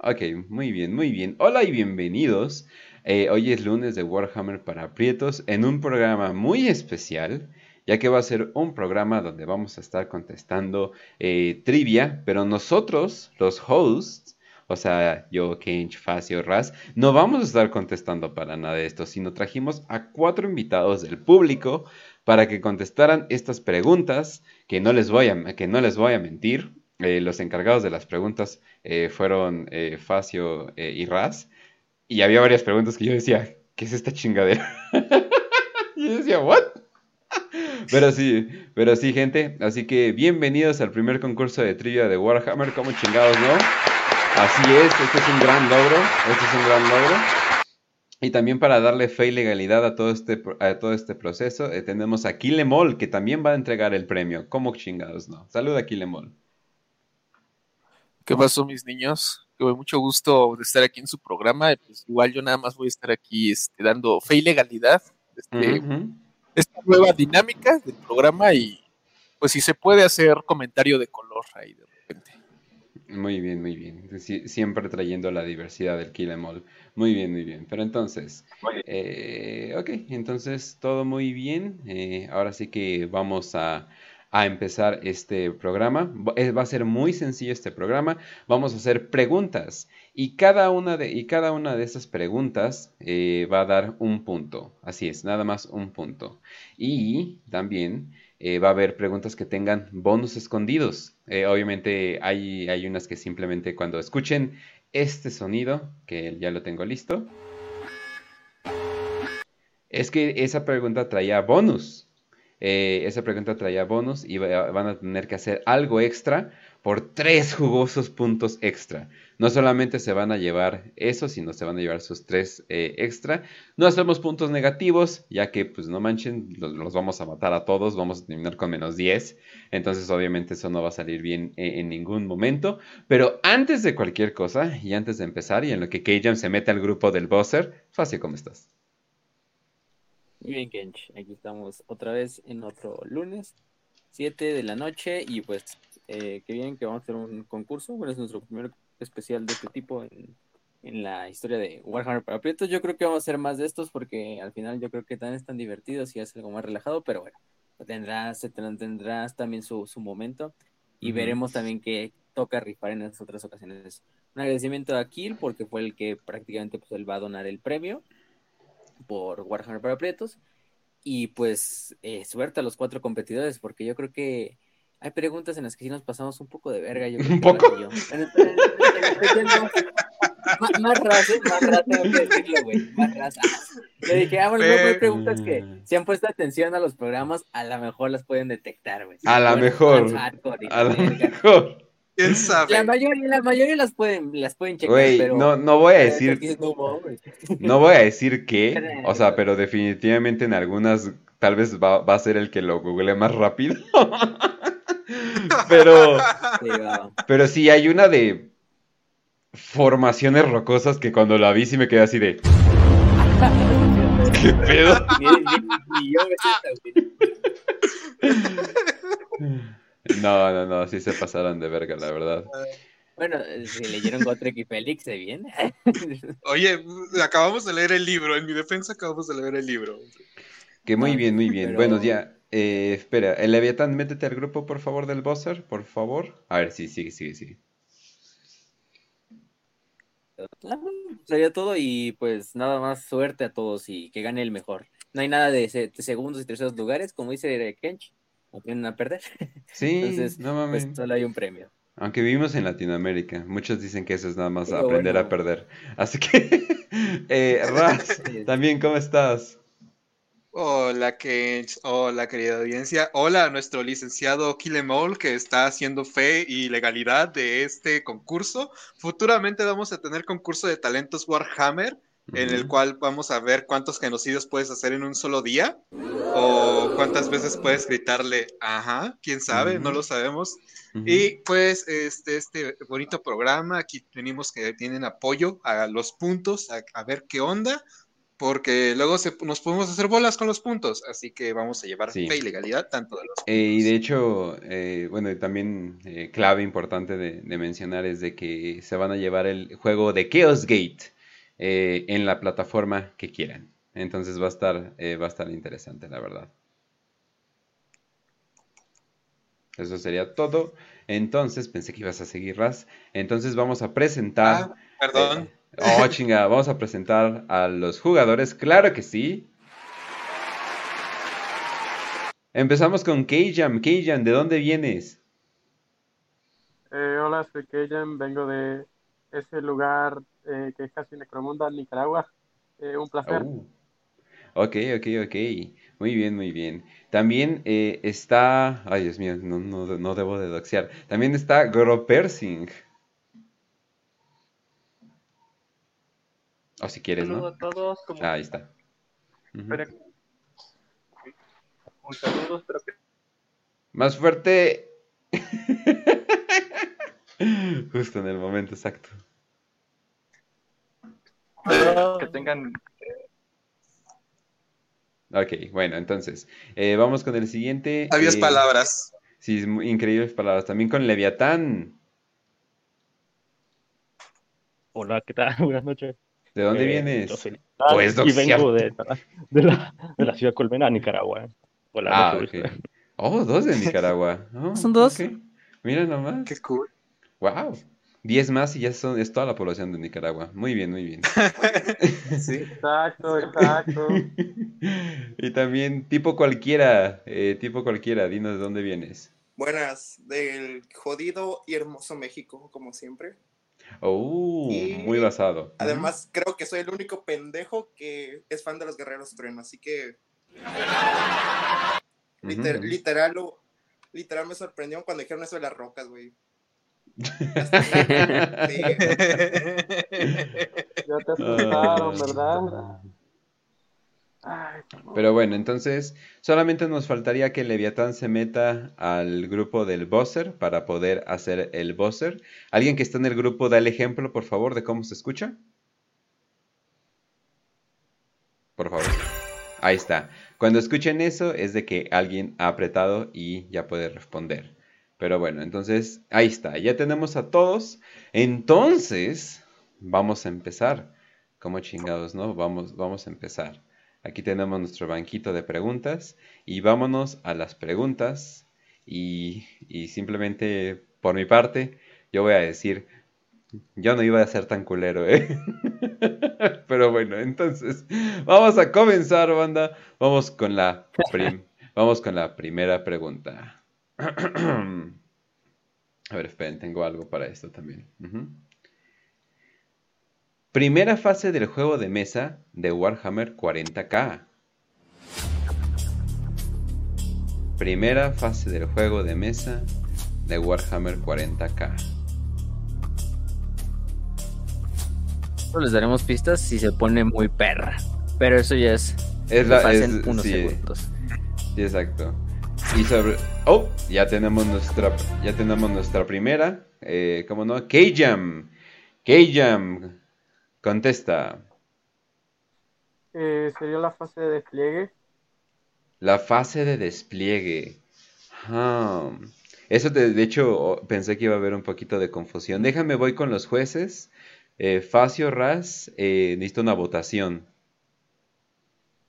Ok, muy bien, muy bien. Hola y bienvenidos. Eh, hoy es lunes de Warhammer para aprietos en un programa muy especial, ya que va a ser un programa donde vamos a estar contestando eh, trivia, pero nosotros, los hosts, o sea, yo, Kench, Facio, Raz, no vamos a estar contestando para nada de esto, sino trajimos a cuatro invitados del público para que contestaran estas preguntas, que no les voy a, que no les a mentir, eh, los encargados de las preguntas eh, fueron eh, Facio y Raz. Y había varias preguntas que yo decía, ¿qué es esta chingadera? y yo decía, ¿what? pero sí, pero sí, gente. Así que bienvenidos al primer concurso de trivia de Warhammer. como chingados, no? Así es, este es un gran logro. Este es un gran logro. Y también para darle fe y legalidad a todo este, a todo este proceso, tenemos a Kilemol, que también va a entregar el premio. como chingados, no? Saluda, Kilemol. ¿Qué pasó, mis niños? Tuve mucho gusto de estar aquí en su programa. Pues igual yo nada más voy a estar aquí este, dando fe y legalidad este, esta nueva dinámica del programa y pues si se puede hacer comentario de color ahí de repente. Muy bien, muy bien. siempre trayendo la diversidad del Kill em Muy bien, muy bien. Pero entonces, eh, ok, entonces todo muy bien. Eh, ahora sí que vamos a a empezar este programa. Va a ser muy sencillo este programa. Vamos a hacer preguntas y cada una de, y cada una de esas preguntas eh, va a dar un punto. Así es, nada más un punto. Y también eh, va a haber preguntas que tengan bonus escondidos. Eh, obviamente hay, hay unas que simplemente cuando escuchen este sonido, que ya lo tengo listo, es que esa pregunta traía bonus. Eh, esa pregunta traía bonus y van a tener que hacer algo extra por tres jugosos puntos extra. No solamente se van a llevar eso, sino se van a llevar sus tres eh, extra. No hacemos puntos negativos, ya que, pues no manchen, los, vamos a matar a todos, vamos a terminar con menos 10. Entonces, obviamente, eso no va a salir bien eh, en ningún momento. Pero antes de cualquier cosa, y antes de empezar, y en lo que Kajam se mete al grupo del bosser, Fácil, ¿cómo estás? Muy bien, Kench. Aquí estamos otra vez en otro lunes, 7 de la noche. Y pues, eh, qué bien que vamos a hacer un concurso. Bueno, es nuestro primer especial de este tipo en, la historia de Warhammer para Prietos. Yo creo que vamos a hacer más de estos porque al final yo creo que tan están divertidos y es algo más relajado. Pero bueno, tendrás, tendrás también su, su momento. Y veremos también qué toca rifar en las otras ocasiones. Un agradecimiento a Kill porque fue el que prácticamente pues, él va a donar el premio por Warhammer para Prietos. Y pues eh, suerte a los cuatro competidores, porque yo creo que hay preguntas en las que sí nos pasamos un poco de verga. Yo ¿Un poco? más, raza, más raza, tengo que decirlo, güey. Más raza. Yo dije, ah, bueno, hay preguntas que si han puesto atención a los programas, a lo mejor las pueden detectar, güey. a lo mejor. A lo mejor. ¿Quién sabe? La mayoría, la mayoría las pueden, las pueden checar, pero... No, no voy a decir... No voy a decir qué, o sea, pero definitivamente en algunas tal vez va, va a ser el que lo google más rápido. pero... Sí, Pero sí, hay una de formaciones rocosas que cuando la vi sí me quedé así de... ¿Qué pedo? No, no, no, sí se pasaron de verga, la verdad. Bueno, si leyeron Gotrek y Félix, se viene. Oye, acabamos de leer el libro, en mi defensa acabamos de leer el libro. Que muy bien, muy bien. Bueno, ya, eh, espera, el Leviatán, métete al grupo, por favor, del Bosser, por favor. A ver, sí, sigue, sigue. Ah, sería todo y pues nada más suerte a todos y que gane el mejor. No hay nada de, segundos y terceros lugares, como dice Kench vienen a perder. Sí, Entonces, no pues, mames. solo hay un premio. Aunque vivimos en Latinoamérica, muchos dicen que eso es nada más aprender a perder. Así que, eh, Raz, también, ¿cómo estás? Hola, que Hola, querida audiencia. Hola a nuestro licenciado Kilemol, que está haciendo fe y legalidad de este concurso. Futuramente vamos a tener concurso de talentos Warhammer en el cual vamos a ver cuántos genocidios puedes hacer en un solo día o cuántas veces puedes gritarle, ajá, quién sabe, no lo sabemos. Y pues este, este bonito programa, aquí venimos que tienen apoyo a los puntos, a, ver qué onda. Porque luego se- nos podemos hacer bolas con los puntos, así que vamos a llevar Sí. fe y legalidad tanto de los Eh, y de puntos. hecho, eh, bueno, también eh, clave importante de, de mencionar es de que se van a llevar el juego de Chaos Gate en la plataforma que quieran. Entonces va a estar, va a estar interesante, la verdad. Eso sería todo. Entonces, pensé que ibas a seguir, Raz. Entonces vamos a presentar. Ah, perdón. Oh, chinga, vamos a presentar a los jugadores. Claro que sí. Empezamos con Keyjam. Keyjam, ¿de dónde vienes? Eh, hola, soy Kejan, vengo de ese lugar eh, que es casi Necromunda, Nicaragua. Eh, un placer. Oh. Ok, ok, ok. Muy bien, muy bien. También eh, está. Ay, Dios mío, no, no, no debo de doxear. También está Goropersing. O si quieres, saludo ¿no? a todos. Como Ah, ahí está. Ujú. espero- Un saludo, espero que Más fuerte. Justo en el momento exacto. que tengan Ok, bueno, entonces, eh, vamos con el siguiente. Sabias eh, palabras. Sí, increíbles palabras. También con Leviatán. Hola, ¿qué tal? Buenas noches. ¿De dónde Eh, vienes? Pues, y vengo de, de la, de la ciudad colmena, Nicaragua. Hola, Ah. Oh, dos de Nicaragua. Oh, ¿Son dos? ok. Mira nomás. Qué cool. Wow. Diez más y ya son, es toda la población de Nicaragua. Muy bien, muy bien. Sí. Exacto, exacto. Y también tipo cualquiera, eh, tipo cualquiera, dinos de dónde vienes. Buenas, del jodido y hermoso México, como siempre. Oh, Y muy basado. Además, creo que soy el único pendejo que es fan de los Guerreros Trueno, así que liter- literal, literal me sorprendió cuando dijeron eso de las rocas, güey. Ya te asustaron, ¿verdad? Pero bueno, entonces solamente nos faltaría que Leviatán se meta al grupo del buzzer para poder hacer el buzzer. ¿Alguien que está en el grupo da el ejemplo, por favor, de cómo se escucha? Por favor. Ahí está. Cuando escuchen eso es de que alguien ha apretado y ya puede responder. Pero bueno, entonces ahí está. Ya tenemos a todos. Entonces, vamos a empezar. Como chingados, ¿no? Vamos, vamos a empezar. Aquí tenemos nuestro banquito de preguntas y vámonos a las preguntas y, y simplemente por mi parte yo voy a decir, yo no iba a ser tan culero, ¿eh? Pero bueno, entonces vamos a comenzar, banda. Vamos con la, vamos con la primera pregunta. A ver, esperen, tengo algo para esto también. Primera fase del juego de mesa de Warhammer 40k. Primera fase del juego de mesa de Warhammer 40k. Solo les daremos pistas si se pone muy perra. Pero eso ya es. Es la, es- unos sí, segundos. sí, exacto. Y sobre, oh, ya tenemos nuestra, ya tenemos nuestra primera, eh, ¿cómo no? K-Jam, K-Jam, contesta. Eh, sería la fase de despliegue. La fase de despliegue. Ah, Eso de, de hecho oh, pensé que iba a haber un poquito de confusión. Déjame voy con los jueces. Eh, Facio Raz, eh, necesito una votación.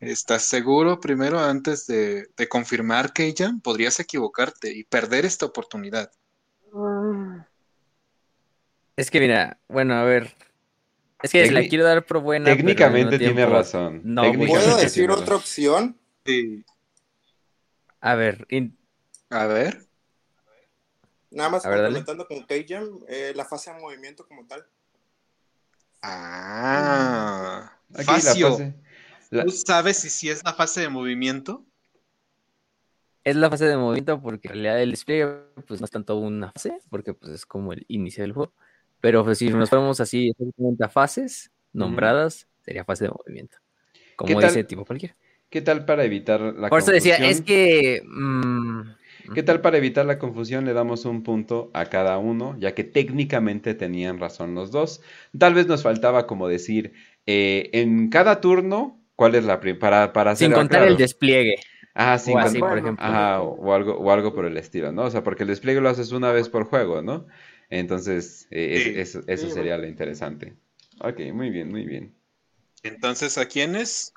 ¿Estás seguro primero antes de, de confirmar que ya podrías equivocarte y perder esta oportunidad? Ah, Es que mira, bueno, a ver. Es que la quiero dar por buena. Técnicamente tiene tiempo- razón. no ¿Puedo decir otra opción? Sí. A ver, in- A ver. Nada más complementando con K-Jam, eh, la fase de movimiento como tal. Ah. Aquí la Facio, fase- la- ¿tú sabes si sí es la fase de movimiento? es la fase de movimiento porque en realidad el despliegue pues no es tanto una fase, porque pues es como el inicio del juego. Pero pues, si nos fuéramos así a fases nombradas, sería fase de movimiento. ¿Qué Como dice tipo cualquiera. ¿Qué tal para evitar la Por eso decía, confusión? es que... mm, ¿Qué tal para evitar la confusión? Le damos un punto a cada uno, ya que técnicamente tenían razón los dos. Tal vez nos faltaba como decir, eh, en cada turno ¿Cuál es la primera? Para, para Sin hacer- ah, contar claro. el despliegue. Ah, sin o así, por ejemplo. Ajá, o, o algo, o algo por el estilo, ¿no? O sea, porque el despliegue lo haces una vez por juego, ¿no? Entonces, eh, es- eso, Sí, sería lo interesante. Ok, muy bien, muy bien. Entonces, ¿a quiénes?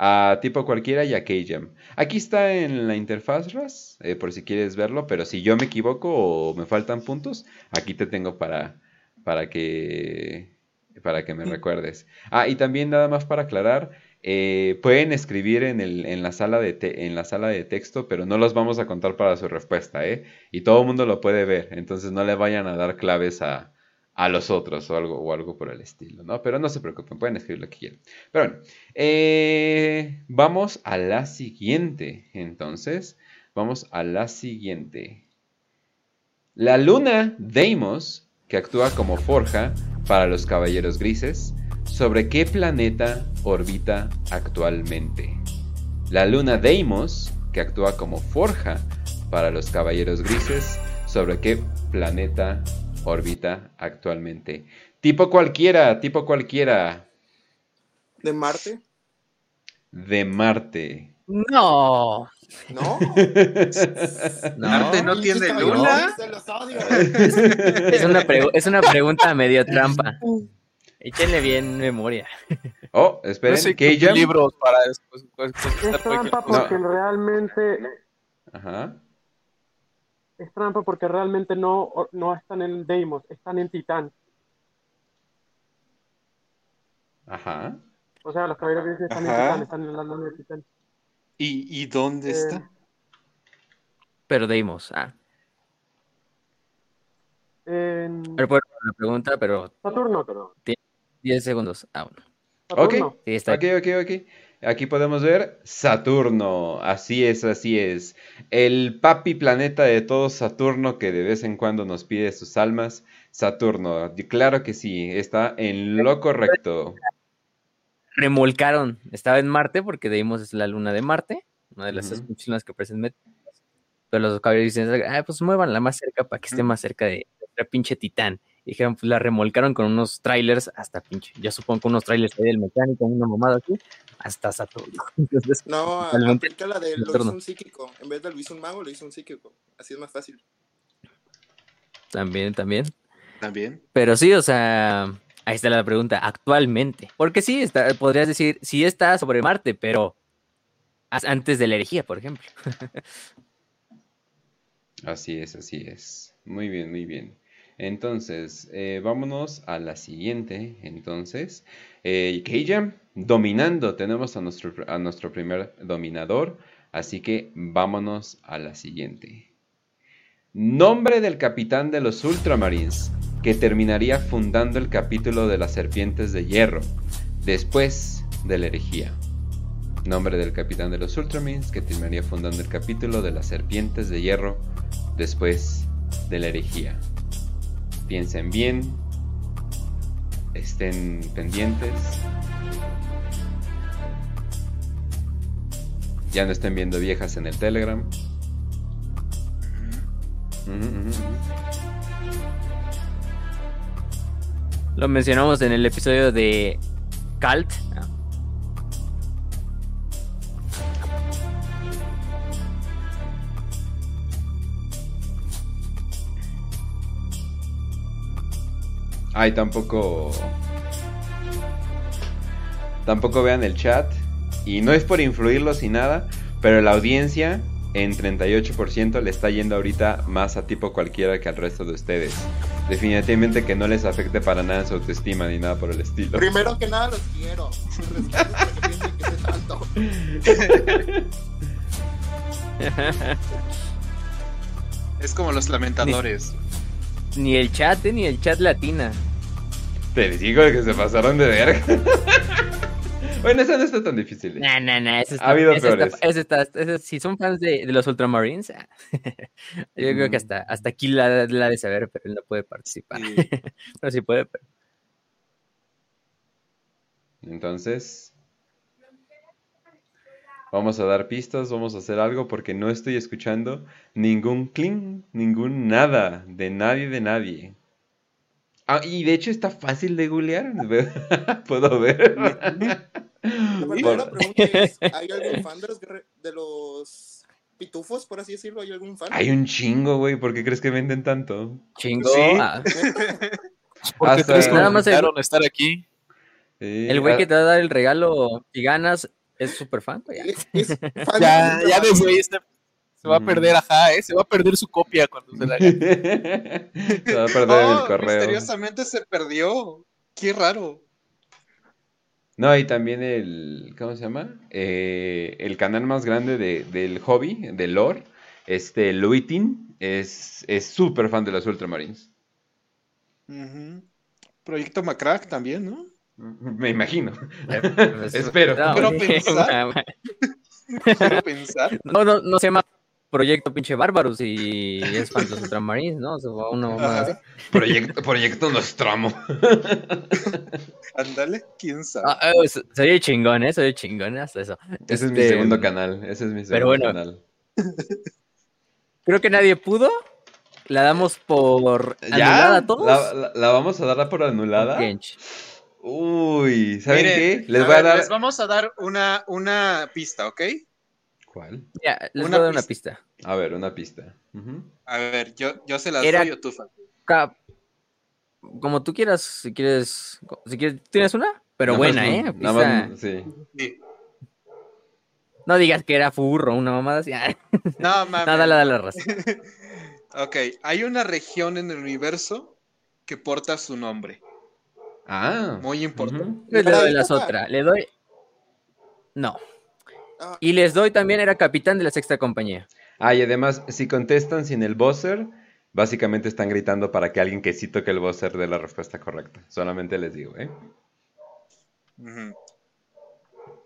A tipo cualquiera y a K-Jam. Aquí está en la interfaz, Ras, eh, por si quieres verlo, pero si yo me equivoco o me faltan puntos, aquí te tengo para, para que, para que me recuerdes. Ah, y también nada más para aclarar, eh, pueden escribir en, la sala de texto, pero no los vamos a contar para su respuesta, ¿eh? Y todo el mundo lo puede ver, entonces no le vayan a dar claves a, los otros o algo, o algo por el estilo, ¿no? Pero no se preocupen, pueden escribir lo que quieran. Pero bueno, eh, vamos a la siguiente, entonces, vamos a la siguiente. La luna Deimos, que actúa como forja para los caballeros grises, ¿sobre qué planeta orbita actualmente? La luna Deimos, que actúa como forja para los caballeros grises, ¿sobre qué planeta orbita actualmente? Tipo cualquiera, tipo cualquiera ¿De Marte? de Marte. No. ¿No? Marte no tiene luna. se los odio. Es una, es una pregunta medio trampa. Échenle bien memoria. Oh, No esperen, sé ¿qué qué libros para después pues, Es trampa porque realmente Ajá. es trampa porque realmente no, no están en Deimos, están en Titán. Ajá. O sea, los caballeros grises están en. Titán, están en la luna de Titán. ¿Y, y dónde Eh, está? Pero Deimos. Ah. En Pero puedo hacer la pregunta, pero Saturno, pero 10 segundos. Ah, bueno. Saturno. Ok. Sí, está Ok, ok, ok. Aquí podemos ver Saturno. Así es, así es. El papi planeta de todo Saturno que de vez en cuando nos pide sus almas. Saturno. Claro que sí, está en lo correcto. remolcaron. Estaba en Marte porque Deimos es la luna de Marte, una de las Ujú. seis lunas que aparecen Pero los caballeros dicen, ah, pues muévanla más cerca para que esté más cerca de la pinche Titán. Y dijeron, pues la remolcaron con unos trailers hasta pinche. Yo supongo que unos trailers ahí del mecánico, una mamada así, hasta Saturno. Entonces, No, aplica la de lo hizo un psíquico. En vez de lo hizo un mago, lo hizo un psíquico. Así es más fácil. también, también. También. Pero sí, o sea, ahí está la pregunta, actualmente. Porque sí, está, podrías decir, sí está sobre Marte, pero antes de la herejía, por ejemplo. Así es, así es. Muy bien, muy bien. Entonces, eh, vámonos a la siguiente. Entonces, eh, dominando. Tenemos a nuestro, a nuestro primer dominador. Así que vámonos a la siguiente. Nombre del capitán de los Ultramarines, que terminaría fundando el capítulo de las serpientes de hierro, después de la herejía. Nombre del capitán de los Ultramarines, que terminaría fundando el capítulo de las serpientes de hierro, después de la herejía. Piensen bien, estén pendientes. Ya no estén viendo viejas en el Telegram. Lo mencionamos en el episodio de Cult. Ay, tampoco. Tampoco vean el chat. Y no es por influirlos y nada, pero la audiencia en 38% le está yendo ahorita más a tipo cualquiera que al resto de ustedes. Definitivamente que no les afecte para nada su autoestima ni nada por el estilo. Primero que nada, los quiero. Es como los lamentadores. Ni el chat, eh, ni el chat latina. Te digo que se pasaron de verga. bueno, eso no está tan difícil. nah. Ese está, Ha habido está- peores. está- si son fans de, de los Ultramarines, ah, yo creo que Mm. hasta, hasta aquí la, la de saber, pero él no puede participar. Sí. pero sí puede. pero- Entonces, vamos a dar pistas, vamos a hacer algo porque no estoy escuchando ningún cling, ningún nada, de nadie, de nadie. Ah, y de hecho está fácil de googlear. Puedo ver. La verdadera pregunta es, ¿hay algún fan de los, de los pitufos, por así decirlo? ¿Hay algún fan? Hay un chingo, güey. ¿Por qué crees que venden tanto? Chingo. Sí. Ah, ¿Por qué Hasta- crees que Nada más el- estar aquí? Sí, el güey ah, que te va a dar el regalo y ganas es súper fan, güey. Ya, ya desde ahí este- se va a perder, ajá, ¿eh? Se va a perder su copia cuando se la haga. Se va a perder en Oh, el correo. misteriosamente se perdió. Qué raro. No, y también el. ¿Cómo se llama? Eh, el canal más grande de- del hobby, del lore, este, Luitin, es es súper fan de los Ultramarines. Proyecto Macrack también, ¿no? Me imagino. Pues, Espero. no, Quiero güey. pensar. Quiero pensar. No, no, no se llama Proyecto Pinche Bárbaros y es fan de los Ultramarines, ¿no? O sea, una mamada así. Proyecto, proyecto Nostramo. Ándale, quién sabe. Ah, eh, se oye chingón, ¿eh? Se oye chingón hasta eso. Ese es mi Este, segundo canal. Ese es mi segundo pero bueno. canal. Creo que nadie pudo. La damos por anulada a todos. ¿La, la- la vamos a dar por anulada? Gench. Uy, ¿saben Miren, qué? Les voy a ver, dar. Les vamos a dar una, una pista, ¿ok? ¿Cuál? Ya, les Una voy a dar una pista. pista. A ver, una pista. A ver, yo, yo se las Era- doy o tú, Como tú quieras, si quieres. Si quieres, ¿tienes una? Pero Nada buena, más- ¿eh? Nada Pista- más, sí. Sí. No digas que era furro, una mamada así. No, mames. Nada, dale, dale la raza. Ok, hay una región en el universo que porta su nombre. Ah. Muy importante. ujú. Le ¿Para doy las época? otras. Le doy. No. Y les doy también, era capitán de la sexta compañía. Ah, y además, si contestan sin el buzzer, básicamente están gritando para que alguien que sí toque el buzzer dé la respuesta correcta. Solamente les digo, ¿eh? Ujú.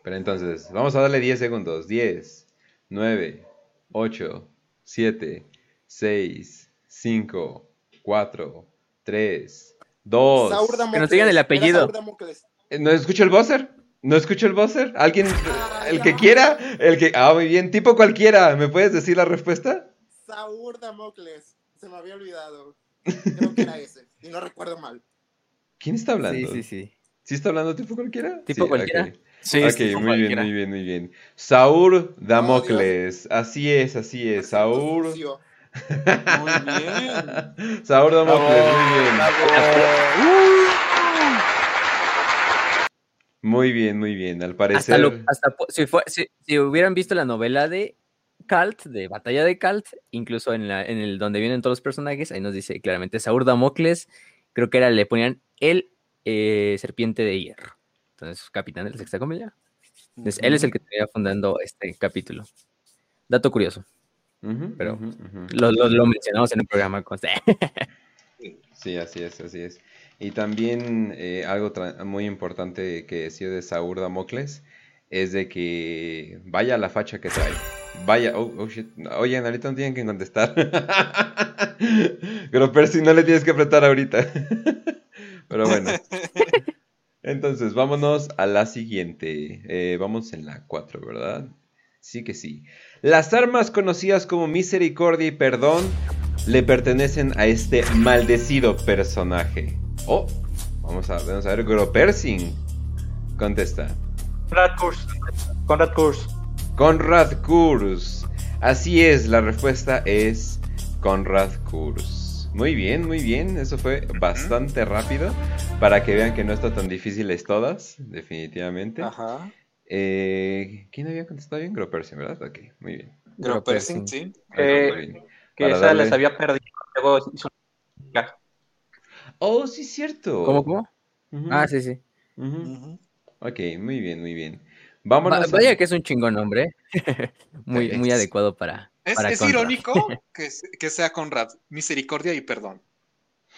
Pero entonces, vamos a darle 10 segundos. 10, 9, 8, 7, 6, 5, 4, 3, 2. Saur Que nos digan el apellido. Eh, ¿No escucho el buzzer? ¿No escucho el buzzer? ¿Alguien? Ah, El que quiera. El que. Ah, muy bien. Tipo cualquiera. ¿Me puedes decir la respuesta? Saur Damocles. Se me había olvidado. Creo que era ese. Y no recuerdo mal. ¿Quién está hablando? Sí, sí, sí. ¿Sí está hablando tipo cualquiera? Tipo Sí, cualquiera. ok. Sí, Ok, muy bien, cualquiera. muy bien, muy bien. Saur Damocles. Así es, así es. Saur. Sucio. Muy bien. Saur Damocles, muy bien. Muy bien, muy bien. Al Hasta parecer. lo, hasta si, fue, si, si hubieran visto la novela de Calt, de Batalla de Calt, incluso en, la, en el donde vienen todos los personajes, ahí nos dice claramente Saur Damocles, creo que era, le ponían el eh, serpiente de hierro. Entonces, capitán de la sexta compañía. Entonces, él es el que estaría fundando este capítulo. Dato curioso. Pero-. Lo, lo- lo mencionamos en un programa con... Sí, así es, así es. Y también eh, algo muy importante que decía de Saur Damocles es de que vaya la facha que trae. Vaya, oh, oh shit. Oye, ahorita no tienen que contestar. Pero Percy no le tienes que apretar ahorita. Pero bueno. Entonces, vámonos a la siguiente. Eh, vamos en la 4, ¿verdad? Sí que sí. Las armas conocidas como misericordia y perdón le pertenecen a este maldecido personaje. Oh, vamos a, vamos a ver, Gropersing contesta. Conrad Kurz. Conrad Kurz. Conrad Kurz. Así es, la respuesta es Conrad Kurz. Muy bien, muy bien. Eso fue bastante rápido para que vean que no está tan difíciles todas, definitivamente. Ajá. Eh, ¿Quién había contestado bien? Gropersing, ¿verdad? Ok, muy bien. Gropersing, sí. Eh. Que esa darle- les había perdido. Luego hizo una- Oh, sí, cierto. ¿Cómo, cómo? Ah, sí, sí. Ujú. Ok, muy bien, muy bien. Va- Vámonos. a- vaya que es un chingón nombre. muy, muy adecuado para... Es, para es Conrad. irónico que, que sea Conrad. Misericordia y perdón.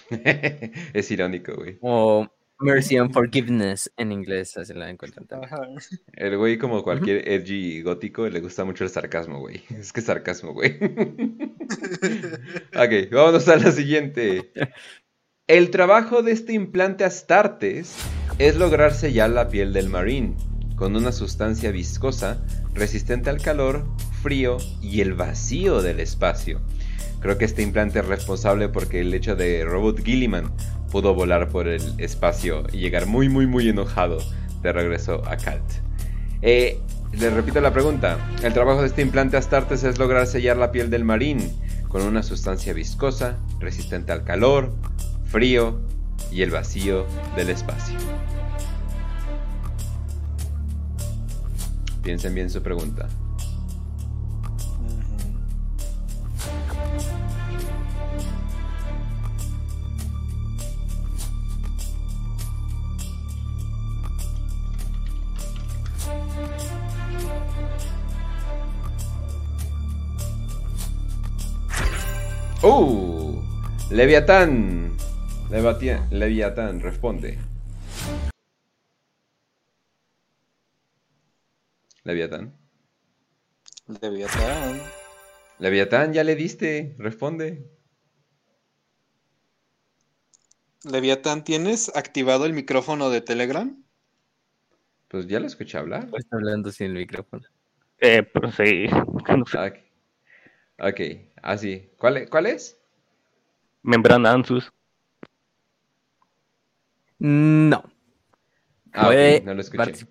es irónico, güey. O Mercy and Forgiveness en inglés, así la encuentran también. El güey, como cualquier edgy gótico, le gusta mucho el sarcasmo, güey. Es que es sarcasmo, güey. ok, vámonos a la siguiente. El trabajo de este implante Astartes es lograr sellar la piel del marín con una sustancia viscosa resistente al calor, frío y el vacío del espacio. Creo que este implante es responsable porque el hecho de Robot Gilliman pudo volar por el espacio y llegar muy muy muy enojado de regreso a Kalt. Eh, les repito la pregunta. El trabajo de este implante Astartes es lograr sellar la piel del marín con una sustancia viscosa, resistente al calor, frío y el vacío del espacio. Piensen bien su pregunta. ¡Uh! Leviatán. Leviatán, responde. Leviatán. Leviatán. Leviatán, ya le diste. Responde. Leviatán, ¿tienes activado el micrófono de Telegram? Pues ya lo escuché hablar. Está hablando sin el micrófono. Eh, pero sí. no sé. Ok. Ok, así. ¿Cuál, e- ¿Cuál es? Membrana Ansus. No. Ah, Puede ok, no lo escuché.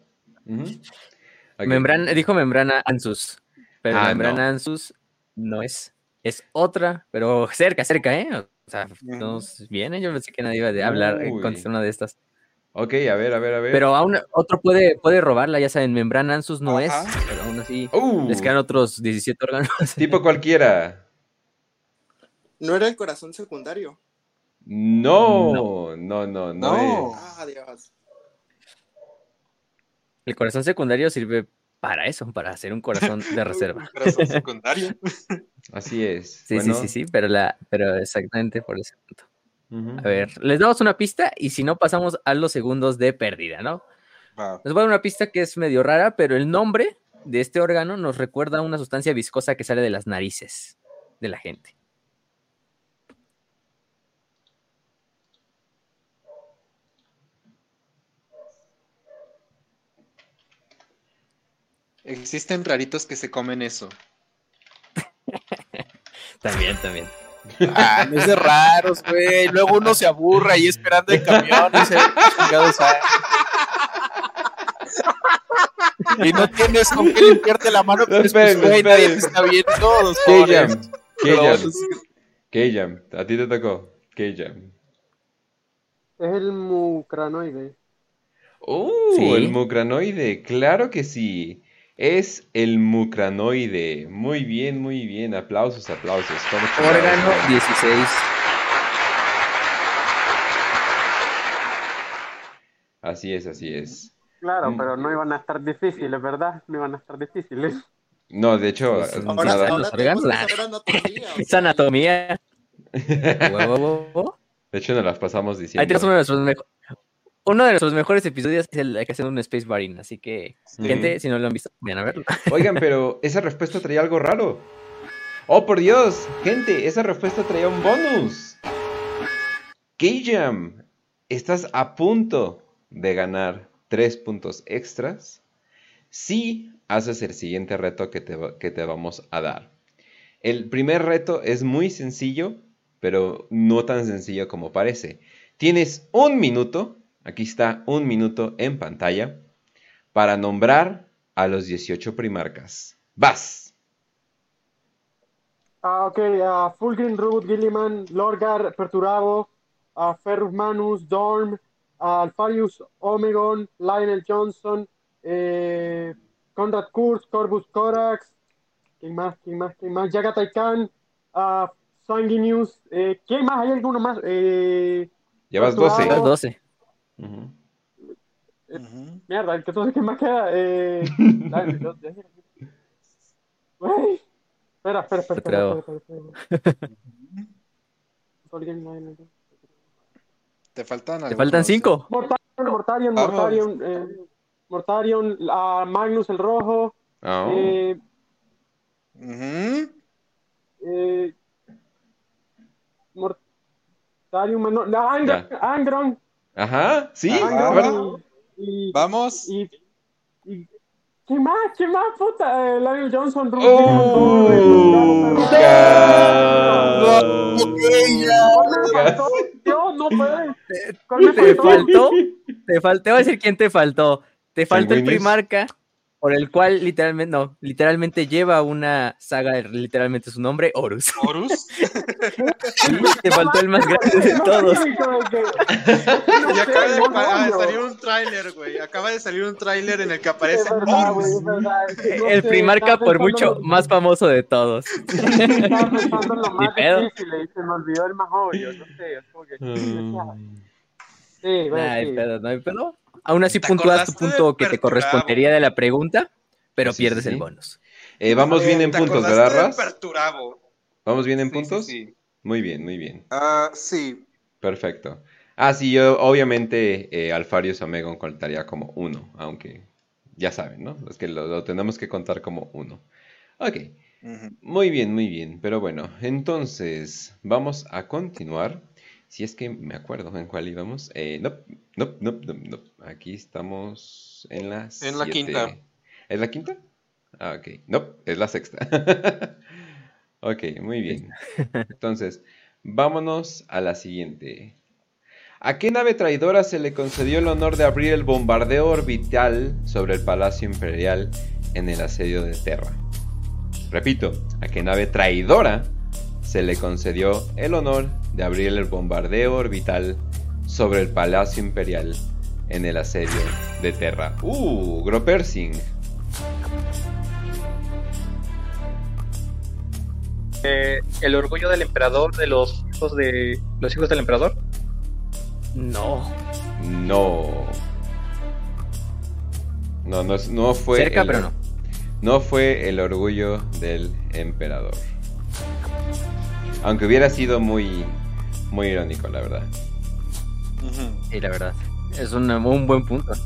Membrana, dijo membrana ansus. Pero Ah, membrana no. ansus no es. Es otra, pero cerca, cerca, ¿eh? O sea, nos viene. Yo pensé que nadie iba a hablar, Uy. contestar una de estas. Ok, a ver, a ver, a ver. Pero aún otro puede, puede robarla, ya saben, membrana ansus no Ajá. es, pero aún así Uh, les quedan otros 17 órganos. tipo cualquiera. No era el corazón secundario. No, no, no, no, No. es. Ah, Dios. El corazón secundario sirve para eso, para hacer un corazón de reserva. Corazón secundario. Así es. Sí, Bueno, sí, sí, sí, pero la, pero exactamente por ese punto. A ver, les damos una pista y si no pasamos a los segundos de pérdida, ¿no? Les voy a dar una pista que es medio rara, pero el nombre de este órgano nos recuerda a una sustancia viscosa que sale de las narices de la gente. Existen raritos que se comen eso. También, también. Ah, no es de raros, güey. Luego uno se aburre ahí esperando el camión y se no tienes con qué limpiarte la mano, pues, esperen, güey, nadie te esperen. está viendo. K-Jam. K-Jam. A ti te tocó. K-Jam. Es el mucranoide. Uh, Sí. el mucranoide. Claro que sí. Es el mucranoide. Muy bien, muy bien. Aplausos, aplausos. Órgano otra. 16. Así es, así es. Claro, Mm. pero no iban a estar difíciles, ¿verdad? No iban a estar difíciles. No, de hecho. Ahora, nada. Ahora anatomía. Es anatomía. De hecho, nos las pasamos Ahí diciendo. tenemos uno de nuestros mejores. Uno de nuestros mejores episodios es el que hacer un Space Marine, así que, Sí. gente, si no lo han visto, vayan a verlo. Oigan, pero esa respuesta traía algo raro. Oh, por Dios, gente, esa respuesta traía un bonus. K-Jam, estás a punto de ganar tres puntos extras si haces el siguiente reto que te, que te vamos a dar. El primer reto es muy sencillo, pero no tan sencillo como parece. Tienes un minuto, aquí está un minuto en pantalla, para nombrar a los 18 primarcas. ¡Vas! Ah, ok, a Fulgrim, Root, Gilliman, Lorgar, Perturabo, a Ferrus Manus, Dorm, a Alfarius Omegon, Lionel Johnson, eh, Conrad Kurz, Corvus Corax, ¿quién más? ¿quién más? ¿quién más? Jagatai Khan, a Sanguinius, eh, ¿quién más? ¿Hay alguno más? Eh, Llevas Perturbado. 12. Las 12. Ujú. Ujú. mierda, el que entonces, ¿quién más queda? Eh. Espera, espera, espera. Te faltan Te faltan ¿eh? 5. Mortarion, Mortarion. Mortarion, eh, Mortarion, a Magnus el Rojo, Oh. eh, Ujú. eh, Mortarion, Menor- la Angron, Angron, Ajá, sí. Ah, a ver. Angron, y, Vamos. y, y, ¿quién más? ¿quién más, puta? Eh, Lionel Johnson, Ruth ¡Oh! Gilliman, Thor, eh, Gas. ¿Cuál me faltó? Dios, no puede. ¿Cuál me Te faltó? Te faltó. Te voy a decir quién te faltó. Te faltó el primarca por el cual literalmente, no, literalmente lleva una saga, literalmente su nombre, Horus. ¿Horus? Sí, te faltó el más grande de todos. Y acaba de, pa- de salir un tráiler, güey. Acaba de salir un tráiler en el que aparece Horus. El primarca por mucho más famoso de todos. Estaba pensando en lo Ni más pedo. difícil y se me olvidó el más obvio, no sé, es como que... Mm. Sí, bueno, No hay sí. pedo, no hay pedo. Aún así ¿Te puntúas tu punto que te correspondería de la pregunta, pero Sí, pierdes sí. el bonus. Eh, vamos bien en ¿Te puntos, ¿verdad, Raz? ¿Vamos bien en Sí, puntos? sí. Muy bien, muy bien. Ah, sí. Perfecto. Ah, sí, yo obviamente eh, Alfarius Omegon contaría como uno, aunque ya saben, ¿no? Es que lo, lo tenemos que contar como uno. Ok, muy bien, muy bien. Pero bueno, entonces vamos a continuar. Si es que me acuerdo en cuál íbamos. Eh, no, no, no, no. Aquí estamos en la En la quinta. ¿Es la quinta? Ah, ok. No, es la sexta. ok, muy bien. Entonces, vámonos a la siguiente. ¿A qué nave traidora se le concedió el honor de abrir el bombardeo orbital sobre el Palacio Imperial en el asedio de Terra? Repito, ¿a qué nave traidora se le concedió el honor de abrir el bombardeo orbital sobre el Palacio Imperial en el asedio de Terra? Uh, Gropersing. Eh, el orgullo del emperador de los hijos de los hijos del emperador. No. No. No, no, es- no fue. Cerca, el- pero no. No fue el orgullo del emperador. Aunque hubiera sido muy, muy irónico, la verdad. Sí, la verdad. Es un, un buen punto.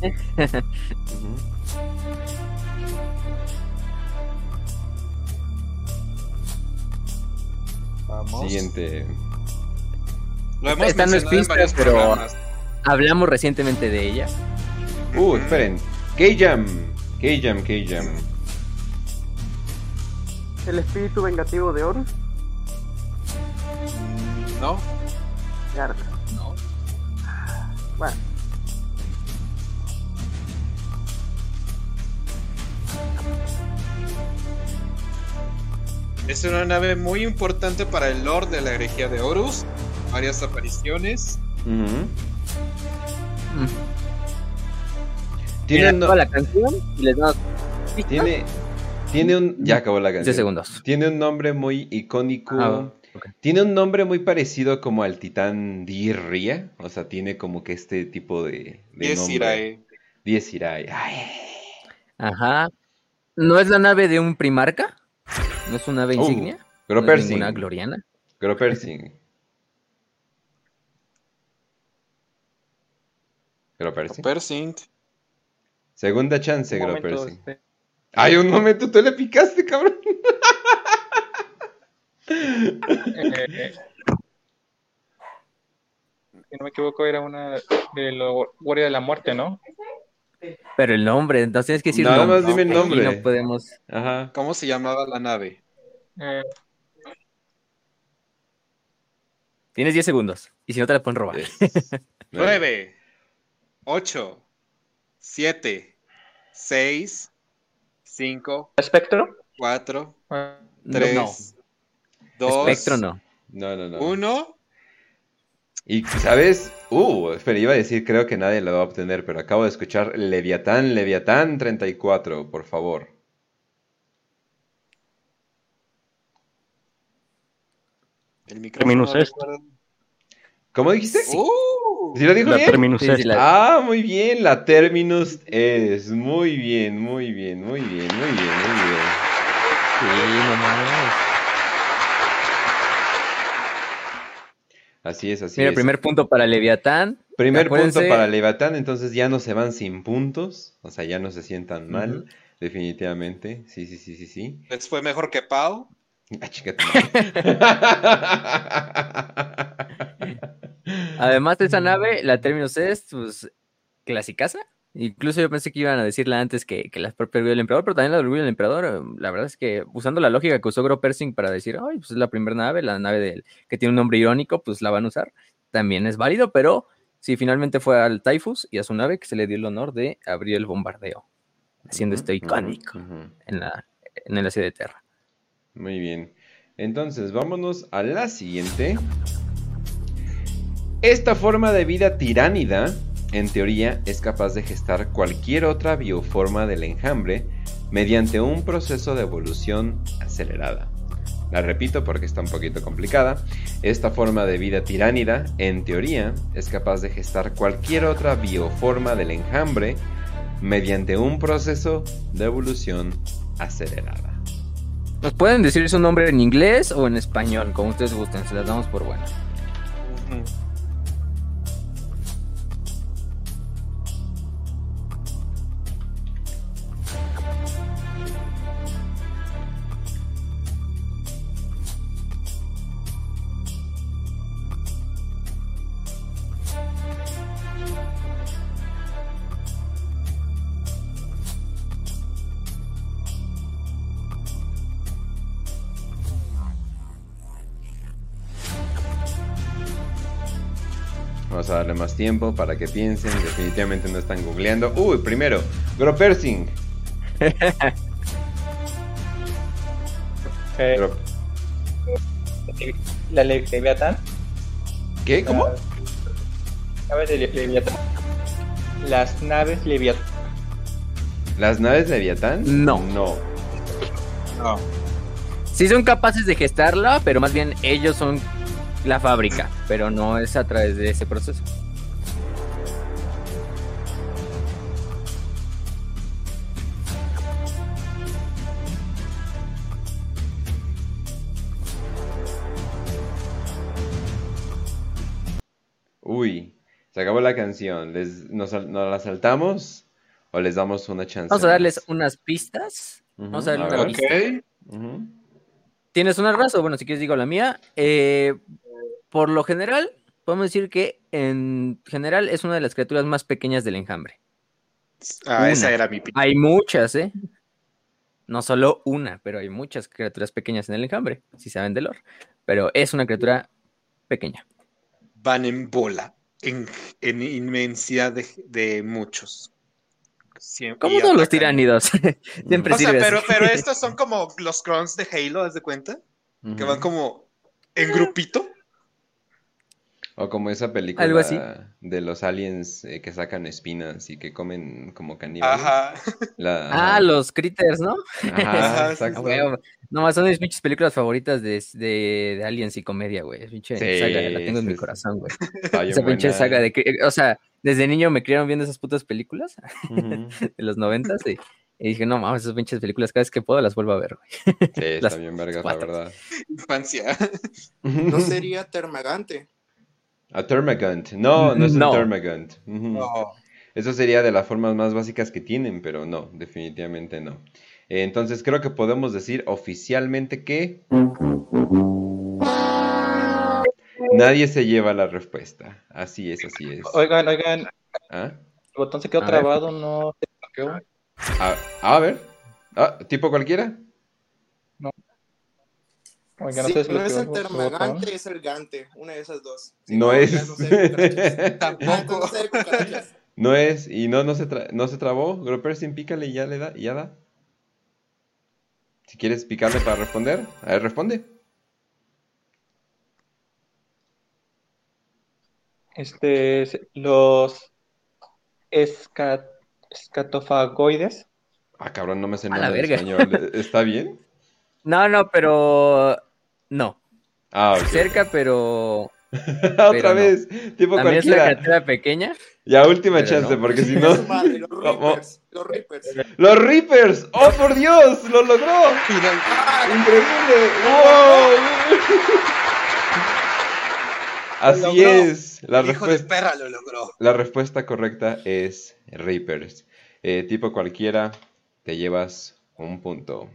Vamos. Siguiente. Lo hemos Esta no es en pista, pero- programas. Hablamos recientemente de ella. Uh, esperen. K-Jam. K-Jam, K-Jam. El espíritu vengativo de Horus. ¿No? Mierda. No. Bueno, Es una nave muy importante para el Lord de la herejía de Horus. Varias apariciones. Mm. Tiene, Mira un- toda la canción y les damos tiene, tiene un. Ya acabó la 15 canción. segundos. Tiene un nombre muy icónico. Ah, Tiene un nombre muy parecido como al titán Dirria. O sea, tiene como que este tipo de, de es nombre. Irae. Diez Irae. Ay. Ajá. ¿No es la nave de un primarca? ¿No es una nave Uh, insignia? ¿No es Gropersing. ninguna gloriana? Gropersing. Gropersing. Persing. Segunda chance, Gropersing. este, Ay, un momento, tú le picaste, cabrón. eh, si no me equivoco, era una de la Guardia de la Muerte, ¿no? Pero el nombre, entonces tienes que decir Nada nombre. más dime el nombre. No podemos. Ajá. ¿Cómo se llamaba la nave? Eh, Tienes 10 segundos. Y si no te la pueden robar. Nueve, ocho, siete, seis, cinco, ¿Espectro? cuatro, Ah, tres, No. Dos, Espectro no. No, no, no. uno. Y, ¿sabes? Uh, espera, iba a decir, creo que nadie lo va a obtener, pero acabo de escuchar Leviatán, Leviatán 34, por favor. El micrófono. Terminus est. ¿Cómo dijiste? ¡Uh! ¿Sí lo dijo La bien? Terminus Sí, est. la- Ah, muy bien, la Terminus es. Muy bien, muy bien, muy bien, muy bien, muy bien. Sí, no mames. Así es, así Mira, es. primer punto para Leviatán. Primer punto para Leviatán, entonces ya no se van sin puntos, o sea, ya no se sientan mal, definitivamente. Sí, sí, sí, sí, sí. ¿Les fue mejor que Pau? Ah. Además de esa nave, la Terminus es, pues, clasicaza. Incluso yo pensé que iban a decirla antes que, que la propia Orgullo del Emperador, pero también la del Orgullo del Emperador, eh, la verdad es que usando la lógica que usó Gro Persing para decir, ay, pues es la primera nave, la nave del, que tiene un nombre irónico, pues la van a usar, también es válido, pero sí, finalmente fue al Typhus y a su nave que se le dio el honor de abrir el bombardeo. haciendo Ujú, esto icónico en la, en serie de Terra. Muy bien. Entonces, vámonos a la siguiente. Esta forma de vida tiránida, en teoría, es capaz de gestar cualquier otra bioforma del enjambre mediante un proceso de evolución acelerada. La repito porque está un poquito complicada. Esta forma de vida tiránida, en teoría, es capaz de gestar cualquier otra bioforma del enjambre mediante un proceso de evolución acelerada. Nos pueden decir su nombre en inglés o en español, como ustedes gusten, se las damos por bueno. Tiempo para que piensen. Definitivamente no están googleando. Uy, primero, Gropersing. Eh, la Le- Leviatán. ¿Qué? ¿Cómo? Las naves de Le- Leviatán. Las naves Leviatán. ¿Las naves Leviatán? No. No. No. Sí son capaces de gestarla, pero más bien ellos son la fábrica, pero no es a través de ese proceso. Uy, se acabó la canción. ¿Les, nos, sal- ¿Nos la saltamos? ¿O les damos una chance? Vamos a darles más? unas pistas. Vamos a darle a una ver. pista. ¿Tienes una raza? Bueno, si quieres digo la mía. Eh, por lo general, podemos decir que en general es una de las criaturas más pequeñas del enjambre. Ah, esa era mi pi- Hay muchas, ¿eh? No solo una, pero hay muchas criaturas pequeñas en el enjambre, si saben de lore. Pero es una criatura pequeña. Van en bola. En, en inmensidad de, de muchos. Siem- Como y todos los tiránidos. Siempre O sea, sirve pero, pero estos son como los crons de Halo, ¿haz de cuenta? Que van como en grupito. O como esa película Algo así. de los aliens eh, que sacan espinas y que comen como caníbales. Ajá. La- Ah, los critters, ¿no? Ajá, sí, exacto. Ah, huevo. No, más son mis pinches películas favoritas de, de, de Aliens y comedia, güey. Pinche Sí, saga, la tengo en sí, mi corazón, güey. Esa pinche buena. saga de que, o sea, desde niño me criaron viendo esas putas películas de los noventas y, y dije, no mames, esas pinches películas cada vez que puedo las vuelvo a ver, güey. Sí, está bien vergas, la verdad. Infancia. No sería Termagante. A Termagant. No, no es No. un Termagant. No. Eso sería de las formas más básicas que tienen, pero no, definitivamente no. Eh, Entonces creo que podemos decir oficialmente que nadie se lleva la respuesta. Así es, así es. Oigan, oigan, el ¿Ah? botón se quedó A ver. trabado, no se bloqueó. A, a ver. Ah, ¿Tipo cualquiera? Oigan, Sí, no no es el Termagante, es el Gante. Una de esas dos. No es. no sé. Ah, Tampoco. no sé. No es, y no, no se, tra- no se trabó. Gropersin, pícale y ya le da, y ya da. Si quieres picarle para responder, a ver, responde. Este, es- los esca- escatofagoides. Ah, cabrón, no me sé nada de verga. español. ¿Está bien? No, no, pero no. Ah. Cerca, pero Otra pero no. vez, tipo también es cualquiera. criatura pequeña. Ya, última chance, no. porque si no. madre, los. Reapers. Los Reapers. ¡Los Reapers! ¡Oh, por Dios! ¡Lo logró! Final- ¡Increíble! ¡Wow! Así logró. es. La hijo de respuesta, perra lo logró. la respuesta correcta es Reapers. Eh, tipo cualquiera, te llevas un punto.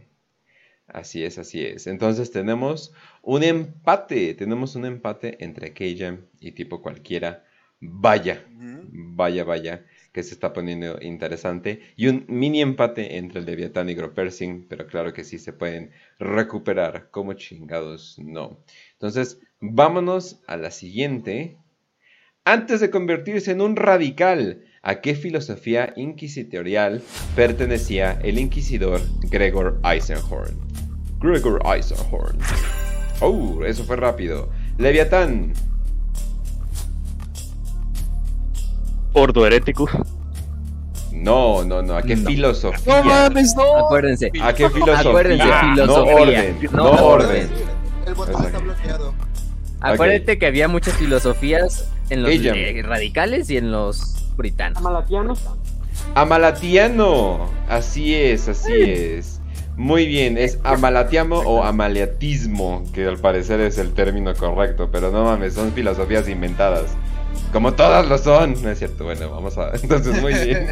Así es, así es. Entonces tenemos un empate. Tenemos un empate entre Keijam y tipo cualquiera. Vaya, vaya, vaya, que se está poniendo interesante. Y un mini empate entre el Leviatán y Gropersing, pero claro que sí se pueden recuperar. Como chingados, no. Entonces, vámonos a la siguiente. Antes de convertirse en un radical, ¿A qué filosofía inquisitorial pertenecía el inquisidor Gregor Eisenhorn? Gregor Eisenhorn. Oh, eso fue rápido. Leviatán. Ordo herético. No, no, no. ¿A qué No. filosofía? No mames, no. Acuérdense. ¿A qué filosofía? Acuérdense, no filosofía. orden, no, No orden. El botón está bloqueado. Acuérdate que había muchas filosofías en los Ella. eh, radicales y en los puritanos. Amalatianos. Amalatiano. Así es, así es. Muy bien, es amalatiamo o amaliatismo, que al parecer es el término correcto, pero no mames, son filosofías inventadas. Como todas lo son. No es cierto, bueno, vamos a... Entonces, muy bien.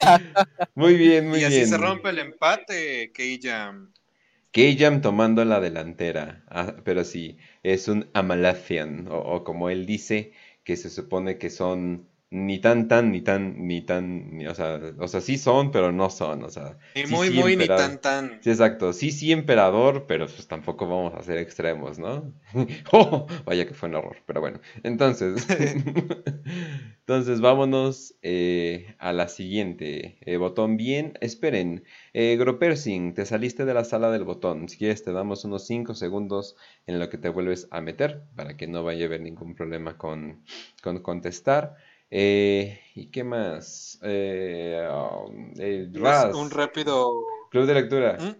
Muy bien, muy y así bien. se rompe el empate, K-Jam. Keyam tomando la delantera, ah, pero sí, es un Amalatian, o, o como él dice, que se supone que son ni tan tan, ni tan, ni tan, ni- o sea, o sea, sí son, pero no son, o sea, sí, muy, sí, muy, ni tan, tan. Sí, exacto, sí, sí, emperador, pero pues tampoco vamos a ser extremos, ¿no? ¡Oh! Vaya que fue un error, pero bueno, entonces, entonces vámonos eh, a la siguiente, Eh, botón bien, esperen, eh, Gropersing, te saliste de la sala del botón. Si quieres, te damos unos 5 segundos en lo que te vuelves a meter para que no vaya a haber ningún problema con, con contestar. Eh, ¿Y qué más? Eh, um, eh, Raz, Un rápido. Club de lectura. ¿Mm?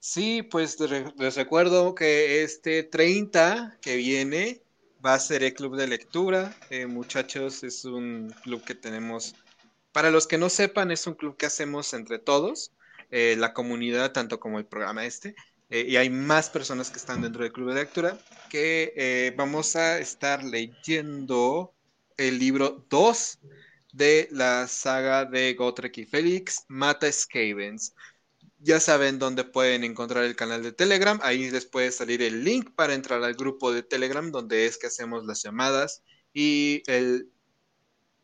Sí, pues les recuerdo que este 30 que viene va a ser el club de lectura. Eh, muchachos, es un club que tenemos. Para los que no sepan, es un club que hacemos entre todos, eh, la comunidad, tanto como el programa este. eh, y hay más personas que están dentro del club de lectura que vamos a estar leyendo el libro 2 de la saga de Gotrek y Félix, Mata Skavens. Ya saben dónde pueden encontrar el canal de Telegram. Ahí les puede salir el link para entrar al grupo de Telegram donde es que hacemos las llamadas. Y el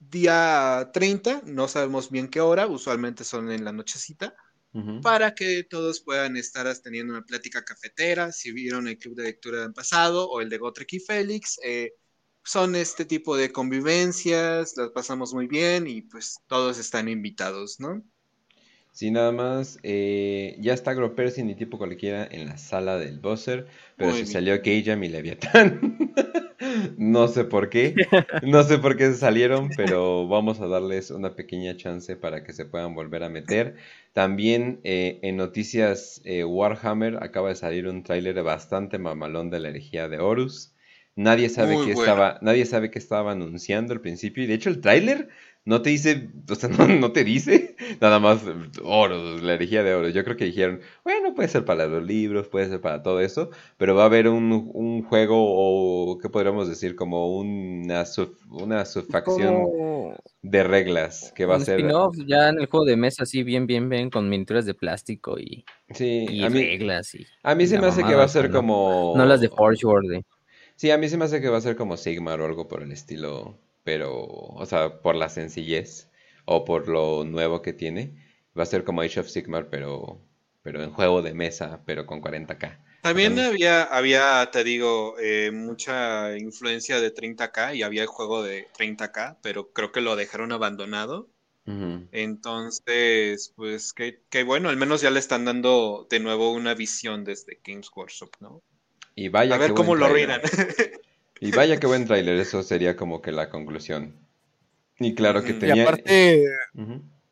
día 30, no sabemos bien qué hora, usualmente son en la nochecita, Ujú. para que todos puedan estar teniendo una plática cafetera. Si vieron el club de lectura del pasado o el de Gotrek y Félix, eh, son este tipo de convivencias, las pasamos muy bien y pues todos están invitados, ¿no? Sí, nada más. eh, ya está Gropersin y tipo cualquiera en la sala del buzzer, pero Muy se bien. salió Keyjam y Leviatán. no sé por qué. No sé por qué se salieron, pero vamos a darles una pequeña chance para que se puedan volver a meter. También eh, en noticias eh, Warhammer acaba de salir un tráiler bastante mamalón de la herejía de Horus. Nadie sabe Muy qué bueno. estaba, nadie sabe qué estaba anunciando al principio. Y de hecho el tráiler no te dice, o sea, no, no te dice nada más eh, Horus, la herejía de Horus. Yo creo que dijeron, bueno, puede ser para los libros, puede ser para todo eso, pero va a haber un, un juego o, ¿qué podríamos decir? Como una, sub- una subfacción Como de reglas que va a ser... ya en el juego de mesa, así bien, bien, bien, con miniaturas de plástico y, Sí, y a mí, reglas. Y, a mí se me hace que va a ser no- como... No las de Forge World. Sí, a mí se me hace que va a ser como Sigmar o algo por el estilo, pero, o sea, por la sencillez o por lo nuevo que tiene, va a ser como Age of Sigmar, pero, pero en juego de mesa, pero con 40k. También había, había, te digo, eh, mucha influencia de 30K y había el juego de 30K, pero creo que lo dejaron abandonado. Entonces, pues qué bueno, al menos ya le están dando de nuevo una visión desde Games Workshop, ¿no? Y vaya A ver qué cómo buen lo arruinan. Y vaya qué buen tráiler, eso sería como que la conclusión. Y claro que. Y tenía... Y aparte,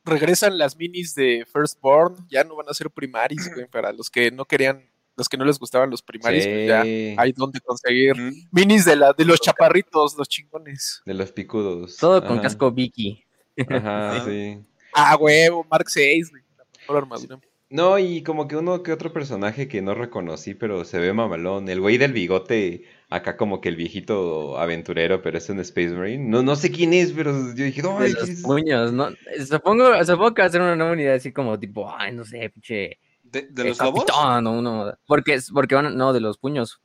regresan las minis de Firstborn, ya no van a ser primaris, güey, para los que no querían, los que no les gustaban los primaris, pues ya hay donde conseguir Mm. minis de la de los chaparritos, los chingones. de los picudos. Todo con Ajá, casco Vicky. Ajá, sí. Ah, huevo, Mark 6, güey, la mejor armadura. No, y como que uno que otro personaje que no reconocí, pero se ve mamalón. El güey del bigote, acá como que el viejito aventurero, pero es un Space Marine. No, no sé quién es, pero yo dije, De ¡ay! los ¿qué es?". puños, ¿no? Supongo, supongo que va a ser una nueva unidad así como tipo, ay, no sé, pinche. ¿De, de los lobos? capitán o uno. Porque, porque van, no, de los puños.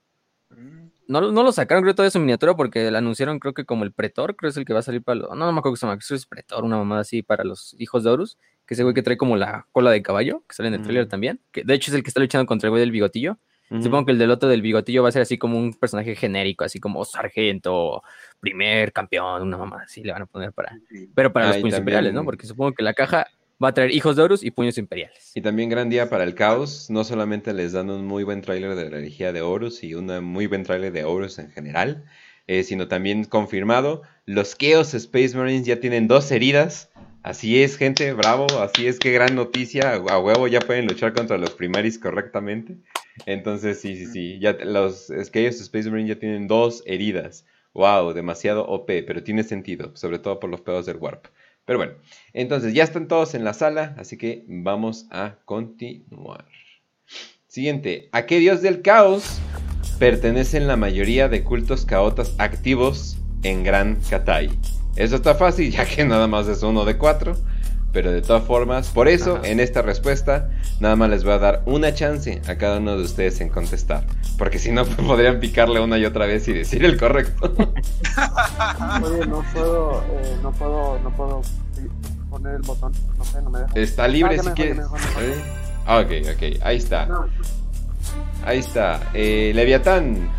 Mm. No, no lo sacaron, creo, todavía su miniatura porque la anunciaron, creo que como el Pretor, creo es el que va a salir para los. No, no me acuerdo que se llama, creo que es Pretor, una mamada así para los hijos de Horus. Que ese güey que trae como la cola de caballo, que sale en el trailer también. Que de hecho es el que está luchando contra el güey del bigotillo. Supongo que el del otro del bigotillo va a ser así como un personaje genérico, así como sargento, primer campeón, una mamá así le van a poner para. Pero para Ah, los y puños también- imperiales, ¿no? Porque supongo que la caja va a traer hijos de Horus y puños imperiales. Y también gran día para el caos. No solamente les dan un muy buen tráiler de la herejía de Horus y un muy buen tráiler de Horus en general, eh, sino también confirmado, los Chaos Space Marines ya tienen dos heridas. Así es, gente, bravo. Así es, qué gran noticia. A huevo ya pueden luchar contra los primaris correctamente. Entonces, sí, sí, sí. Ya los Chaos Space Marines ya tienen dos heridas. Wow, demasiado OP, pero tiene sentido, sobre todo por los pedos del Warp. Pero bueno, entonces ya están todos en la sala, así que vamos a continuar. Siguiente, ¿a qué dios del caos pertenecen la mayoría de cultos caotas activos en Gran Katai? Eso está fácil, ya que nada más es uno de cuatro. Pero de todas formas, por eso Ajá. en esta respuesta nada más les voy a dar una chance a cada uno de ustedes en contestar. Porque si no, podrían picarle una y otra vez y decir el correcto. Oye, no puedo, eh, no puedo, no puedo poner el botón. No sé, no me deja. Está libre Ah, si quieres. ¿Eh? Ah, Ok, ok, ahí está. No, Ahí está. Eh, Leviatán.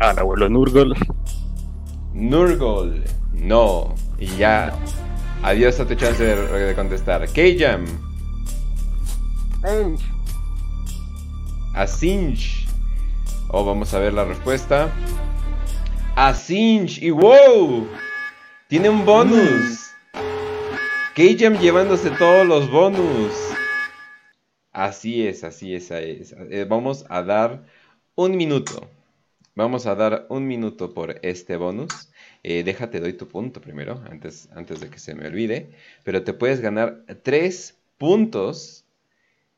Ah, el abuelo Nurgol. Nurgle. No. Y ya. Adiós a tu chance de, de contestar. K-Jam. Asinch. Oh, vamos a ver la respuesta. Asinch. Y wow. Tiene un bonus. K-Jam llevándose todos los bonus. Así es, así es. ahí es. Eh, vamos a dar un minuto. Vamos a dar un minuto por este bonus. Eh, déjate, doy tu punto primero, antes, antes de que se me olvide. Pero te puedes ganar tres puntos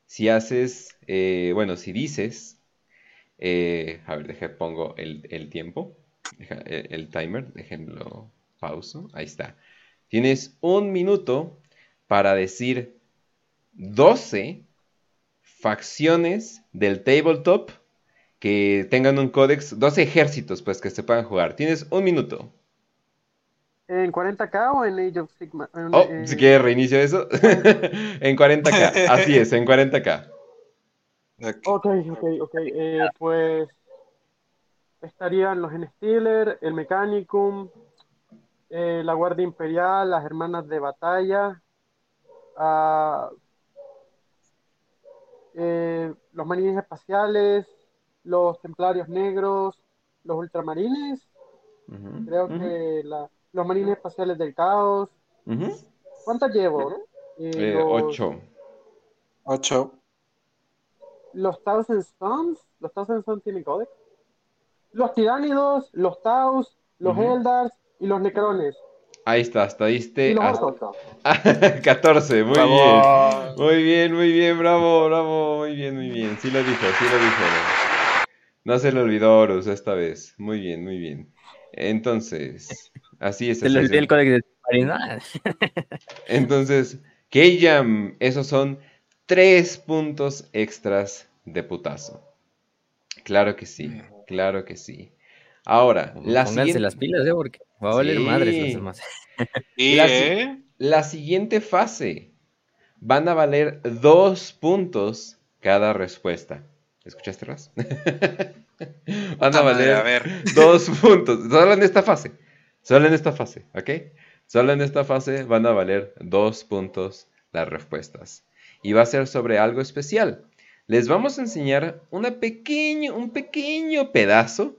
si haces, eh, bueno, si dices, eh, a ver, deja, pongo el, el tiempo, el timer, déjenlo pauso, ahí está. Tienes un minuto para decir 12 facciones del tabletop que tengan un códex, 12 ejércitos pues que se puedan jugar. Tienes un minuto. ¿En 40k o en Age of Sigma? En, Oh, eh, si quieres reinicio eso. en 40k, así es, en 40k. Ok, ok, ok. Eh, pues estarían los Gen Stealer, el Mechanicum, eh, la Guardia Imperial, las Hermanas de Batalla, ah, eh, los Marines Espaciales, los Templarios Negros, los Ultramarines, creo que la- los Marines Espaciales del Caos. ujú. ¿Cuántas llevo? Eh, Eh, los- ocho. Ocho. Los Thousand Stones, los Thousand Stones tienen códex. Los Tiránidos, los Taus, los. Eldars y los Necrones. Ahí está, hasta diste y los hasta- Orcos. 14, muy Bravo. bien. Muy bien, muy bien, bravo, bravo, muy bien, muy bien. Sí lo dijo, sí lo dijo. No se le olvidó Horus esta vez. Muy bien, muy bien. Entonces, así es. Se así le el código de Marina. Entonces, K-Jam, esos son tres puntos extras de putazo. Claro que sí, claro que sí. Ahora, la Pónganse siguiente, las pilas, ¿eh? Porque va a valer Sí. madres los demás. Y, La eh, la siguiente fase van a valer dos puntos cada respuesta. ¿Escuchaste, Raz? van a madre, valer a ver. dos puntos. Solo en esta fase. Solo en esta fase, ¿ok? Solo en esta fase van a valer dos puntos las respuestas. Y va a ser sobre algo especial. Les vamos a enseñar una pequeño, un pequeño pedazo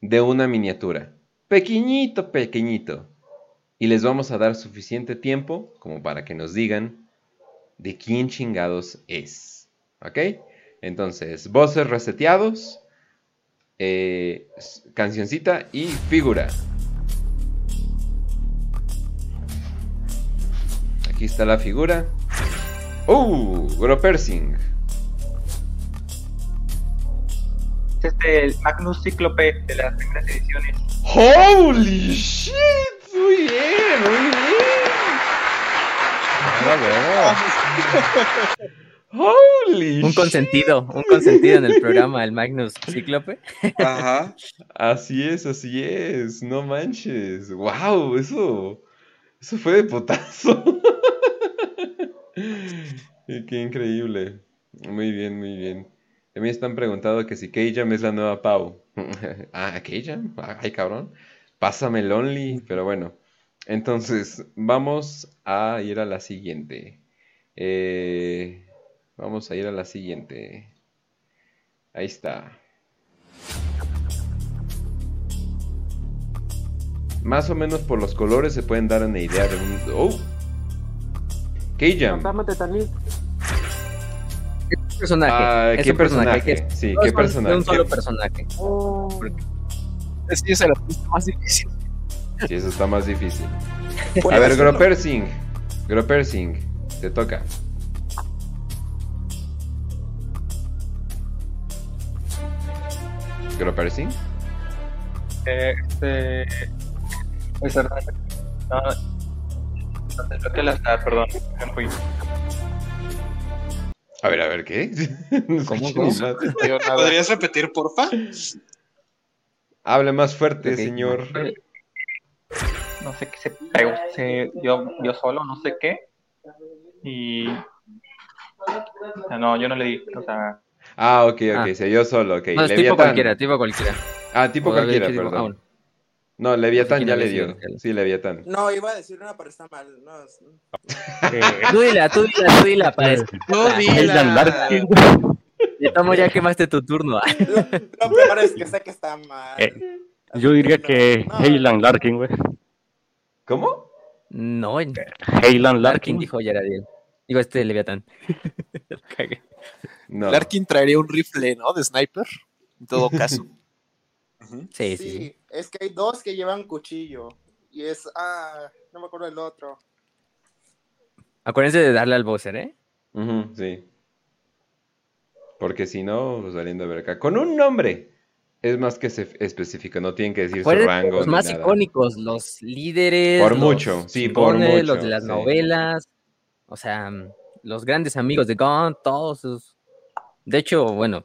de una miniatura. Pequeñito, pequeñito. Y les vamos a dar suficiente tiempo como para que nos digan de quién chingados es. ¿Ok? Entonces, voces reseteados, eh, cancioncita y figura. Aquí está la figura. ¡Uh! Gropersing. Es este el Magnus Cíclope de las primeras ediciones. ¡Holy shit! Muy bien, muy bien. ¡Holy Un shit! consentido, un consentido en el programa, el Magnus Cíclope. Ajá. Así es, así es. No manches. ¡Wow! Eso. Eso fue de putazo. Y Qué increíble. Muy bien, muy bien. También están preguntando que si K-Jam es la nueva Pau. ah, K-Jam. Ay, cabrón. Pásame el Only. Pero bueno. Entonces, vamos a ir a la siguiente. Eh, vamos a ir a la siguiente. Ahí está. Más o menos por los colores se pueden dar una idea de un. ¡Oh! K-Jam. Un personaje. Ah, es ¿qué un personaje. personaje? Sí, ¿qué personaje? un solo personaje. Oh, Sí, esa es la pista más difícil. Sí, eso está más difícil. A ver, hacerlo. Gropersing. Gropersing, te toca. Gropersing. Eh, este. Pues, no, no bloqueé la ah, perdón. me fui. A ver, a ver, ¿qué? No ¿Cómo, cómo? ¿Podrías repetir, porfa? Hable más fuerte, Ok. señor. No sé qué se pegó, se dio, dio solo, no sé qué. Y. o sea, no, yo no le di. O sea, Ah, ok, ok, Ah. se dio solo, ok. No, es tipo Leviatán. cualquiera, tipo cualquiera. Ah, tipo O cualquiera, tipo- ah, perdón. bueno. No, Leviatán ya le dio. Sí, Leviatán. No, iba a decir una, pero está mal. No, es- Eh, Tú dila, tú dila, tú dila para eso. No, Haylan Larkin. Ya quemaste tu turno. Lo, lo peor es que sé que está mal. Eh, yo diría que No, Heyland Larkin, güey. ¿Cómo? No, Heyland Larkin Larkin. dijo Yaradiel. Digo este Leviatán. No. Larkin traería un rifle, ¿no? De sniper. En todo caso. Sí, sí, Sí, sí. es que hay dos que llevan cuchillo. Y es. Ah, no me acuerdo el otro. Acuérdense de darle al buzzer, ¿eh? Sí. Porque si no, pues saliendo de acá. Con un nombre. Es más que se específico, no tienen que decir su rango. los ni más nada. icónicos, los líderes. Por los mucho, sí, por mucho, Los de las sí. novelas. O sea, los grandes amigos de Gon, todos esos. De hecho, bueno,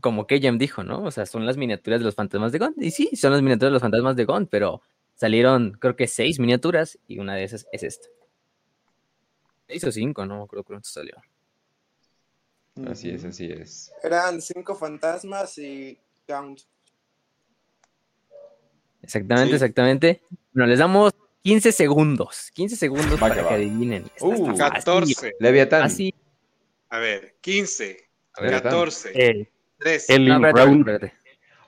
como Kejem dijo, ¿no? O sea, son las miniaturas de los fantasmas de Gon. Y sí, son las miniaturas de los fantasmas de Gon, pero salieron, creo que seis miniaturas y una de esas es esta. Seis o cinco, no acuerdo cuánto salió. Así es, así es. Eran cinco fantasmas y Count. Exactamente, Sí. exactamente. Bueno, les damos 15 segundos. 15 segundos Va que para que adivinen. Uh, está fácil, 14. Leviatán. Así. A ver, 15, A ver, Leviatán. 14, Eh, 13. Elin No, espérate, Brown. espérate.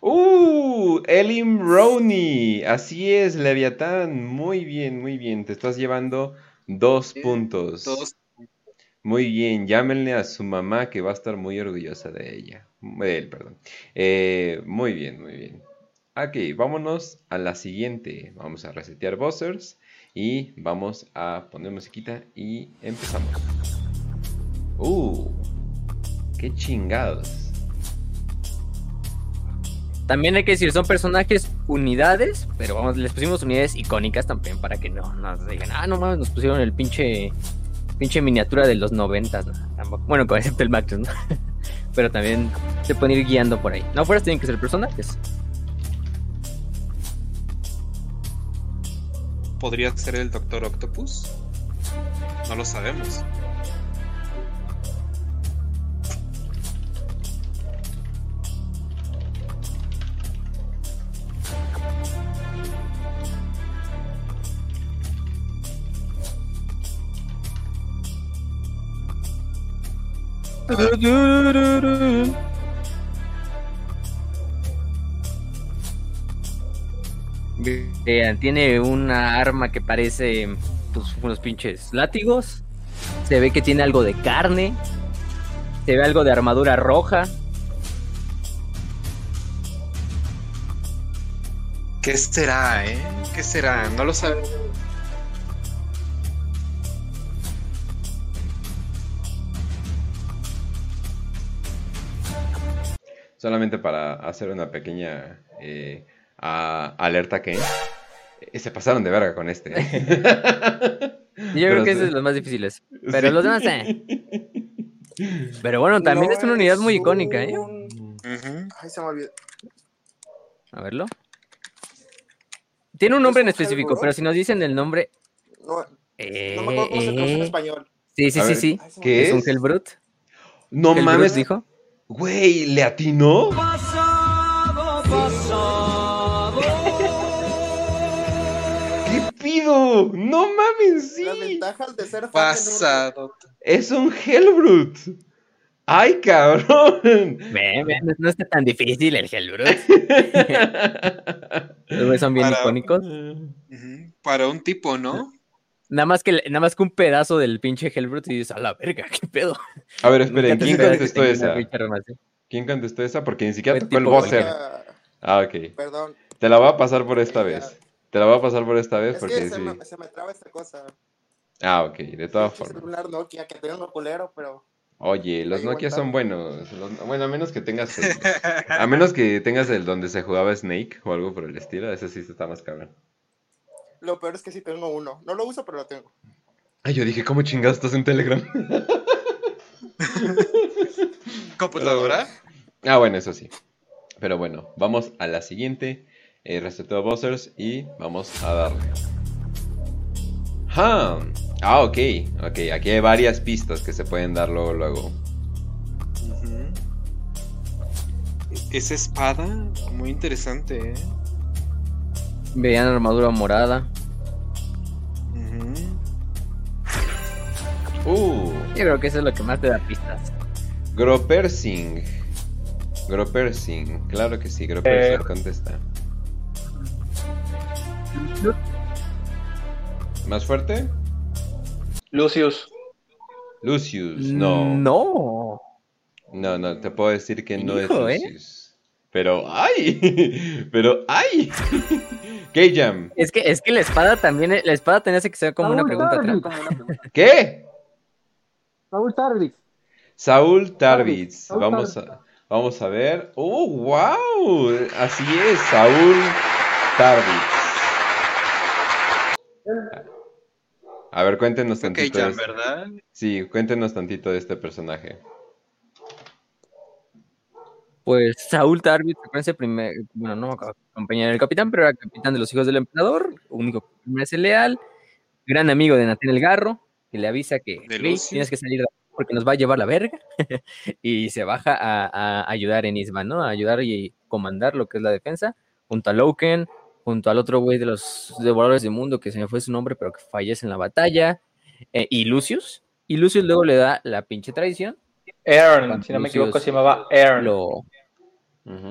¡Uh! Elim Roney. Así es, Leviatán. Muy bien, muy bien. Te estás llevando dos puntos. Dos. Muy bien. Llámenle a su mamá que va a estar muy orgullosa de ella. De él, perdón. Eh, muy bien, muy bien. Ok, vámonos a la siguiente. Vamos a resetear buzzers y vamos a poner musiquita y empezamos. ¡Uh! ¡Qué chingados! También hay que decir, son personajes unidades, pero vamos, les pusimos unidades icónicas también para que no nos digan, ah, no mames, nos pusieron el pinche pinche miniatura de los noventas, ¿no? Tampoco- Bueno, con excepto el Mactus, ¿no? Pero también se pueden ir guiando por ahí. No fueras tienen que ser personajes. ¿Podría ser el Doctor Octopus? No lo sabemos. Vean, tiene una arma que parece pues, unos pinches látigos. Se ve que tiene algo de carne. Se ve algo de armadura roja. ¿Qué será, eh? ¿Qué será? No lo sabemos. Solamente para hacer una pequeña eh, a- alerta que eh, se pasaron de verga con este. Yo creo que ese es de los más difíciles. Pero los demás, eh. Pero bueno, también No es una unidad muy icónica, ¿eh? Ay, se me olvidó. A verlo. Tiene un nombre en específico, pero si nos dicen el nombre. No, Eh, no me acuerdo cómo se traduce en eh, español. Sí, sí, A sí, sí. ¿qué Es un? Hellbrut. No ¿El mames. Dijo? Güey, ¿le atinó? ¿Qué pido? No mames, sí. Las ventajas de ser Pasado. Es un Hellbrut. ¡Ay, cabrón! Ven, ven, no- no está tan difícil el Hellbrut. Los son bien Para- icónicos. Para un tipo, ¿no? Nada más que nada más que un pedazo del pinche Hellbrut y dices, a la verga, qué pedo. A ver, esperen, ¿quién contestó esa? ¿Quién contestó esa? Porque ni siquiera tocó el buzzer. Ah, ok. perdón. Te la voy a pasar por esta Sí, ya. vez. Te la voy a pasar por esta vez Es porque que se, sí. me, se me traba esta cosa. Ah, ok, de todas formas. celular Nokia que tengo un culero, pero Oye, los Ahí Nokia son buenos. Los- bueno, a menos que tengas el, a menos que tengas el donde se jugaba Snake o algo por el estilo, ese sí está más cabrón. Lo peor es que sí tengo uno. No lo uso, pero lo tengo. Ay, yo dije, ¿cómo chingados estás en Telegram? ¿Computadora? Ah, bueno, eso sí. Pero bueno, vamos a la siguiente. Eh, reseteo buzzers y vamos a darle. Ah, ah, ok, ok. Aquí hay varias pistas que se pueden dar luego, luego. Ujú. Esa espada, muy interesante, ¿eh? Veían armadura morada. Uh, Yo creo que eso es lo que más te da pistas. Gropersing. Gropersing, claro que sí, Gropersing Eh. contesta. ¿Más fuerte? Lucius. Lucius, no. No. No, no, te puedo decir que no Hijo, es ¿eh? Pero, ¡ay! Pero, ¡ay! K-Jam, Es que, es que la espada también, la espada tenía que ser como una pregunta trampa. ¿qué? Saúl Tarvis. Saúl Tarvitz. Saúl Vamos a, vamos a ver. ¡Oh, wow! Así es, Saúl Tarvitz. A ver, cuéntenos tantito. Jan, de- ¿verdad? Sí, cuéntenos tantito de este personaje. Pues Saúl Tarvis fue ese primer, bueno, no compañero del capitán, pero era capitán de los hijos del emperador, único que permanece leal, gran amigo de Natán el Garro, que le avisa que De "Hey, Lucius. tienes que salir de aquí porque nos va a llevar la verga, y se baja a, a ayudar en Isma, ¿no? A ayudar y comandar lo que es la defensa, junto a Loken, junto al otro güey de los devoradores del mundo, que se me fue su nombre, pero que fallece en la batalla, eh, y Lucius, y Lucius luego le da la pinche traición, Aaron, si no me equivoco, se llamaba Aaron. lo...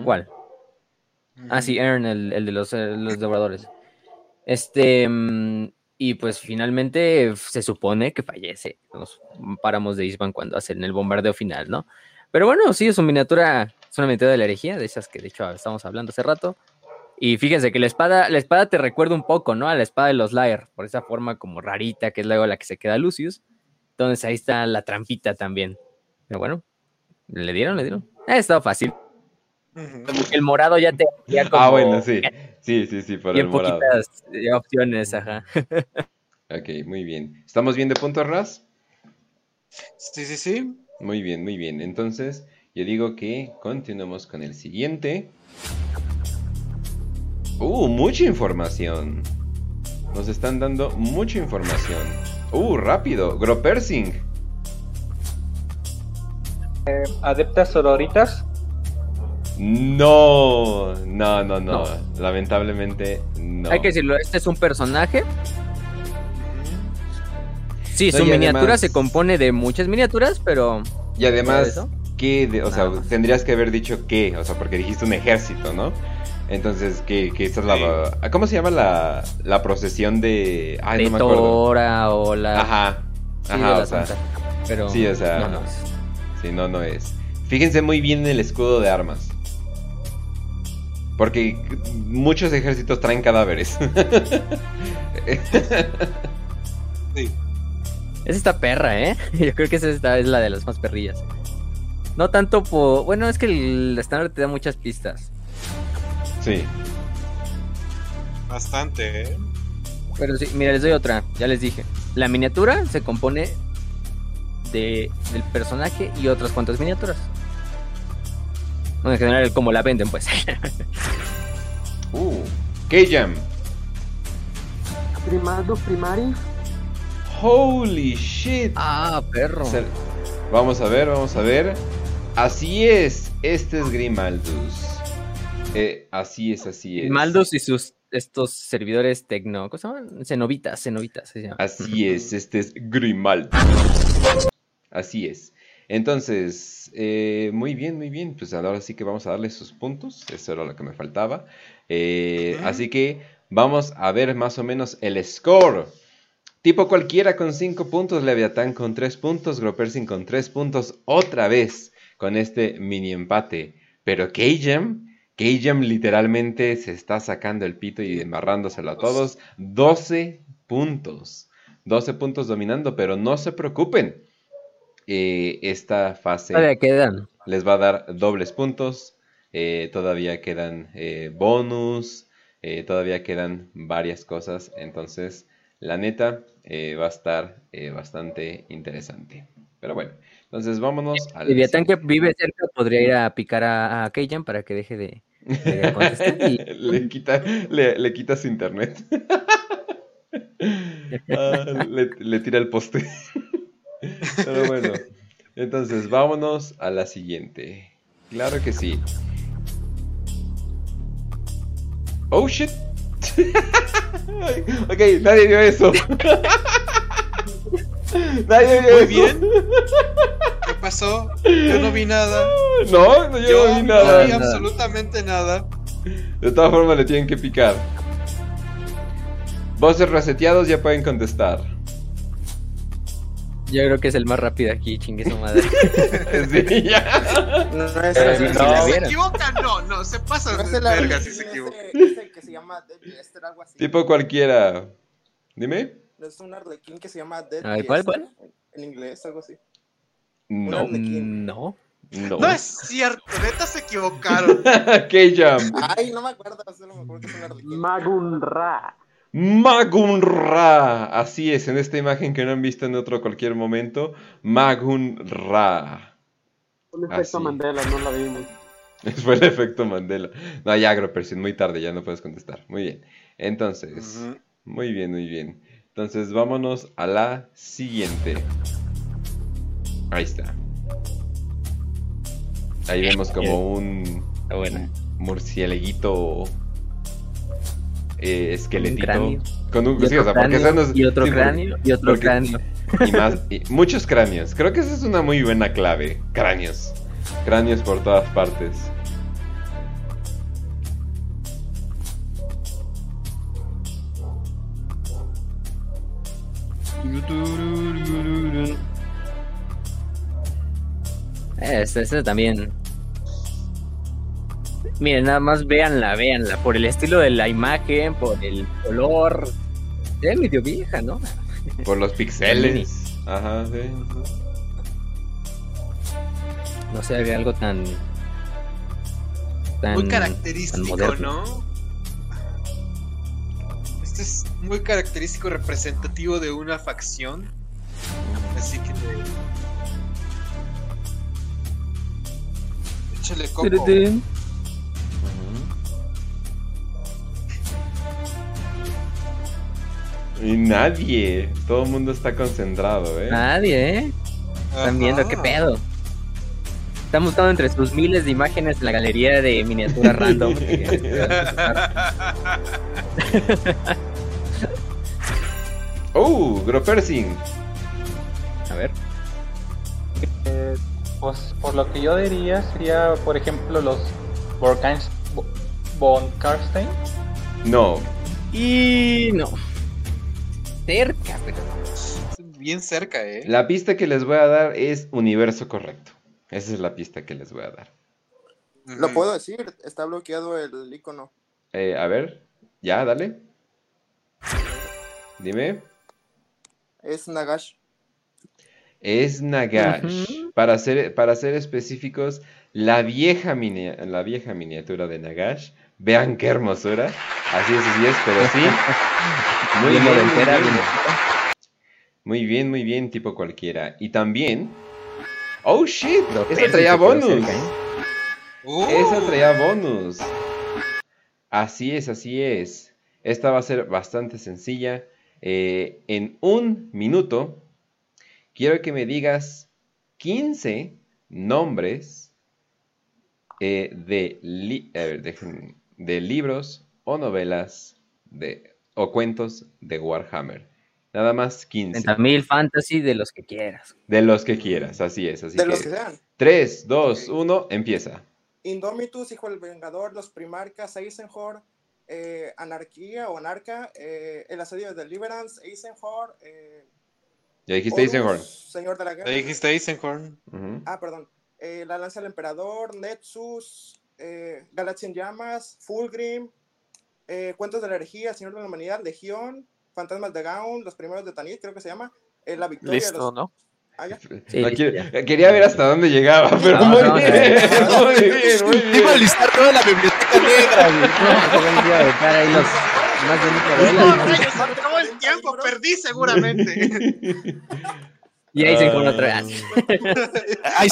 ¿Cuál? Ah, sí, Aaron, el, el de los, eh, los devoradores. Este, mm, y pues finalmente se supone que fallece. Nos paramos de Isban cuando hacen el bombardeo final, ¿no? Pero bueno, sí, es una miniatura, es una miniatura de la herejía, de esas que de hecho estamos hablando hace rato. Y fíjense que la espada, la espada te recuerda un poco, ¿no? A la espada de los Lair, por esa forma como rarita, que es luego la que se queda Lucius. Entonces ahí está la trampita también. Pero bueno, le dieron, le dieron. Ha estado fácil. El morado ya te ya como Ah, bueno, sí. Sí, sí, sí, por el morado. poquitas eh, opciones, ajá. Ok, muy bien. ¿Estamos bien de punto, Ras? Sí, sí, sí. Muy bien, muy bien. Entonces, yo digo que continuemos con el siguiente. Uh, mucha información. Nos están dando mucha información. Uh, rápido. Gropersing. Adeptas sororitas. No, no, no, no. No. Lamentablemente, no. Hay que decirlo, este es un personaje. Sí, No, su miniatura además- se compone de muchas miniaturas, pero Y además? ¿qué? de- o sea, Nada tendrías que haber dicho qué, o sea, porque dijiste un ejército, ¿no? Entonces, ¿qué? qué esa es la, ¿Cómo se llama la, la procesión de... Ay, de no me acuerdo. Tora o la. Ajá, sí, ajá, de la o sea, Santa. Pero, sí, o sea, no, no es. sí, no, no es. Fíjense muy bien en el escudo de armas. Porque muchos ejércitos traen cadáveres. Sí. Es esta perra, ¿eh? Yo creo que esa esta es la de las más perrillas. No tanto por. Bueno, es que el estándar te da muchas pistas. sí. Bastante, ¿eh? Pero sí, mira, les doy otra, ya les dije. La miniatura se compone de, del personaje y otras cuantas miniaturas. Bueno, en general, como la venden, pues. Uh, K-Jam. Primados Primari. Holy shit. ah, perro. Se, Vamos a ver, vamos a ver. Así es, este es Grimaldus. Eh, así es, así es. Maldos y sus estos servidores tecno, ¿cómo se llaman? Cenobitas, cenobitas se llama. Así es, este es Grimaldus. Así es. Entonces, eh, muy bien, muy bien. Pues ahora sí que vamos a darle sus puntos. Eso era lo que me faltaba. Eh, Así que vamos a ver más o menos el score. Tipo cualquiera con 5 puntos, Leviatán con 3 puntos, Gropersin con 3 puntos, otra vez con este mini empate. Pero Kajam literalmente se está sacando el pito y embarrándoselo a todos. 12 puntos. 12 puntos dominando, pero no se preocupen. Eh, esta fase Todavía quedan. les va a dar dobles puntos. eh, todavía quedan eh, bonus. todavía quedan varias cosas. Entonces, la neta va a estar bastante interesante. Pero bueno, entonces vámonos al. Leviatán que vive cerca podría ir a picar a, a Keijan para que deje de, de contestar. y- le, quita, le, le quita su internet. Ah, le, le tira el poste. Pero bueno, entonces vámonos a la siguiente. Claro que sí. Oh shit. Ok, nadie vio eso. nadie vio Muy eso. bien. ¿Qué pasó? Yo no vi nada. No, no, yo, Yo no vi no nada. vi absolutamente nada. De todas formas le tienen que picar. Voces reseteados ya pueden contestar. Yo creo que es el más rápido aquí, chingue su madre. Sí, ya. No, no es no, la ¿Se vieron. equivocan? No, no, se pasan no es de el verga si se equivocan. ese que se llama Dead Jester, algo así. Tipo cualquiera. Dime. Es un arlequín que se llama Dead A ver, ¿cuál, cuál? En inglés, algo así. No. Arlequín. no. No. No es cierto, neta se equivocaron. K-Jam. Ay, no me acuerdo, solo me acuerdo que es un arlequín. Magunra. Magunra. Así es, en esta imagen que no han visto en otro cualquier momento. Magunra. Un efecto. Mandela, no la vimos. Fue el efecto Mandela. No, ya, Gropersin, muy tarde, ya no puedes contestar. Muy bien. Entonces, muy bien, muy bien. Entonces, vámonos a la siguiente. Ahí está. Ahí vemos como un murcieleguito eh, esqueletito. cráneo. Con un Y sí, o otro sea, cráneo, y otro sí, cráneo, y otro porque- cráneo. y más, y muchos cráneos. Creo que esa es una muy buena clave. Cráneos. Cráneos por todas partes. Esta, esta también. Miren, nada más véanla, véanla. Por el estilo de la imagen, por el color. Se ve medio vieja, ¿no? Por los pixeles. Ajá, sí. No sé, había algo tan. tan Muy característico, moderno. ¿no? Este es muy característico, representativo de una facción. Así que. Échale coco. Y nadie. Todo el mundo está concentrado, ¿eh? Nadie, ¿eh? Están viendo qué pedo. Están buscando entre sus miles de imágenes en la galería de miniaturas random. ¡Oh! Gropersin. A ver. Eh, pues por lo que yo diría sería, por ejemplo, los von Karstein. No. Y no. Cerca, pero. Bien cerca, ¿eh? La pista que les voy a dar es universo correcto. Esa es la pista que les voy a dar. Lo puedo decir, está bloqueado el icono. Eh, a ver. Ya, dale. Dime. Es Nagash. Es Nagash. Para, ser, para ser específicos, la vieja, la vieja miniatura de Nagash. Vean qué hermosura. Así es, así es, pero sí. Muy Bien bien, muy noventera, bien. Muy bien, muy bien, tipo cualquiera. Y también. ¡Oh shit! Pero Esa traía bonus. Uh, Esa traía bonus. Así es, así es. Esta va a ser bastante sencilla. Eh, en un minuto, quiero que me digas 15 nombres eh, de, de libros o novelas de, o cuentos de Warhammer. Nada más 15. 30.000 fantasy de los que quieras. De los que quieras, así es. Así De que los que sean. 3, 2, 1, empieza. Indomitus, Hijo del Vengador, Los Primarcas, Eisenhower, eh, Anarquía o Anarca, eh, El Asedio de Deliverance, Eisenhower, eh, Ya dijiste Horus, Eisenhower. Señor de la Guerra. Le dijiste Eisenhorn. Ujú. Ah, perdón. Eh, la Lanza del Emperador, Nexus, eh, Galaxia en Llamas, Fulgrim, eh, Cuentos de la Herejía, Señor de la Humanidad, Legión, Fantasmas de Gaun, Los Primeros de Tanit, creo que se llama, eh, La Victoria. Listo, los- ¿no? Ah. Sí, No, ya. quería ver hasta dónde llegaba, pero No, muy, no, bien, no. muy bien, muy Iba a bien. listar toda la biblioteca negra. No, se van a ir a aventar ahí los más se acabó el tiempo, perdí seguramente. Y ahí se encuentra otra Ah, vez.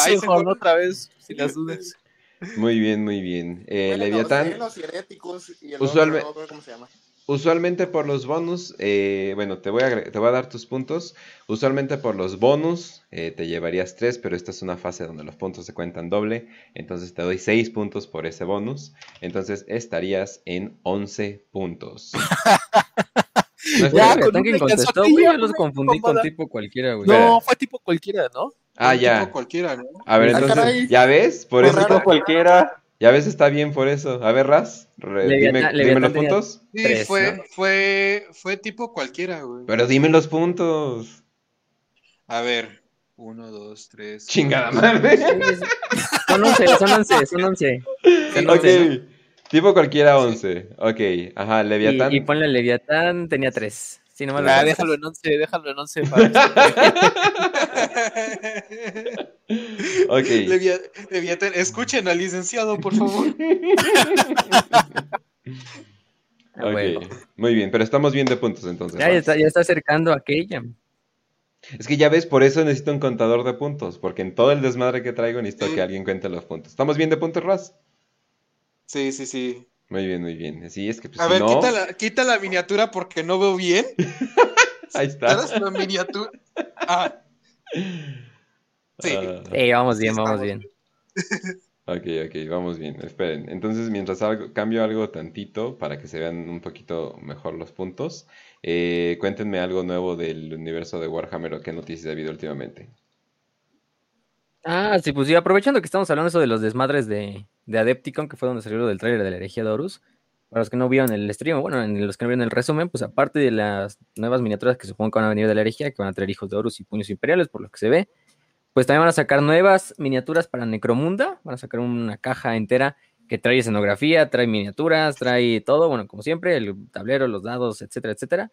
Eisenhower otra vez, sin las dudas. Muy bien, muy bien. Eh, Bueno, Leviatán, Xenos y Heréticos y el Usualme- otro, ¿cómo se llama? usualmente por los bonus, eh, bueno, te voy, a, te voy a dar tus puntos. Usualmente por los bonus eh, te llevarías 3, pero esta es una fase donde los puntos se cuentan doble. Entonces te doy 6 puntos por ese bonus. Entonces estarías en 11 puntos. No, Ya, con una contestó, güey. Yo los confundí con tipo cualquiera, güey. No, fue tipo cualquiera, ¿no? Ah, ya. tipo cualquiera, ¿no? A ver, Ah, entonces. ¿ya ves? Por eso, raro. cualquiera. ya ves, está bien por eso. A ver, Raz, re- Leviatán- dime, dime Leviatán los tenía- puntos. Sí, Tres, fue, ¿no? fue, fue tipo cualquiera, güey. Pero dime los puntos. A ver, uno, dos, tres. Chingada madre. Son 11, son 11, son 11. Son 11, ¿no? Tipo cualquiera 11. Ok. Ajá, Leviatán. Y, y ponle Leviatán, tenía 3. Si no me Ah, recuerdo. déjalo en 11, déjalo en 11 para Ok. Levia- Leviatán, escuchen al licenciado, por favor. Ah, Ok. huevo. Muy bien, pero estamos bien de puntos entonces. Ya, ya está, ya está acercando aquella. Es que ya ves, por eso necesito un contador de puntos. Porque en todo el desmadre que traigo necesito Sí. que alguien cuente los puntos. ¿Estamos bien de puntos, Raz? Sí, sí, sí. Muy bien, muy bien. Sí, es que pues, A si ver, no... quita, la, quita la miniatura porque no veo bien. Ahí está. ¿Quieres la miniatura? Ah, Sí. Eh, vamos bien, Sí, vamos bien. Ok, ok, vamos bien. Esperen. Entonces, mientras algo- cambio algo tantito para que se vean un poquito mejor los puntos, eh, cuéntenme algo nuevo del universo de Warhammer o qué noticias ha habido últimamente. Ah, sí, pues sí, aprovechando que estamos hablando eso de los desmadres de, de Adepticon, que fue donde salió del tráiler de la herejía de Horus. Para los que no vieron el stream, bueno, en los que no vieron el resumen, pues aparte de las nuevas miniaturas que supongo que van a venir de la herejía, que van a traer hijos de Horus y puños imperiales, por lo que se ve, pues también van a sacar nuevas miniaturas para Necromunda, van a sacar una caja entera que trae escenografía, trae miniaturas, trae todo, bueno, como siempre, el tablero, los dados, etcétera, etcétera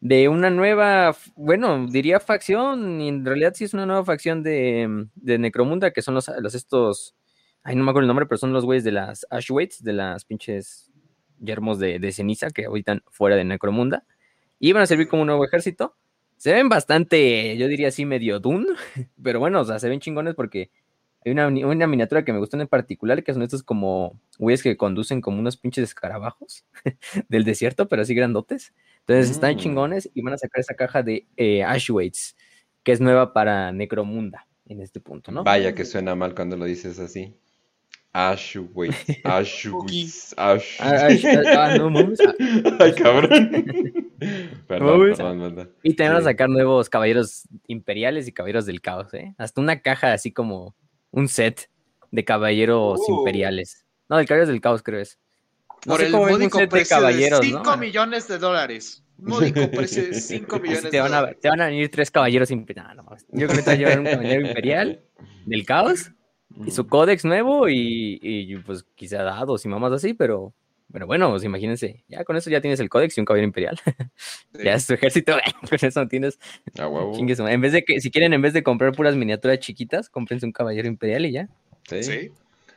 de una nueva, bueno, diría facción, y en realidad sí es una nueva facción de, de Necromunda, que son los, los estos, ay, no me acuerdo el nombre, pero son los güeyes de las Ashweights, de las pinches yermos de, de ceniza que habitan fuera de Necromunda, y van a servir como un nuevo ejército. Se ven bastante, yo diría así, medio Dune, pero bueno, o sea, se ven chingones porque hay una, una miniatura que me gustó en particular, que son estos como güeyes que conducen como unos pinches escarabajos del desierto, pero así grandotes. Entonces están Mm. chingones y van a sacar esa caja de eh, Ashweights, que es nueva para Necromunda en este punto, ¿no? Vaya que suena mal cuando lo dices así. Ashweights, Ashweights, Ash... Ah, Ash- no mames. Ah, Ay, cabrón. Perdón, Mames. perdón, perdón. Y también van a sacar nuevos caballeros imperiales y caballeros del caos, ¿eh? Hasta una caja así como un set de caballeros Uh. imperiales. No, de caballeros del caos creo es. No por el módico precio de caballeros, 5 ¿no? millones de dólares. Módico precio de 5 Así millones te de van, a, dólares. te van a venir tres caballeros imperiales. No, no mames. Yo creo que te va a llevar un caballero imperial del caos y su códex nuevo y, y, pues quizá dados y mamás así, pero, pero bueno, pues imagínense, ya con eso ya tienes el códex y un caballero imperial. ya es tu ejército, con eso tienes su madre. En vez de que, si quieren, en vez de comprar puras miniaturas chiquitas, cómprense un caballero imperial y ya. Sí. Sí.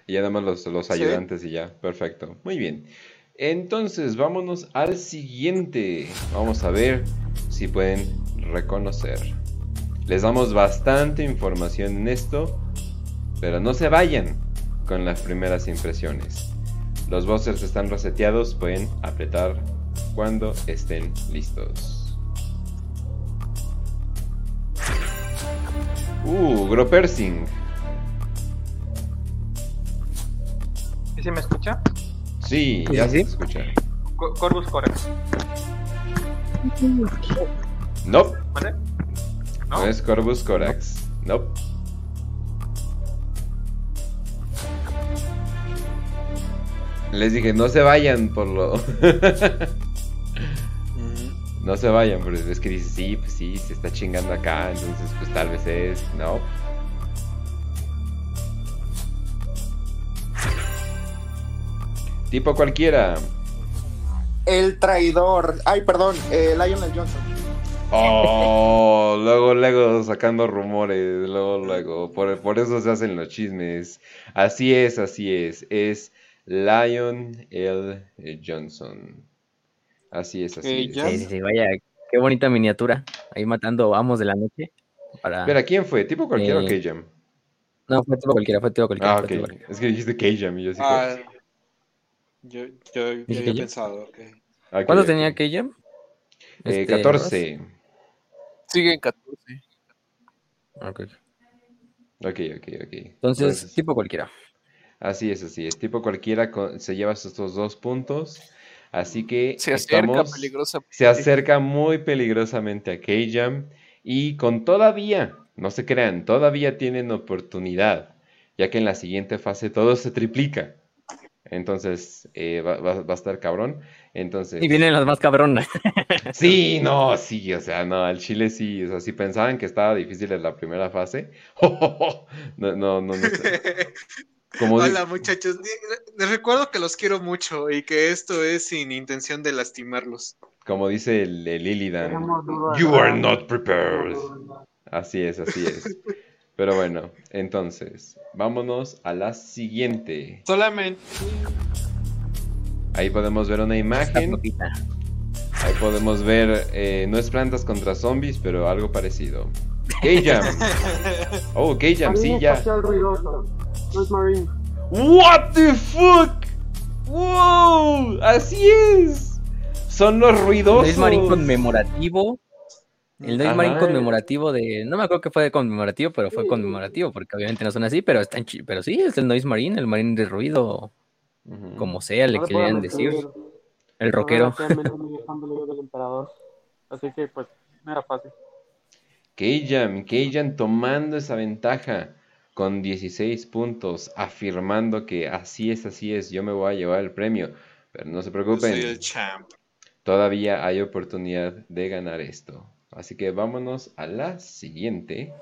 Y ya nada más los, los Sí. ayudantes y ya. Perfecto. Muy bien. Entonces, vámonos al siguiente. Vamos a ver si pueden reconocer. Les damos bastante información en esto, pero no se vayan con las primeras impresiones. Los busters están reseteados, pueden apretar cuando estén listos. Uh, Gropersing. ¿Sí se me escucha? Sí, ya sí, se escucha. Co- Corvus Corax. No, ¿Vale? no ¿No? es Corvus Corax. No. Les dije, no se vayan por lo... Mm, no se vayan, pero es que dice, sí, pues sí, se está chingando acá, entonces pues tal vez es... No. Tipo cualquiera. El traidor. Ay, perdón, eh, Lionel Johnson. Oh, luego, luego sacando rumores, luego, luego. Por, por eso se hacen los chismes. Así es, así es. Es Lion L. Johnson. Así es, así Ok, es. Sí, sí, sí, vaya, qué bonita miniatura. Ahí matando amos de la noche. Para... Espera, ¿quién fue? ¿Tipo cualquiera o Eh, K-Jam? No, fue tipo cualquiera, fue tipo cualquiera. Ah, ok. cualquiera. Es que dijiste K-Jam y yo sí. Ah, yo, yo, yo ¿Dice había pensado, ok. Ok, ¿Cuántos ok. tenía Keyam? Eh, Este, 14. Sigue en 14. Ross? Ok. Ok, ok, ok. Entonces, tipo cualquiera. Así es, así es. Tipo cualquiera se lleva estos dos puntos. Así que Se acerca estamos- peligrosa. se acerca muy peligrosamente a K-Jam y con todavía, no se crean, todavía tienen oportunidad, ya que en la siguiente fase todo se triplica. Entonces, eh, va, va- va a estar cabrón. Entonces, Y vienen las más cabronas. sí, no, sí, o sea, no, al Chile sí, o sea, si pensaban que estaba difícil en la primera fase, no, no, no, no sé. Como Hola muchachos, les recuerdo que los quiero mucho y que esto es sin intención de lastimarlos. Como dice el, el Illidan. You are not prepared. Así es, así es. Pero bueno, entonces, vámonos a la siguiente. Solamente Ahí podemos ver una imagen. Ahí podemos ver, eh, no es plantas contra zombies, pero algo parecido. K-Jam. Oh, K-Jam, sí, ya. espacial ruidoso. No es Marine. What the fuck? Wow, así es. Son los ruidosos. Noise Marine conmemorativo. El Noise Marine conmemorativo de. No me acuerdo que fue de conmemorativo, pero fue conmemorativo, porque obviamente no son así, pero están chi- Pero sí, es el Noise Marine, el Marine de ruido, Ujú. como sea, le No que puedo quieran mentir. decir. El rockero. Así que, pues, no era fácil. Keijan, Keijan tomando esa ventaja con 16 puntos, afirmando que así es, así es, yo me voy a llevar el premio. Pero no se yo preocupen, soy el champ. todavía hay oportunidad de ganar esto. Así que vámonos a la siguiente.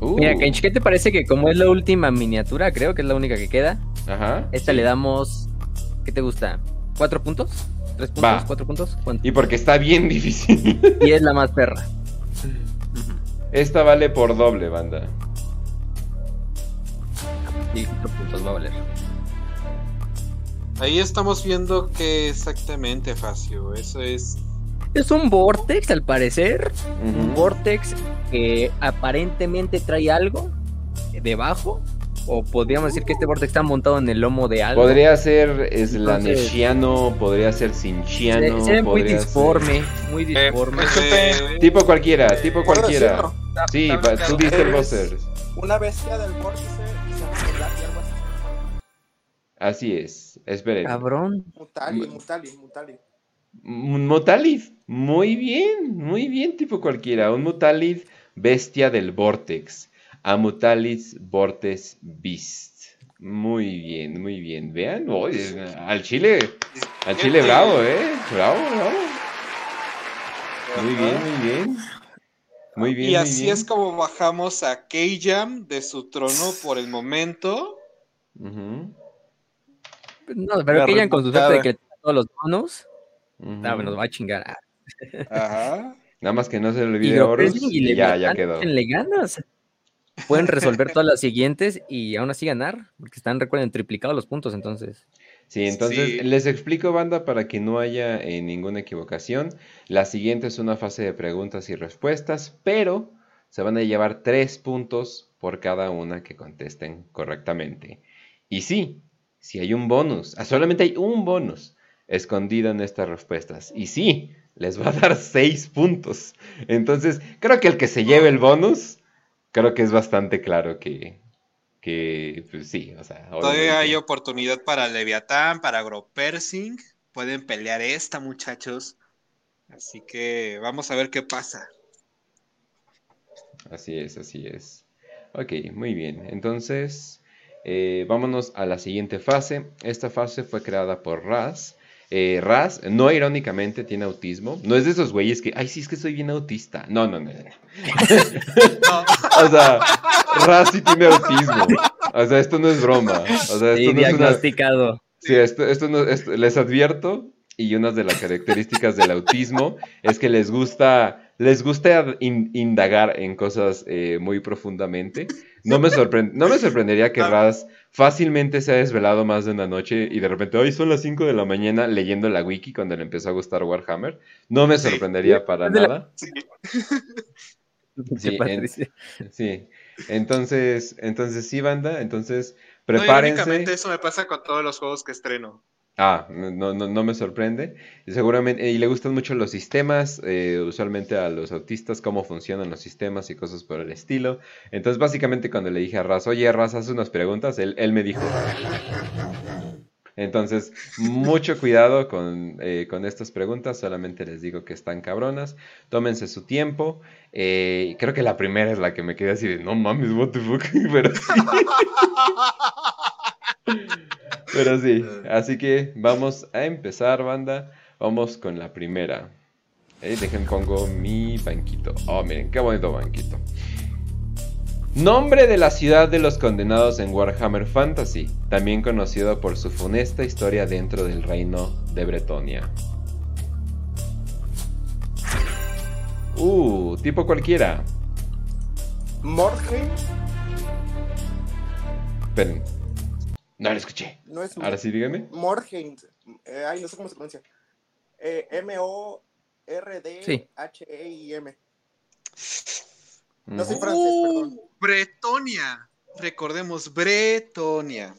Uh, Mira, Kench, ¿qué te parece que como es la última miniatura, creo que es la única que queda? Ajá. Esta sí. le damos. ¿Qué te gusta? ¿Cuatro puntos? ¿Tres puntos? Va. ¿Cuatro puntos? ¿Cuánto? Y porque está bien difícil. Y es la más perra. Esta vale por doble, banda. Y cuatro puntos va a valer. Ahí estamos viendo que exactamente, Facio. Eso es. Es un Vortex, al parecer. Un. Vortex que aparentemente trae algo debajo. O podríamos decir que este Vortex está montado en el lomo de algo. Podría ser slaneshiano, podría ser sinchiano. se, se ve muy ser- disforme, muy disforme. Eh, Tipo cualquiera, tipo ¿Puedo cualquiera. Sí, Está- tú diste el buzzer. Una bestia del vórtice y se algo así. Así es. Esperen. Cabrón. Mutali, Mutali, Mutali. Un Mutalid. Muy bien, muy bien, tipo cualquiera. Un Mutalid bestia del Vortex. A Mutalid Vortex Beast. Muy bien, muy bien. Vean, al chile, al chile bravo, ¿eh? Bravo, bravo. Muy bien, muy bien. Muy bien. y así bien. es como bajamos a K-Jam de su trono por el momento. No, pero hayan con su suerte de que todos los nos va a chingar. Ah, Ajá. Nada más que no se le Y olvide Horus y ya, ya quedó. ganas. Pueden resolver todas las siguientes y aún así ganar. Porque están, recuerden, triplicados los puntos, entonces. Sí, entonces Sí. les explico, banda, para que no haya eh, ninguna equivocación. La siguiente es una fase de preguntas y respuestas, pero se van a llevar tres puntos por cada una que contesten correctamente. Y sí, si hay un bonus, ah, solamente hay un bonus escondido en estas respuestas. Y sí, les va a dar 6 puntos. Entonces, creo que el que se lleve el bonus, creo que es bastante claro que, que pues sí, o sea, Todavía hay oportunidad para Leviatán, para Agropersing. Pueden pelear esta, muchachos. Así que vamos a ver qué pasa. Así es, así es. Ok, muy bien. Entonces, eh, vámonos a la siguiente fase. Esta fase fue creada por Raz. Eh, Raz, no irónicamente, tiene autismo. No es de esos güeyes que, ay, sí, es que soy bien autista. No, no, no. no. o sea, Raz sí tiene autismo. O sea, esto no es broma. O sea, Sí, esto no es una... diagnosticado. Sí, esto, esto no, esto- les advierto, y una de las características del autismo es que les gusta, les gusta in- indagar en cosas eh, muy profundamente. No me, sorpre- no me sorprendería que Raz fácilmente se ha desvelado más de una noche y de repente, hoy son las 5 de la mañana leyendo la wiki cuando le empezó a gustar Warhammer. No me Sí. sorprendería para la- nada. Sí. Sí, en- Patricia. Sí, entonces, entonces sí, banda, entonces No, prepárense. irónicamente, eso me pasa con todos los juegos que estreno. Ah, no, no, no me sorprende. Seguramente, y le gustan mucho los sistemas, eh, usualmente a los autistas, cómo funcionan los sistemas y cosas por el estilo. Entonces, básicamente, cuando le dije a Raz, oye, Raz, haz unas preguntas, él, él me dijo. Entonces, mucho cuidado con, eh, con estas preguntas, solamente les digo que están cabronas. Tómense su tiempo. Eh, creo que la primera es la que me quedé así de, no mames, what the fuck. Pero sí. Pero sí, así que vamos a empezar, banda. Vamos con la primera. Eh, dejen pongo mi banquito. Oh, miren, qué bonito banquito. Nombre de la ciudad de los condenados en Warhammer Fantasy, también conocido por su funesta historia dentro del reino de Bretonia. Uh, tipo cualquiera. Mordheim Esperen. No lo escuché. no es Ahora sí, dígame. Mordheim. Eh, ay, no sé cómo se pronuncia. Eh, M-O-R-D-H-E-I-M. No soy francés, perdón. Uh, Bretonia. Recordemos, Bretonia.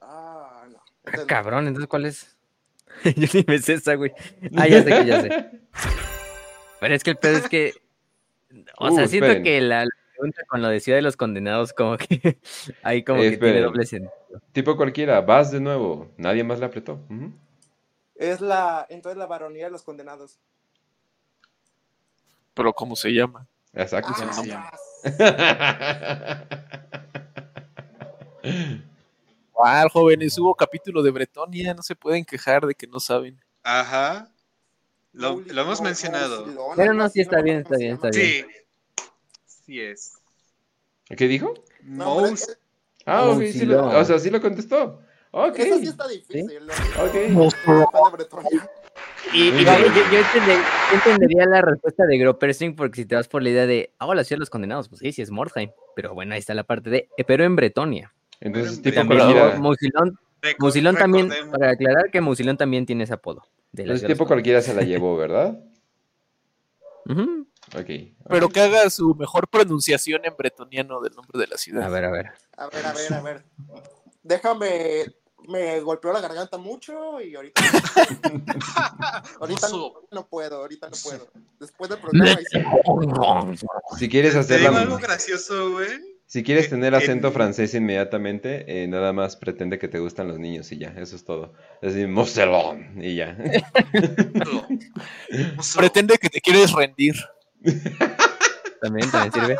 Ah, no. Ah, cabrón, entonces ¿cuál es? Yo ni me sé esa, güey. Ah, ya sé que ya sé. Pero es que el pedo es que. O Uh, sea, siento esperen. que la la pregunta con lo de Ciudad de los Condenados, como que. Ahí como que tiene doble sentido. Tipo cualquiera, vas de nuevo. Nadie más le apretó. Es la, entonces la baronía de los condenados. Pero ¿cómo se llama? Exacto. ¿Cómo se Ah, Ah, jóvenes, hubo capítulo de Bretonia, no se pueden quejar de que no saben. Ajá. Lo, lo hemos mencionado. Pero no, sí está bien, está bien, llama. está Sí. Sí es. ¿Qué dijo? No, Ah, ok, sí lo- o sea, sí lo contestó. Ok. Esa sí está difícil. ¿no? Ok. Bretonia. Y, y yo, yo entender- yo entendería la respuesta de Gropersing porque si te vas por la idea de, ah, la ciudad de los condenados, pues sí, sí es Mordheim. Pero bueno, ahí está la parte de, eh, pero en Bretonia. Entonces, Pero tipo cualquiera. Musilón, también, recordemos- para aclarar que Musilón también tiene ese apodo. De Entonces, tipo cualquiera se la llevó, ¿verdad? condenados. Ujú. Ok. Pero que haga su mejor pronunciación en bretoniano del nombre de la ciudad. A ver, a ver. A ver, a ver, a ver. Déjame. Me golpeó la garganta mucho y ahorita. ahorita no, no puedo, ahorita no puedo. Después del programa. Si quieres hacerla. algo gracioso, güey. Si quieres Eh, tener acento en- francés inmediatamente, eh, nada más pretende que te gustan los niños y ya, eso es todo. Es decir, Moselón y ya. Pretende que te quieres rendir. También, también sirve.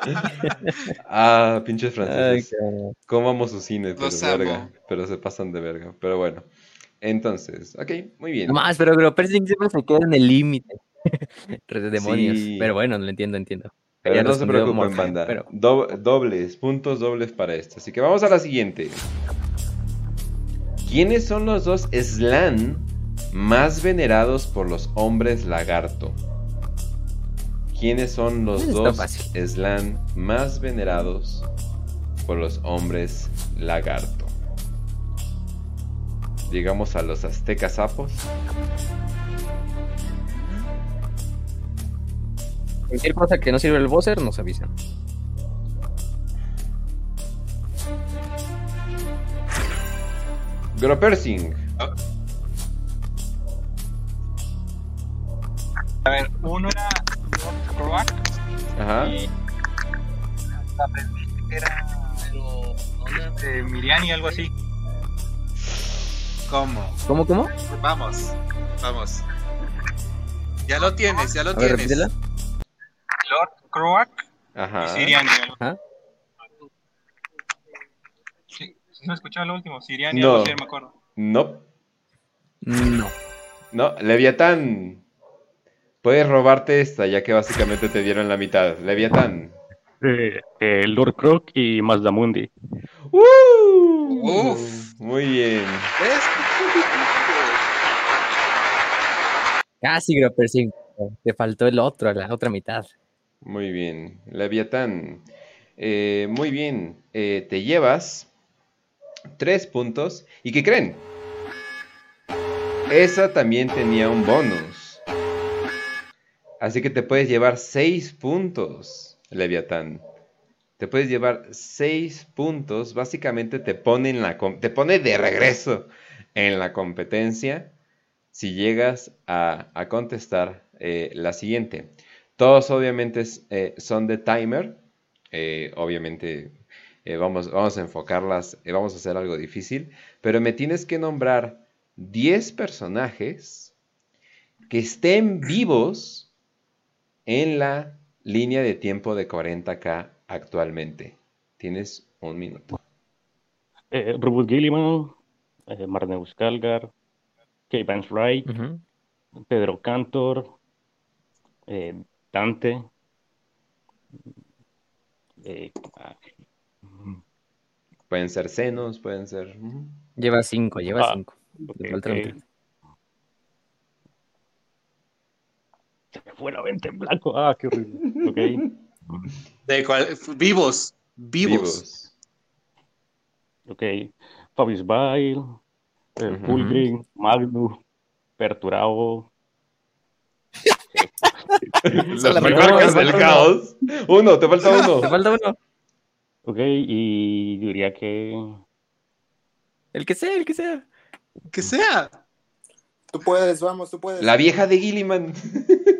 ah, pinches Ay, franceses. ¿Cómo amo su cine? Pero verga. Pero se pasan de verga. Pero bueno. Entonces, ok, muy bien. No más, pero Gropersing siempre se queda en el límite. Red de demonios. Sí. Pero bueno, lo entiendo, entiendo. Pero Había no se preocupen, Mordheim, banda. pero- Do- dobles, puntos dobles para esto. Así que vamos a la siguiente. ¿Quiénes son los dos Slan más venerados por los hombres lagarto? ¿Quiénes son los dos. Slan más venerados por los hombres lagarto? Digamos a los aztecas sapos. Cualquier cosa que no sirve el buzzer nos avisan. Gropersing. A ver, uno era Croak Ajá. y aprendiste que era de Miriani, algo así. ¿Cómo? ¿Cómo, cómo? Vamos, vamos. Ya lo tienes, ya lo A ver, tienes. repítela. Lord Croak Ajá. y Siriani. Ajá. Sí, no escuchaba lo último. Siriani, No. algo así, me acuerdo. No. No. No, Leviatán. Puedes robarte esta, ya que básicamente te dieron la mitad. Leviatán. Eh, eh, Lord Croc y Mazdamundi. ¡Uh! Uf. Muy bien. Casi, Gropper 5. Te faltó el otro, la otra mitad. Muy bien. Leviatán. Eh, muy bien. Eh, te llevas tres puntos. ¿Y qué creen? Esa también tenía un bonus. Así que te puedes llevar seis puntos, Leviatán. Te puedes llevar seis puntos. Básicamente te pone, la, te de regreso en la competencia si llegas a, contestar eh, la siguiente. Todos obviamente eh, son de timer. Eh, obviamente vamos, vamos a enfocarlas, vamos a hacer algo difícil. Pero me tienes que nombrar 10 personajes que estén vivos en la línea de tiempo de 40k actualmente. Tienes un minuto. Eh, Robert Gilliman, eh, Marneus Calgar, Kay Vance Wright. Pedro Cantor, eh, Dante. eh, ah, Pueden ser senos, pueden ser... Lleva 5, lleva Ah, 5. ok, Te falta ok. un- Se me fue la venta en blanco. Ah, qué horrible. Ok. ¿De cuál? Vivos. Vivos. Ok, Fabius Bail, eh. Fulgrim, Magnus, Perturabo, Los mejor. del caos. Uno, te falta Te uno. falta uno. ok, y diría que El que sea, el que sea. Que sea. Tú puedes, vamos, tú puedes. La vieja de Gilliman.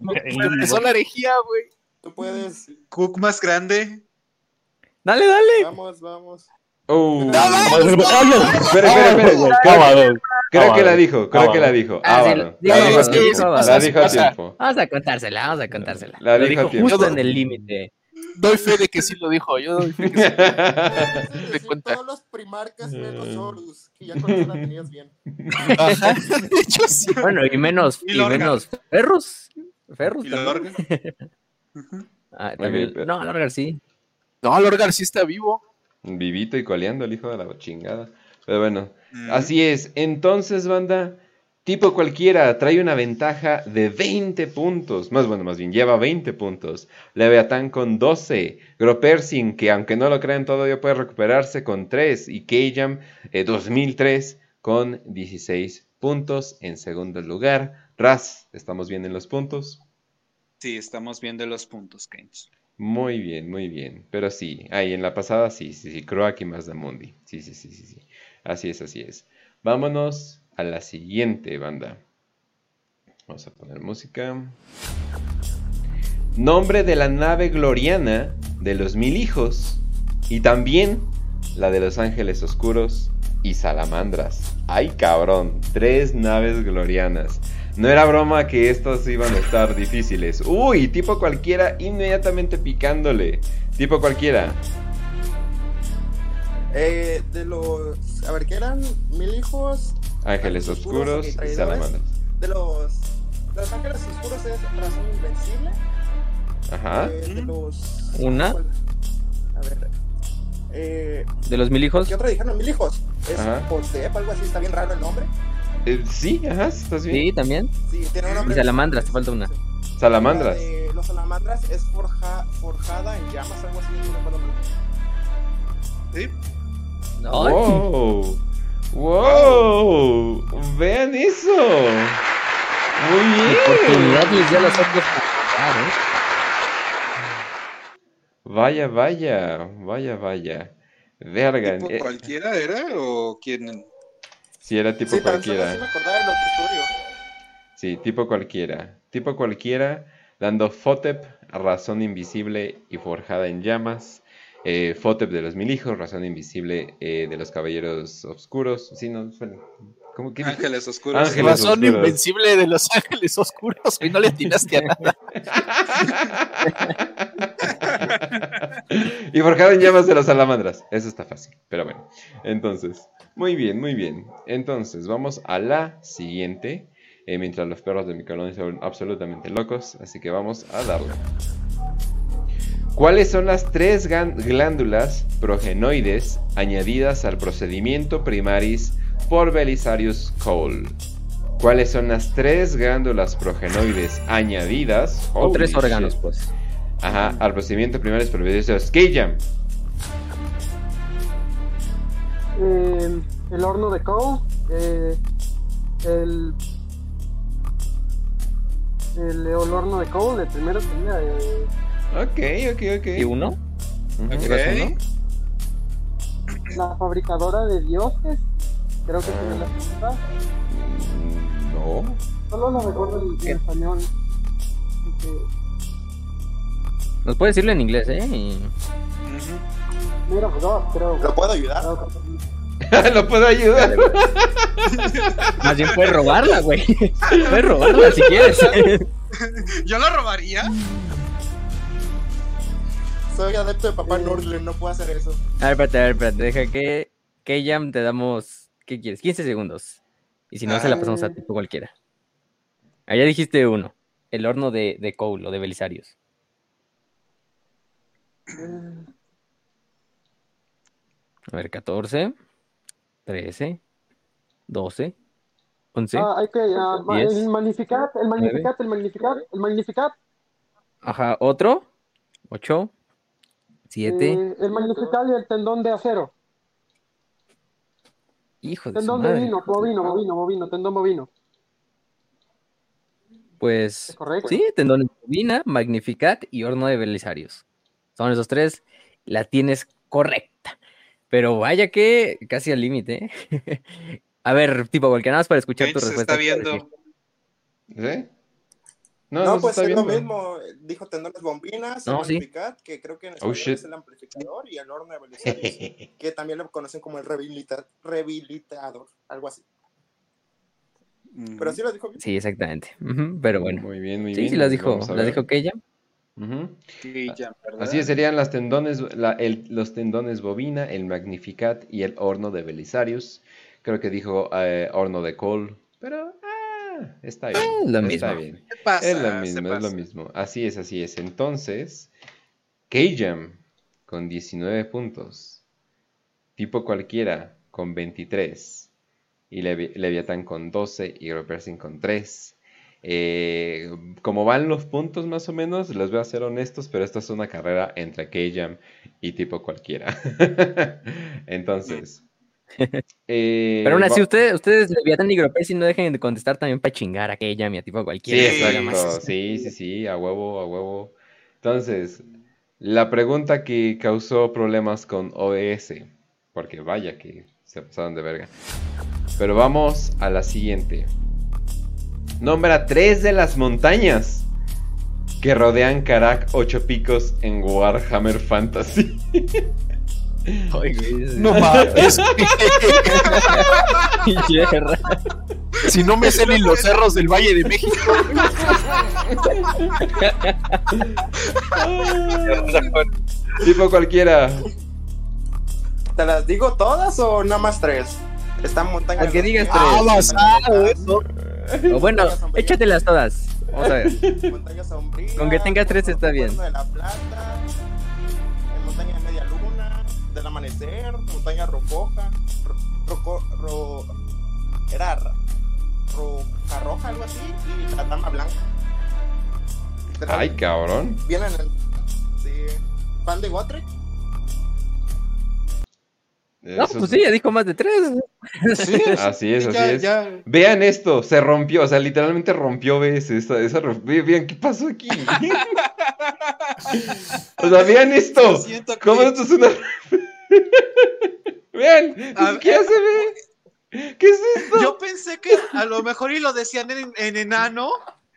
Empezó la herejía, güey. Tú puedes. Cook más grande. Dale, dale. Vamos, vamos. Oh. ¡Ah, no! Espera, espera, espera. Abaddon. Creo que la dijo, creo que la dijo. Ah, sí, Abaddon. dígalo, La dijo a tiempo. La dijo a tiempo. Vamos a contársela, vamos a contársela. La Lo dijo a dijo tiempo. justo en el límite. Doy fe de que sí lo dijo. Yo doy fe que sí. Cuenta. todos los primarcas menos Horus, que ya con eso la tenías bien. Ajá. De hecho, sí. Bueno, y menos, Y menos Ferrus. Ferrus Y. Ah, también. pero- No, Lorgar sí. No, Lord García está vivo. Vivito y coleando el hijo de la chingada. Pero bueno, Mm. así es. Entonces, banda, tipo cualquiera trae una ventaja de 20 puntos. Más bueno, más bien, lleva 20 puntos. Leviatán con 12. Gropersin, que aunque no lo crean todavía puede recuperarse con 3. Y Keyjam, eh, 2003 con 16 puntos en segundo lugar. Raz, ¿estamos bien en los puntos? Sí, estamos viendo los puntos, Kench. Muy bien, muy bien. Pero sí, ahí en la pasada sí, sí, sí, Croak y Mazdamundi. Sí, sí, sí, sí, sí. Así es, así es. Vámonos a la siguiente banda. Vamos a poner música. Nombre de la nave gloriana de los mil hijos. Y también la de los ángeles oscuros y salamandras. ¡Ay, cabrón! Tres naves glorianas. No era broma que estos iban a estar difíciles. Uy, tipo cualquiera inmediatamente picándole. Tipo cualquiera. Eh, de los. A ver, ¿qué eran? Mil hijos. Ángeles oscuros y salamandras. De los. De los ángeles oscuros es razón invencible. Ajá. Eh, de los. ¿Una? A ver. Eh, De los mil hijos. ¿Qué otro dijeron? Mil hijos. Es Ajá. Josep, algo así. Está bien raro el nombre. Eh, sí, ajá, ¿estás bien? Sí, también. Sí, tiene un nombre. Y salamandras, te falta una. Salamandras. La de los salamandras es forja, forjada en llamas, algo así. No. ¿Sí? Ay, ¡Wow! ¡Wow! ¡Vean eso! ¡Muy oportunidad bien! les dio a los otros para ¿eh? Vaya, vaya, vaya, vaya. Verga. ¿Tipo eh, cualquiera era o quién? Sí, era tipo Sí, pero solo cualquiera. sí me acordaba del otro estudio. Sí, tipo cualquiera. tipo cualquiera, dando Fotep, razón invisible y forjada en llamas. Eh, Fotep de los mil hijos, razón invisible eh, de los caballeros oscuros. Sí, no, suena- ¿cómo que? Ángeles oscuros. Ángeles Razón oscuros. invencible de los ángeles oscuros. Y no le atinaste a nada. y forjado en llamas de las salamandras. Eso está fácil, pero bueno. Entonces, muy bien, muy bien. Entonces, vamos a la siguiente. eh, mientras los perros de mi colonia son absolutamente locos. Así que vamos a darle. ¿Cuáles son las tres glándulas progenoides añadidas al procedimiento primaris por Belisarius Cole? ¿Cuáles son las tres glándulas progenoides añadidas? O tres órganos, shit. pues. Ajá, al procedimiento primaris por Belisarius K-Jam. Eh, el horno de Cole, eh, el, el, el horno de Cole, el primero sería eh, Ok, ok, ok. ¿Y uno? Ujú. Ok. la fabricadora de dioses. Creo que tiene la segunda. Mm, No. Solo lo recuerdo en, en español. Así que, Nos puede decirlo en inglés, ¿eh? Y- Ujú. Mira, pues, no, creo. ¿Lo puedo ayudar? Lo puedo ayudar. Más bien puedes robarla, güey. Puedes robarla si quieres. Yo la robaría. Soy adepto de Papá Nurgle, no puedo hacer eso. A ver, espérate, a ver, espérate. Deja que. Que Jam te damos. ¿Qué quieres? 15 segundos. Y si no, se la pasamos a tipo cualquiera. Allá dijiste uno. El horno de, de Cole o de Belisarius. A ver, 14, 13, 12, 11. Ah, hay que. ah, ma- Diez, el Magnificat, el Magnificat, el Magnificat, el Magnificat. Ajá, otro. 8, 7. eh, el Magnificat y el tendón de acero. Hijo de su Tendón de madre. vino, bovino, bovino, bovino, tendón bovino. Pues ¿Es correcto? sí, tendón de bovina, Magnificat y horno de Belisarius. Son esos tres. La tienes correcta. Pero vaya que casi al límite. ¿eh? A ver, tipo cualquiera nada más para escuchar tu se respuesta. está viendo. ¿Sí? No, no se pues está es lo viendo. mismo. Dijo tendones bombinas, el No, sí. Magnificat, que creo que en Oh, es el amplificador, y el horno de Belisarius, que también lo conocen como el rehabilita- rehabilitador, algo así. Pero sí lo dijo bien. Sí, exactamente. Pero bueno. Muy bien, muy Sí, bien. sí, las pues dijo, las ver. Así serían las tendones, la- el- los tendones bovina, el Magnificat y el horno de Belisarius. Creo que dijo eh, horno de Cole, pero ah, está bien. Eh, lo está mismo. bien. Es lo mismo, es lo mismo. Así es, así es. Entonces, K-Jam con 19 puntos. Tipo cualquiera con 23. Y Levi- Leviatán con 12 y Ropersin con 3. Eh, como van los puntos más o menos, les voy a ser honestos, pero esta es una carrera entre K-Jam y tipo cualquiera. Entonces. eh, Pero aún así, ustedes, ustedes Leviatán y Gropesi no dejen de contestar también para chingar a Keya, mi a tipo Sí, cualquiera. exacto. más. Sí, sí, sí, a huevo, a huevo. Entonces, la pregunta que causó problemas con OBS, porque vaya que se pasaron de verga. Pero vamos a la siguiente. Nombra tres de las montañas que rodean Karak ocho picos en Warhammer Fantasy. Ay, No mames. Si no me sé ni los cerros del Valle de México. tipo cualquiera. ¿Te las digo todas o nada más tres? Están montañas. Al que digas Ah, tres. basado eso. O bueno, échatelas todas. Vamos a ver. Montaña sombría. Con que tengas tres está bien. De la Plata, eh, montaña de media luna, del amanecer, montaña rocoja, ro, roco- ro- era ra- roja roja, algo así, y la dama blanca. Pero Ay, cabrón. Vienen en. Sí. ¿Fan de Gotrek? No, Eso pues es- sí, ya dijo más de tres. Así es, así Ya- es. ya- Vean esto, se rompió, o sea, literalmente rompió veces. Esa, esa vean qué pasó aquí. o sea, vean esto. Siento, ¿Cómo esto es una. vean, A siquiera ver. se ve. ¿Qué es esto? Yo pensé que a lo mejor y lo decían en, en enano,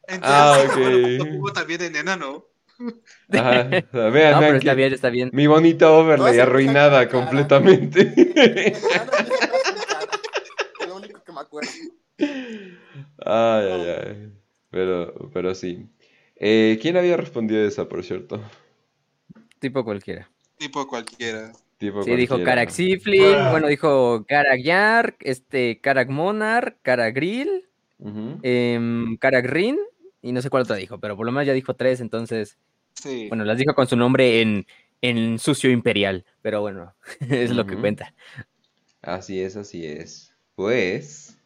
Entonces, Ah, ok. bueno, también en enano. Ajá, vean, No, vean pero que está bien, está bien. mi bonita overlay No, sí, arruinada completamente. Es lo único que me acuerdo. Ay, ay, ay. Pero, pero sí. Eh, ¿quién había respondido esa, por cierto? Tipo cualquiera. Tipo cualquiera. Tipo Sí, dijo. Karak Siflin, bueno, dijo Karak Yark, este, Karak Monarch, Karak Grill, Karak Rin, y no sé cuál otra dijo, pero por lo menos ya dijo tres, entonces, Sí. bueno, las dijo con su nombre en, en sucio imperial, pero bueno, es lo que cuenta. Así es, así es. Pues,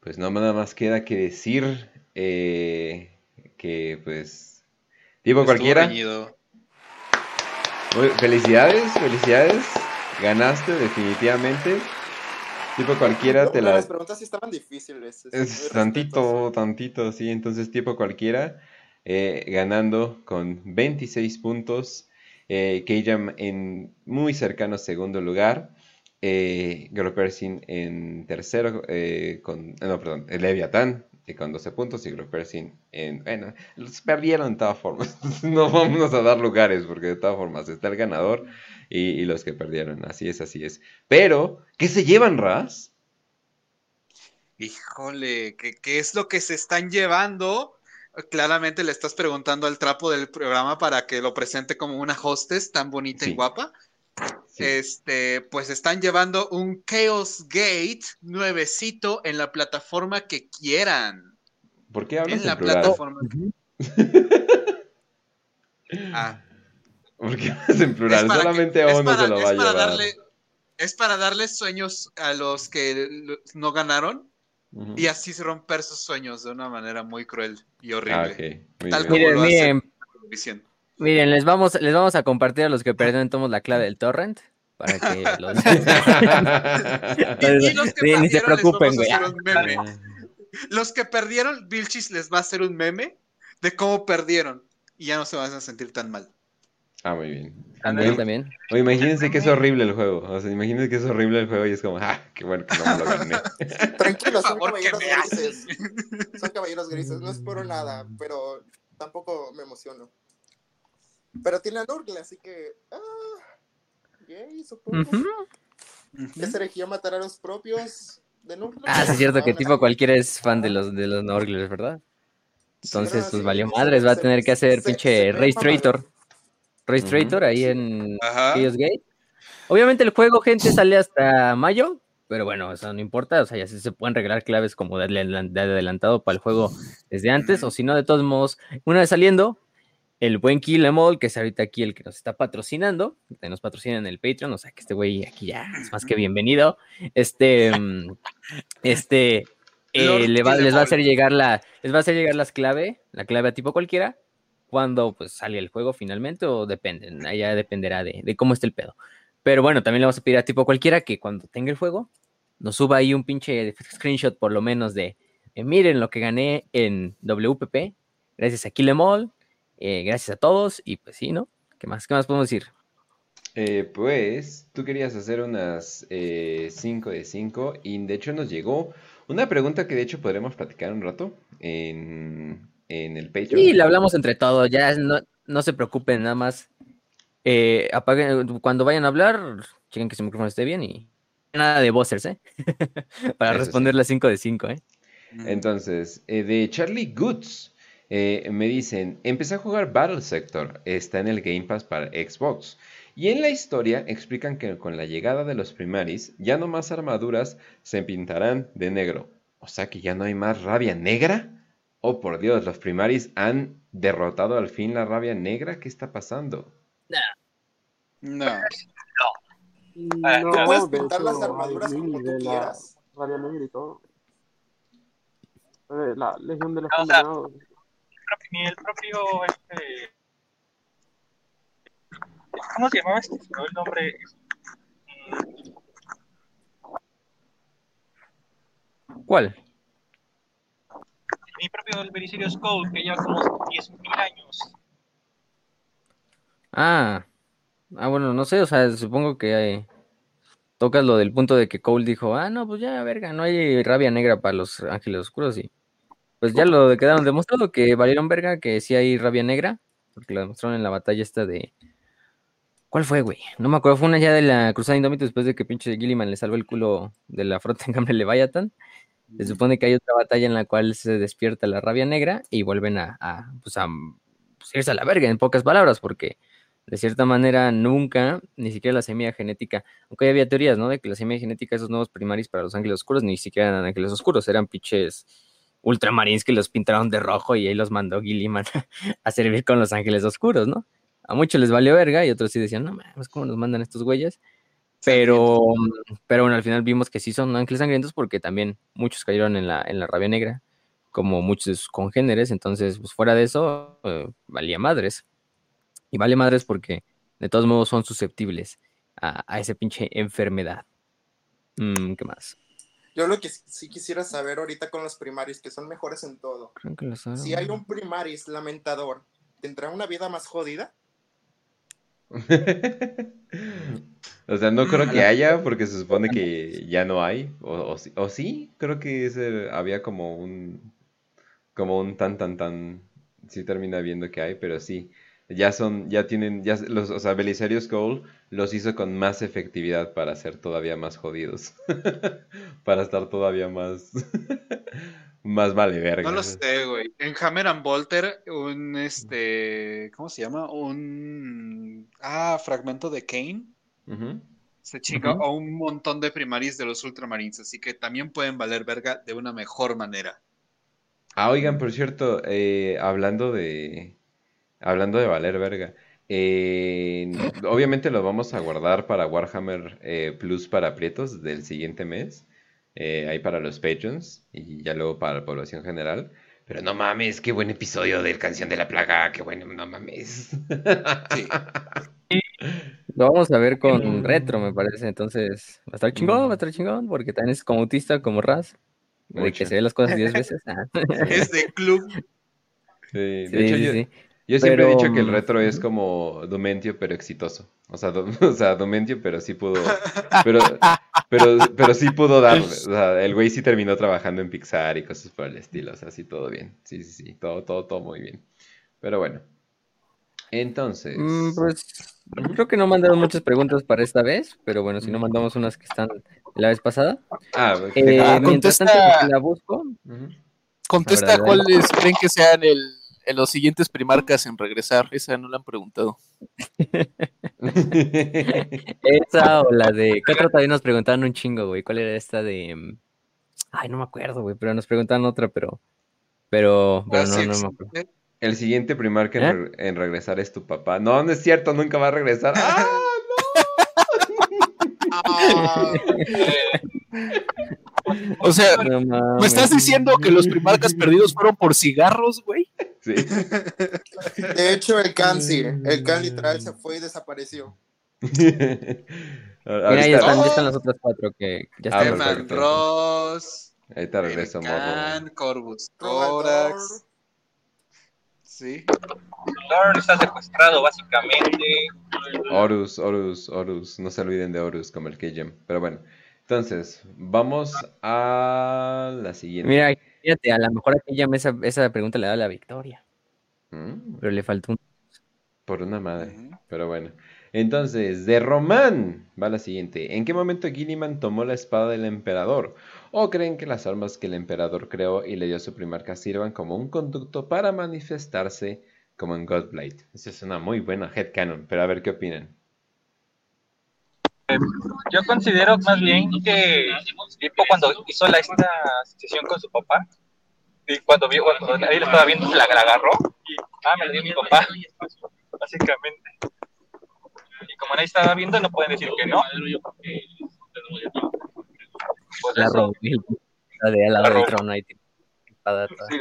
pues no nada más queda que decir eh, que, pues, tipo Estuvo cualquiera. Muy- felicidades, felicidades. Ganaste definitivamente. Tipo cualquiera No, te la... Las preguntas sí estaban difíciles. es- Es muy tantito, tantito, sí. Entonces, tipo cualquiera, eh, ganando con 26 puntos. Eh, en muy cercano segundo lugar. Eh, en tercero, eh, con, no, perdón, Leviatán eh, con 12 puntos y Gropersin en, bueno, los perdieron de todas formas. no vamos a dar lugares porque de todas formas está el ganador y, los que perdieron. Así es, así es. Pero, ¿qué se llevan, Raz? Híjole, ¿qué, qué es lo que se están llevando? Claramente le estás preguntando al trapo del programa para que lo presente como una hostess tan bonita Sí. y guapa. Sí. Este, pues están llevando un Chaos Gate nuevecito en la plataforma que quieran. ¿Por qué hablas En en la plural? plataforma. Ah, ¿Por qué hablas en plural? que- Solamente a uno para- se lo va a es para llevar. darle- es para darle sueños a los que no ganaron Y así romper sus sueños de una manera muy cruel y horrible. Ah, Tal bien. como Miren, lo miren, les vamos, les vamos a compartir a los que perdieron tomos la clave del torrent, para que los... Y, y los que Sí, ni se preocupen, güey. Los que perdieron, Vilchis les va a hacer un meme de cómo perdieron y ya no se van a sentir tan mal. Ah, muy bien. También, también. O imagínense que es horrible el juego. O sea, imagínense que es horrible el juego y es como, ah, qué bueno que no me lo gané. Tranquilos, son favor, ¿qué caballeros grises. Son caballeros grises, no espero nada, pero tampoco me emociono. Pero tiene a Nurgle, así que. Ah, yay, supongo. ¿Qué se elegió matar a los propios de Nurgle? Ah, sí es cierto que tipo cualquiera es fan de los de los Norglers, ¿verdad? Entonces, Sí, pues sí, valió madres, va a tener que hacer se- pinche Race Traitor. Ujú. Traitor ahí en. Chaos Gate. Obviamente el juego, gente, sale hasta mayo, pero bueno, eso no importa, o sea, ya sí se pueden regalar claves como de adelantado para el juego desde antes, o si no, de todos modos, una vez saliendo, el buen Kill Em All, que es ahorita aquí el que nos está patrocinando, que nos patrocina en el Patreon, o sea, que este güey aquí ya es más que bienvenido, este, mm, este, eh, le va- Em les va a hacer llegar la, les va a hacer llegar las clave, la clave a tipo cualquiera, cuando pues sale el juego finalmente, o depende, ya dependerá de, de cómo esté el pedo. Pero bueno, también le vamos a pedir a tipo cualquiera que cuando tenga el juego, nos suba ahí un pinche screenshot por lo menos de, eh, miren lo que gané en WPP, gracias a Killemall, eh, gracias a todos, y pues sí, ¿no? ¿Qué más, qué más podemos decir? Eh, pues, tú querías hacer unas 5 de 5 y de hecho nos llegó una pregunta que de hecho podremos platicar un rato en, en el Patreon. Y le hablamos entre todos, ya no, no se preocupen, nada más. eh, apaguen, cuando vayan a hablar, chequen que su micrófono esté bien y nada de buzzers, ¿eh? Para Eso sí. responder las 5 de 5, ¿eh? Entonces, eh, de Charlie Goods, eh, me dicen, empecé a jugar Battle Sector, está en el Game Pass para Xbox. Y en la historia explican que con la llegada de los primaris, ya no más armaduras se pintarán de negro. O sea que ya no hay más rabia negra. Oh, por Dios, los primaris han derrotado al fin la rabia negra. ¿Qué está pasando? No. Ah, No, Tú puedes de pintar las armaduras hay como tú de la quieras. Rabia Negra y todo. Eh, La Legión de los O sea, Condenados. Ni el propio, este... ¿Cómo se llamaba este? Olvidó el nombre. ¿Cuál? Mi propio Very Serious Code, que lleva como 10.000 años. Ah, ah, bueno, no sé, o sea, supongo que eh, tocas lo del punto de que Cole dijo, ah, no, pues ya, verga, no hay rabia negra para los ángeles oscuros y pues ya lo quedaron demostrado que valieron verga, que sí hay rabia negra, porque lo demostraron en la batalla esta de... ¿Cuál fue, güey? No me acuerdo, fue una ya de la Cruzada Indómita después de que pinche Gilliman le salvó el culo de la frota en cambio Leviathan. Se supone que hay otra batalla en la cual se despierta la rabia negra y vuelven a, a, pues a pues, irse a la verga, en pocas palabras, porque de cierta manera nunca, ni siquiera la semilla genética, aunque había teorías, ¿no? De que la semilla genética, esos nuevos primaris para los ángeles oscuros, ni siquiera eran ángeles oscuros, eran pinches ultramarines que los pintaron de rojo y ahí los mandó Gilliman a servir con los ángeles oscuros, ¿no? A muchos les valió verga y otros sí decían, no mames, ¿cómo nos mandan estos güeyes? Pero, pero bueno, al final vimos que sí son ángeles sangrientos porque también muchos cayeron en la, en la rabia negra, como muchos de sus congéneres, entonces, pues fuera de eso, eh, valía madres. Y vale madres porque de todos modos son susceptibles a, a esa pinche enfermedad. Mm, ¿Qué más? Yo lo que sí quisiera saber ahorita con los primaris, que son mejores en todo. Creo que lo saben. Si hay un primaris lamentador, ¿tendrá una vida más jodida? o sea, no creo que haya, porque se supone que ya no hay. O, o, sí- o sí, creo que ese, había como un. Como un tan, tan, tan. Sí termina viendo que hay, pero sí. Ya son, ya tienen, ya los, o sea, Belisarius Cole los hizo con más efectividad para ser todavía más jodidos. para estar todavía más. Más vale verga. No lo sé, güey. En Hammer and Bolter, un este. ¿Cómo se llama? Un. Ah, fragmento de Kane. Se chinga a un montón de primaris de los Ultramarines. Así que también pueden valer verga de una mejor manera. Ah, oigan, por cierto, eh, hablando de. Hablando de valer verga. eh, obviamente lo vamos a guardar para Warhammer eh, Plus para Prietos del siguiente mes. Eh, ahí para los patrons y ya luego para la población general. Pero no mames, qué buen episodio del Canción de la Plaga, qué bueno, no mames. Sí. Lo vamos a ver con retro, me parece. Entonces, va a estar chingón, va a estar chingón, porque también es como autista, como Raz, de que se ve las cosas 10 veces. Ah. Es de club. Sí, de Sí, hecho, sí, yo, sí. Yo siempre he dicho que el mm, retro es como Dumentio, pero exitoso. O sea, o sea, Dumentio, pero sí pudo. Pero, pero, pero sí pudo darle. O sea, el güey sí terminó trabajando en Pixar y cosas por el estilo. O sea, sí, todo bien. Sí, sí, sí. Todo, todo, todo muy bien. Pero bueno. Entonces. Mm, pues creo que no mandaron muchas preguntas para esta vez, pero bueno, si no mandamos unas que están la vez pasada. Ah, Eh, mientras contesta- tanto, pues, la busco. Contesta cuáles creen que sean el, en los siguientes primarcas en regresar. Esa no la han preguntado. Esa o la de. ¿Qué otra también nos preguntaron un chingo, güey? ¿Cuál era esta de.? mm, Ay, no me acuerdo, güey, pero nos preguntaron otra, pero. Pero, pero Ah, no, sí no me acuerdo. El siguiente primar que en, ¿Eh? re- en regresar es tu papá. No, no es cierto, nunca va a regresar. ¡Ah! O sea, No ¿me estás diciendo que los primarcas perdidos fueron por cigarros, güey? Sí. De hecho, el Khan sí. El Khan literal se fue y desapareció. Mira, ya están, ya Oh. están las otras cuatro que ya están. Eman. Ross. Ahorita regreso modo. Khan, Corvus. Thorax. Sí. Lord está secuestrado, básicamente. Horus, Horus, Horus. No se olviden de Horus como el KGM. Pero bueno. Entonces, vamos a la siguiente. Mira, fíjate, a lo mejor aquella esa, esa pregunta le da la victoria, Mm, pero le faltó un. Por una madre. Pero bueno. Entonces, de Román va la siguiente. ¿En qué momento Gilliman tomó la espada del emperador? ¿O creen que las armas que el emperador creó y le dio a su primarca sirvan como un conducto para manifestarse como en Godblade? Esa es una muy buena headcanon, pero a ver qué opinan. Yo considero más bien que tipo cuando hizo la, esta sesión con su papá, y cuando vio, cuando ahí lo estaba viendo, se la, la agarró y ah, me dio mi papá, básicamente. Y como nadie estaba viendo, no pueden decir que no. Pues La robó, la de al La lado del robó. trono ahí. tipo, espada toda- sí,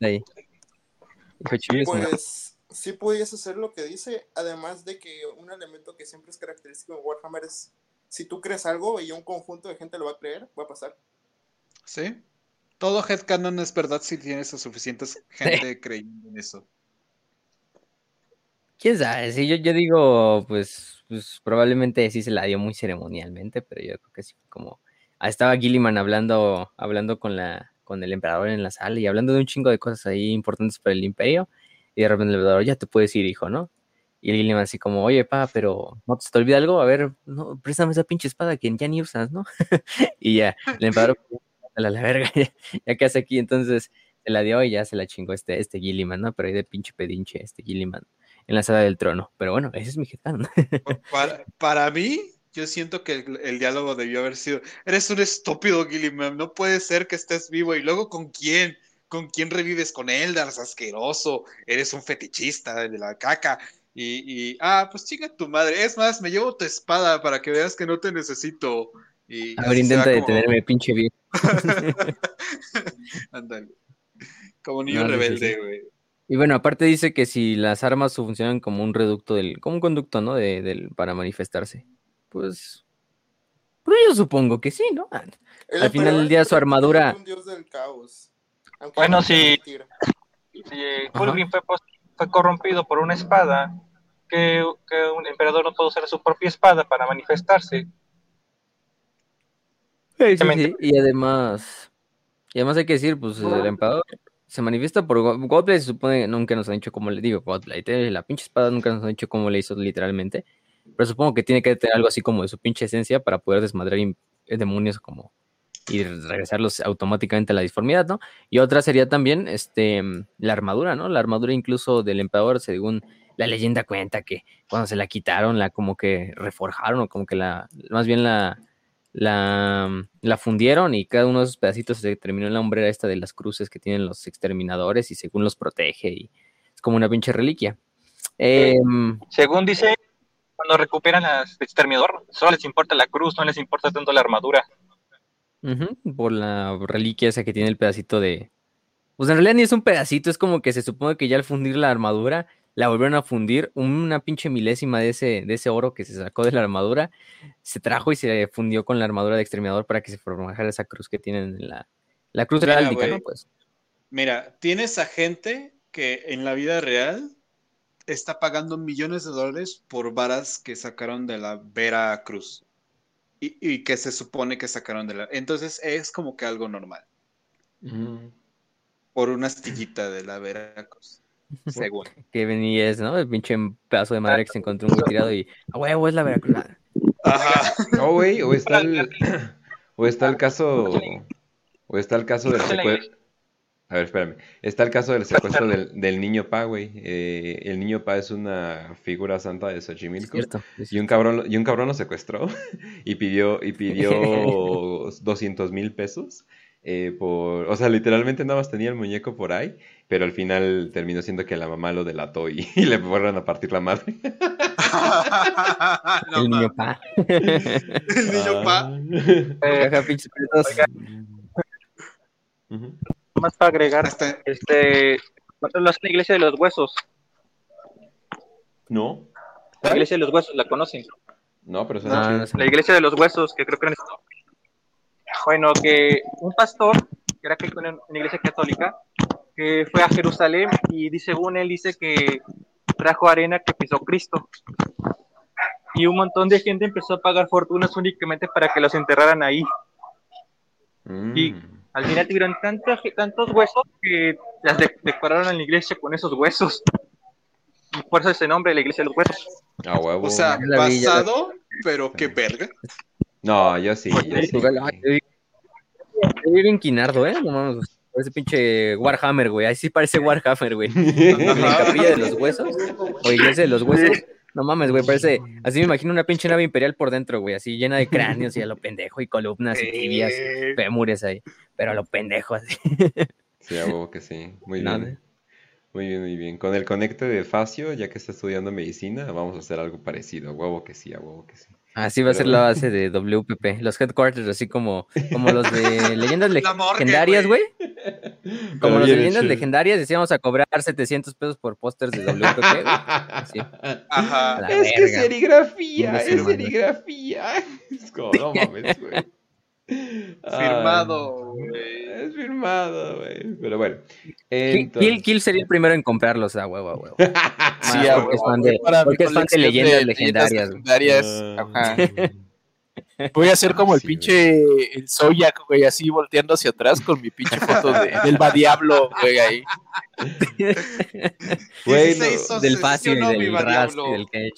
de. Pues sí pudiese ser lo que dice, además de que un elemento que siempre es característico en Warhammer es si tú crees algo y un conjunto de gente lo va a creer, va a pasar. Sí. Todo headcanon es verdad si tienes a suficientes gente creyendo en eso. ¿Quién sabe? Sí, yo, yo digo, pues, pues probablemente sí se la dio muy ceremonialmente, pero yo creo que sí, como ah, estaba Gilliman hablando, hablando con la, con el emperador en la sala y hablando de un chingo de cosas ahí importantes para el imperio. Y de repente el emperador, ya te puedes ir, hijo, ¿no? Y el así como, oye, pa, pero ¿no te olvida algo? A ver, no, préstame esa pinche espada que ya ni usas, ¿no? y ya, el emperador, a la, verga, ya, que hace aquí, entonces se la dio y ya se la chingó este, este Gilliman, ¿no? Pero ahí de pinche pedinche, este Gilliman, en la sala del trono. Pero bueno, ese es mi headcanon. Para, para mí, yo siento que el, el diálogo debió haber sido, eres un estúpido, Gilliman, no puede ser que estés vivo. Y luego, ¿con quién? ¿Con quién revives? Con Eldars, asqueroso, eres un fetichista de la caca. Y, y, ah, pues chinga tu madre. Es más, me llevo tu espada para que veas que no te necesito. Y A ver, intenta como- detenerme, pinche viejo. Ándale. Como niño No, sí, rebelde, sí. güey. Y bueno, aparte dice que si las armas funcionan como un reducto del, como un conducto, ¿no? De, del, para manifestarse. Pues, pues yo supongo que sí, ¿no? El Al final del día su armadura, un dios del caos. Aunque Bueno, no. Si. Fulgrim fue, corrompido por una espada, que, que un emperador no puede usar su propia espada para manifestarse. Sí, sí, Obviamente. sí, Y además, y además hay que decir, pues el emperador se manifiesta por Go- Godblade, se supone que nunca nos han dicho cómo le digo, Godblade, eh, la pinche espada nunca nos han dicho cómo le hizo literalmente, pero supongo que tiene que tener algo así como de su pinche esencia para poder desmadrar demonios como y regresarlos automáticamente a la disformidad, ¿no? Y otra sería también este la armadura, ¿no? La armadura incluso del emperador, según la leyenda cuenta que cuando se la quitaron, la como que reforjaron o como que la, más bien la, la, la fundieron y cada uno de esos pedacitos se terminó en la hombrera esta de las cruces que tienen los exterminadores y según los protege y es como una pinche reliquia. Em, Según dice, cuando recuperan al exterminador, solo les importa la cruz, no les importa tanto la armadura. Por la reliquia esa que tiene el pedacito de... Pues en realidad ni es un pedacito, es como que se supone que ya al fundir la armadura, la volvieron a fundir, una pinche milésima de ese, de ese oro que se sacó de la armadura, se trajo y se fundió con la armadura de exterminador para que se formara esa cruz que tienen en la... La cruz Mira, heráldica. ¿no? Pues. Mira, tienes a gente que en la vida real está pagando millones de dólares por varas que sacaron de la Vera Cruz. Y, y que se supone que sacaron de la... Entonces es como que algo normal. Por una astillita de la Vera Cruz. Según. que venía es, ¿no? El pinche pedazo de madera que se encontró muy tirado y a huevo es la Veracruz. Ajá. No, güey, o está el, o está el caso, o está el caso del secuestro. A ver, espérame. Está el caso del secuestro del, del niño Pa, güey. Eh, el niño Pa es una figura santa de Xochimilco. Cierto, es Y un cabrón, lo- y un cabrón lo secuestró y pidió, y pidió 200 mil pesos. eh, por, o sea, literalmente nada más tenía el muñeco por ahí, pero al final terminó siendo que la mamá lo delató y, y le fueron a partir la madre. No el niño pa. El niño pa. Más para agregar, Hasta- este, nosotros la iglesia de los huesos, No, la iglesia de los huesos, ¿la conocen? no, pero No, no. La iglesia de los huesos, que creo que eran- Bueno, que un pastor, que era que en una iglesia católica, que fue a Jerusalén y dice, según él dice que trajo arena que pisó Cristo. Y un montón de gente empezó a pagar fortunas únicamente para que los enterraran ahí. Mm. Y- Al final tuvieron tantos, tantos huesos que las de- decoraron en la iglesia con esos huesos. Y por eso ese nombre, la iglesia de los huesos. A huevo. O sea, basado, pero qué verga. no, yo sí, yo sí. Ay, yo digo en Quinardo, ¿eh? No mames, parece pinche Warhammer, güey. Ahí sí parece Warhammer, güey. En la capilla de los huesos, o iglesia de los huesos. No mames, güey, parece. Así me imagino una pinche nave imperial por dentro, güey. Así llena de cráneos y a lo pendejo, y columnas y tibias, fémures ahí. Pero a lo pendejo, así. Sí, a huevo que sí. Muy Nada. bien. Muy bien, muy bien. Con el conecte de Facio, ya que está estudiando medicina, vamos a hacer algo parecido. A huevo que sí, a huevo que sí. Así va a ser la base de WPP. Los headquarters, así como, como los de leyendas leg- La morgue, legendarias, güey. Como los de leyendas hecho. legendarias, decíamos a cobrar 700 pesos por pósters de WPP, güey. Ajá. Es que serigrafía, es serigrafía. Es como, no mames, güey. Firmado, Ah, güey. Es firmado, güey. Pero bueno. Kill, entonces- Kill- Kill sería el primero en comprarlos, a huevo, a huevo. Sí, Ah, a porque es fan güey, de- porque es fan de leyendas legendarias, güey. legendarias. Ah. Ajá. Voy a hacer como el Sí, pinche el Zoyak, güey, así volteando hacia atrás con mi pinche foto de, del Badiablo, güey, ahí. Güey, 16 no- son Del fácil, del Diablo. y del que.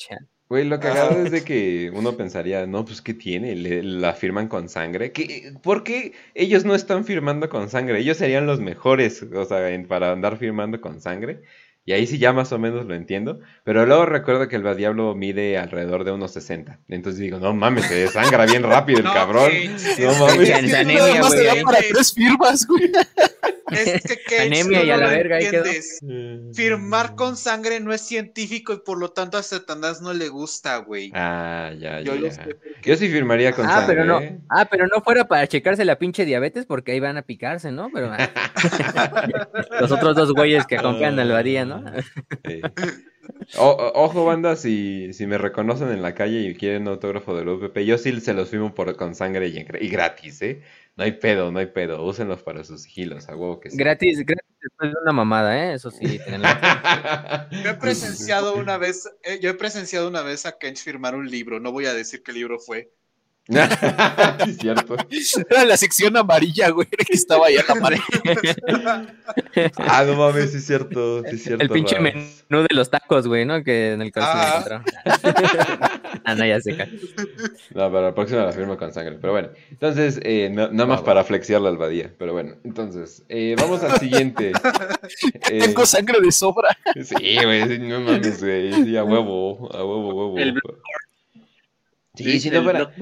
Güey, lo cagado es de que uno pensaría, no, pues ¿qué tiene? Le- la firman con sangre. ¿Qué, ¿Por qué ellos no están firmando con sangre? Ellos serían los mejores, o sea, en- para andar firmando con sangre. Y ahí sí ya más o menos lo entiendo. Pero luego recuerdo que el Diablo mide alrededor de unos 60. Entonces digo, no mames, se desangra bien rápido el No, cabrón. No mames. Anemia, Nada más da para tres firmas, güey. Es que Kench, Anemia y a no la lo verga, ahí quedó. entiendes. Firmar con sangre no es científico y por lo tanto a Satanás no le gusta, güey. Ah, ya, ya. Yo lo ya. sé. Yo sí firmaría con Ah, sangre. pero no, ah, pero no fuera para checarse la pinche diabetes porque ahí van a picarse, ¿no? Pero ah, los otros dos güeyes que acompañan al Badía, ¿no? Sí. O- o- ojo, banda, si, si me reconocen en la calle y quieren autógrafo del UPP, yo sí se los firmo por, con sangre y, y gratis, ¿eh? No hay pedo, no hay pedo. Úsenlos para sus sigilos, a huevo que sí. Gratis, gratis después de una mamada, ¿eh? Eso sí. Yo he presenciado una vez, eh, yo he presenciado una vez a Kench firmar un libro, no voy a decir qué libro fue. Sí, cierto. Era la sección amarilla, güey, que estaba ahí a la mano. Ah, no mames, sí es cierto, sí es cierto. El pinche menú de los tacos, güey, ¿no? Que en el calzón Ah. encontraron. ah, no, ya se cae. No, para la próxima la firmo con sangre. Pero bueno, entonces, eh, no- nada más para flexiar la albadía. Pero bueno, entonces, eh, vamos al siguiente. Eh, Tengo sangre de sobra. Sí, güey, sí, no mames, güey. Sí, a huevo, a huevo, a huevo. El Sí, si no, fuera-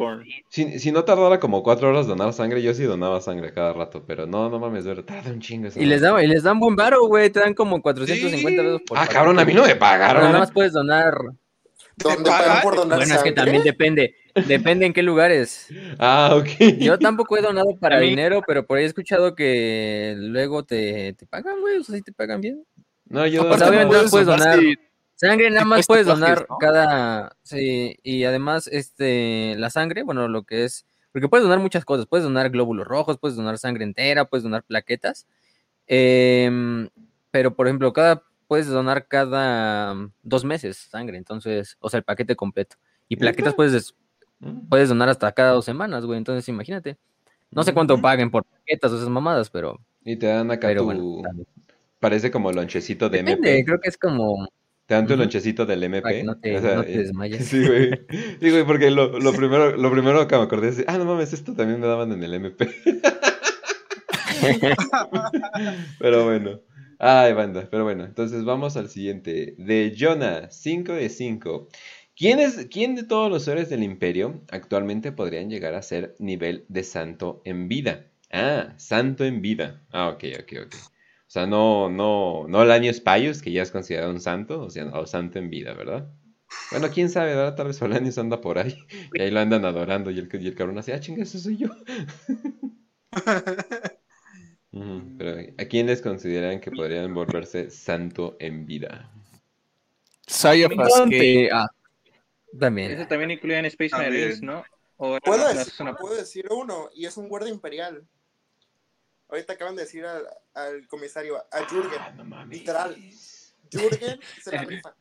si, si no tardara como cuatro horas donar sangre, yo sí donaba sangre cada rato. Pero no, no mames, güey, tarda un chingo. esa Y les, dan, y les dan buen varo, güey. Te dan como 450 Sí. pesos por Ah, paquete. cabrón, a mí no me Pero pagaron. nada más puedes donar. ¿Dónde pagan? por donar Bueno, es que también depende. Depende en qué lugares. Ah, ok. Yo tampoco he donado para dinero, pero por ahí he escuchado que luego te, te pagan, güey. O sea, sí te pagan bien. No, yo Aparte, donaba- obviamente no puedes donar. si- Sangre nada más puedes donar ¿no? cada. Sí, y además, este, la sangre, bueno, lo que es. Porque puedes donar muchas cosas. Puedes donar glóbulos rojos, puedes donar sangre entera, puedes donar plaquetas. em, pero, por ejemplo, cada. Puedes donar cada mm, dos meses sangre, entonces, o sea, el paquete completo. Y plaquetas puedes, des- Mm, puedes donar hasta cada dos semanas, güey. Entonces, imagínate. No sé cuánto paguen por plaquetas o esas mamadas, pero, Y te dan acá pero tu... bueno. Parece como lonchecito de Depende, MP. creo que es como. Te dan tu lonchecito del MP. Para que no te- o sea, no te eh, desmayes. Sí, güey. Sí, güey, porque lo, lo primero, lo primero que me acordé es, ah, no mames, esto también me daban en el MP. Pero bueno. Ay, banda, pero bueno, entonces vamos al siguiente. De Jonah, 5 de 5. ¿Quién, es, ¿Quién de todos los héroes del Imperio actualmente podrían llegar a ser nivel de santo en vida? Ah, santo en vida. Ah, ok, ok, ok. O sea, no, no, no Lanius Paius, que ya es considerado un santo, o sea, no, santo en vida, ¿verdad? Bueno, quién sabe, ¿verdad? Tal vez Solanius anda por ahí y ahí lo andan adorando y el, y el cabrón así, ah, chinga, eso soy yo. Pero, ¿a quién les consideran que podrían volverse santo en vida? Sayafas, que ah, Eso también. también incluía en Space Marines. ¿no? O era ¿Puedo, una decir, zona- puedo decir uno, y es un guardia imperial. Ahorita acaban de decir al, al comisario, a Jürgen. Ah, no. Literal. Jürgen se la rifa.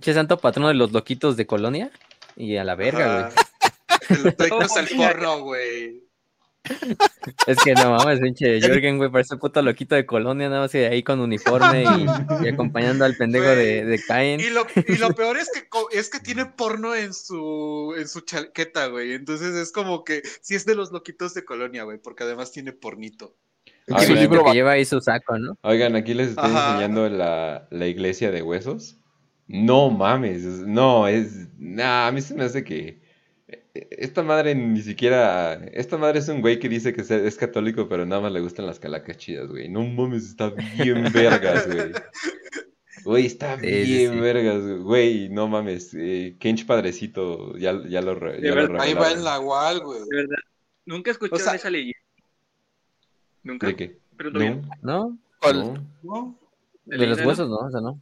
Che santo patrono de los loquitos de colonia. Y a la verga, güey. Traicos al porno, güey. Es que no mames, pinche Jürgen, güey, parece puto loquito de colonia, nada más que ahí con uniforme y, y acompañando al pendejo de, de Cain. Y lo, y lo peor es que es que tiene porno en su en su chaqueta, güey. Entonces es como que sí es de los loquitos de colonia, güey, porque además tiene pornito. Ah, Sí, mira, libro que va- lleva ahí su saco, ¿no? Oigan, aquí les estoy Ajá. enseñando la, la iglesia de huesos. No mames, es- no, es... Nah, a mí se me hace que... Esta madre ni siquiera... Esta madre es un güey que dice que es, católico, pero nada más le gustan las calacas chidas, güey. No mames, está bien vergas, güey. Güey, está Sí, bien sí. vergas, güey. No mames, eh, Kench Padrecito, ya, ya lo, De ya lo verdad, Ahí va en la wall, güey. De verdad. Nunca escucharon O sea- esa leyenda. Nunca. ¿De qué? Pero ¿No? bien. ¿No? ¿Cuál? ¿No? ¿No? La De los huesos, ¿no? O sea, no.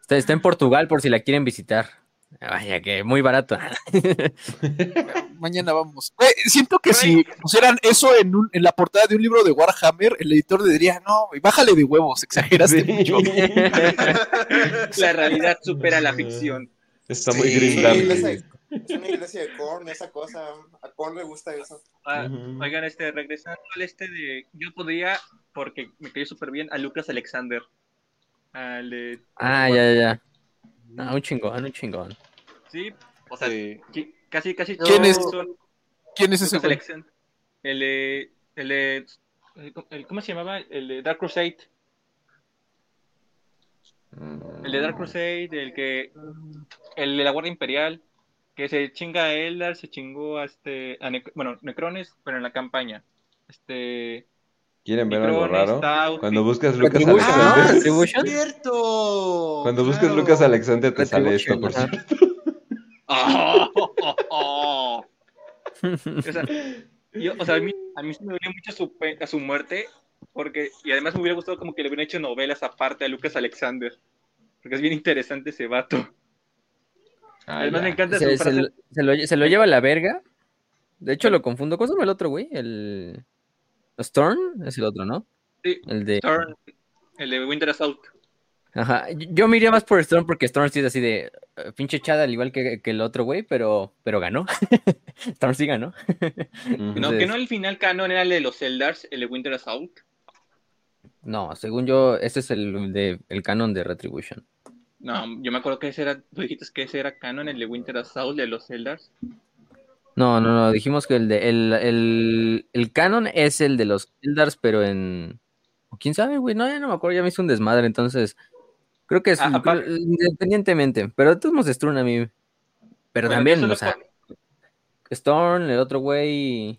Está, está en Portugal por si la quieren visitar. Vaya, que muy barato. mañana vamos. Güey, siento que si pusieran eso en, un- en la portada de un libro de Warhammer, el editor le diría, no, güey, bájale de huevos, exageraste Sí. mucho. La realidad supera la ficción. Está muy Sí, les- Es una iglesia de Korn, esa cosa. A Korn le gusta eso. Ah. Oigan, este, regresando al este de. Yo podría, porque me cayó súper bien, a Lucas Alexander. Al de. Ah, ya, ya, ya. Ah, un chingón, un chingón. Sí, o sea, Sí. casi, casi. ¿Quién es? son ¿Quién es ese. El de. El el- el- ¿Cómo se llamaba? El de Dark Crusade. El de Dark Crusade, el que. El de la Guardia Imperial. Que se chinga a Eldar, se chingó a este. A Nec- bueno, Necrones, pero en la campaña. Este. ¿Quieren ver algo raro? Cuando buscas Lucas. Alexander. Retribution. ¡Cierto! Cuando buscas. Lucas Alexander te sale esto, por cierto. ¡Oh! oh, oh. O sea, yo- o sea, a mí, a mí sí me dolió mucho su, a su muerte, porque, y además me hubiera gustado como que le hubieran hecho novelas aparte a Lucas Alexander, porque es bien interesante ese vato. Ah, además ya. me encanta Se, su se frase. lo, se lo- se lo lleva a la verga. De hecho, lo confundo. ¿Cómo se llama el otro, güey? El. Storm es el otro, ¿no? Sí, El de. Storm, el de Winter Assault. Ajá. Yo me iría más por Storm porque Storm sí es así de. eh, pinche chada, al igual que, que el otro, güey, pero, pero ganó. Storm sí ganó. No, que no el final canon era el de los Eldars, el de Winter Assault. No, según yo, ese es el, de, el canon de Retribution. No, yo me acuerdo que ese era, tú dijiste que ese era canon, el de Winter Assault, de los Eldars. No, no, no. Dijimos que el de. El, el, el canon es el de los Eldars, pero en. ¿Quién sabe, güey? No, ya no me acuerdo. Ya me hizo un desmadre, entonces. Creo que es Ah, creo- independientemente. Pero todos modos, Strun a mí. Pero Bueno, también, o sea, por- Storm, el otro güey.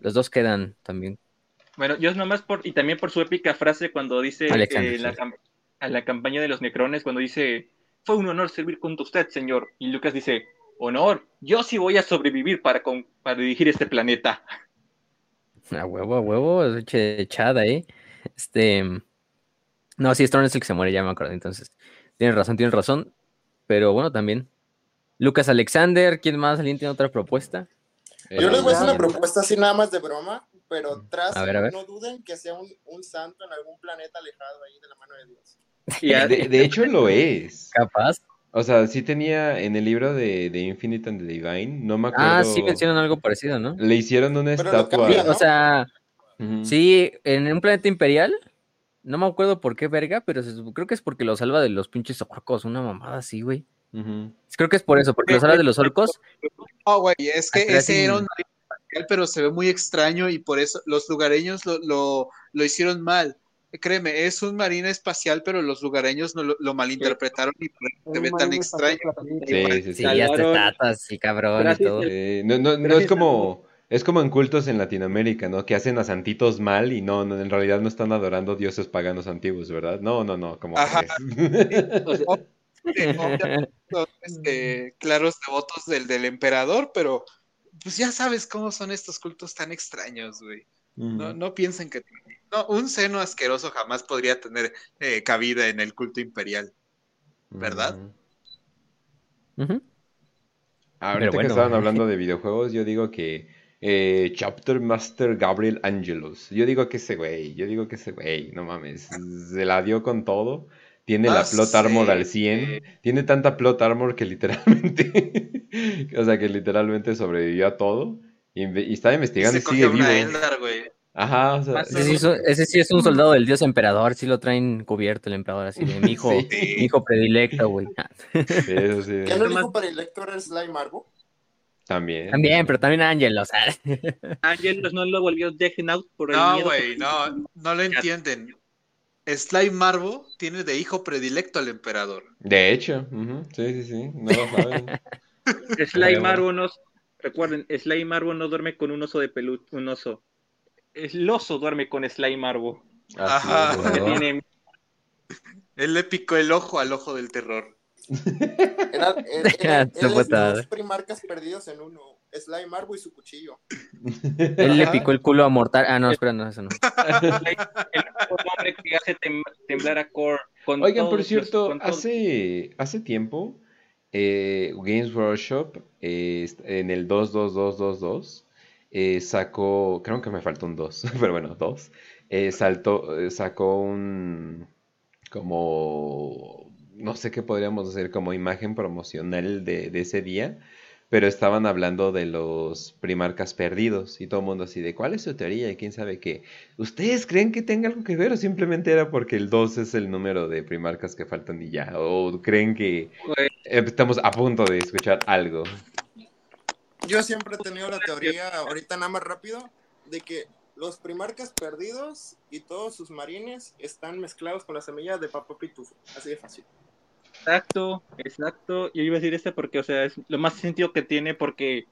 Los dos quedan también. Bueno, yo es nomás por, y también por su épica frase cuando dice eh, la, sí. cam- a la campaña de los Necrones, cuando dice, fue un honor servir junto a usted, señor. Y Lucas dice, honor, yo sí voy a sobrevivir para, con- para dirigir este planeta. A huevo, a huevo, echada, ¿eh? Este. No, sí, Storm es el que se muere, ya me acuerdo. Entonces, tienes razón, tienes razón. Pero bueno, también. Lucas Alexander, ¿quién más? ¿Alguien tiene otra propuesta? Yo les voy a hacer una Eh, propuesta así nada más de broma, pero tras A ver, a ver. no duden que sea un, un santo en algún planeta alejado ahí de la mano de Dios. Y a- De, de hecho lo es. Capaz. O sea, sí tenía en el libro de, de Infinite and the Divine, no me acuerdo. Ah, sí mencionan algo parecido, ¿no? Le hicieron una Pero estatua. O sea, sí, en un planeta imperial. No me acuerdo por qué verga, pero creo que es porque lo salva de los pinches orcos, una mamada así, güey. Creo que es por eso, porque lo salva de los orcos. No, güey, es que ese era un pero se ve muy extraño y por eso los lugareños lo, lo, lo hicieron mal. Créeme, es un marino espacial, pero los lugareños no lo, lo malinterpretaron y por eso se ve tan extraño. Sí, sí, sí. Sí, Salvaron- estatuas y cabrón y todo. Eh, no, no, no es como es como en cultos en Latinoamérica, ¿no? Que hacen a santitos mal y no, no, en realidad no están adorando dioses paganos antiguos, ¿verdad? No, no, no, como Ajá. este, claros devotos del, del emperador, pero pues ya sabes cómo son estos cultos tan extraños, güey. No, no piensen que no, un seno asqueroso jamás podría tener eh, cabida en el culto imperial. ¿verdad? Ujú. Ahorita que estaban hablando de videojuegos, yo digo que eh, Chapter Master Gabriel Angelus. Yo digo que ese güey, yo digo que ese güey, no mames, se la dio con todo. Tiene la Ah, plot armor al 100. Tiene tanta plot armor que literalmente, o sea, que literalmente sobrevivió a todo. Y, y está investigando y sigue una vivo. Eldar, güey. Ajá, o sea, Ese sí, es un- ese sí es un soldado del dios emperador, sí lo traen cubierto el emperador, así de mi hijo, Sí. mi hijo predilecto, güey. Sí, eso sí, ¿Qué Más- dijo para el lector es Slime también. También, pero también Ángel, o sea. Angelos no lo volvió Death Note por el No, güey, no, no lo entienden. Slime Marvo tiene de hijo predilecto al emperador. De hecho, sí, sí, sí, no lo saben. Sly. Marvo no, recuerden, Sly Marvo no duerme con un oso de peluche, un oso. El oso duerme con Sly Marvo. Así Ajá. es, Porque ¿no? tiene Él le picó el ojo al ojo del terror. Era, él es tarde. dos primarcas perdidos en uno. Slime Marvo y su cuchillo. Él le picó el culo a Mortal. Ah, no, espera, no, eso no. el hombre que hace tem- temblar a Core. Con Oigan, por los- cierto, hace, hace tiempo, eh, Games Workshop eh, en el 22222 eh, sacó, creo que me faltó un 2, pero bueno, 2, eh, saltó, eh, sacó un, como, no, sé qué podríamos hacer como imagen promocional de, de ese día, pero estaban hablando de los primarcas perdidos y todo el mundo así de cuál es su teoría y quién sabe qué. ¿Ustedes creen que tenga algo que ver o simplemente era porque el 2 es el número de primarcas que faltan y ya? ¿O creen que eh, estamos a punto de escuchar algo? Yo siempre he tenido la teoría, ahorita nada más rápido, de que los primarcas perdidos y todos sus marines están mezclados con la semilla de Papa Pitufo. Así de fácil. Exacto, exacto. Yo iba a decir este porque, o sea, es lo más sentido que tiene porque,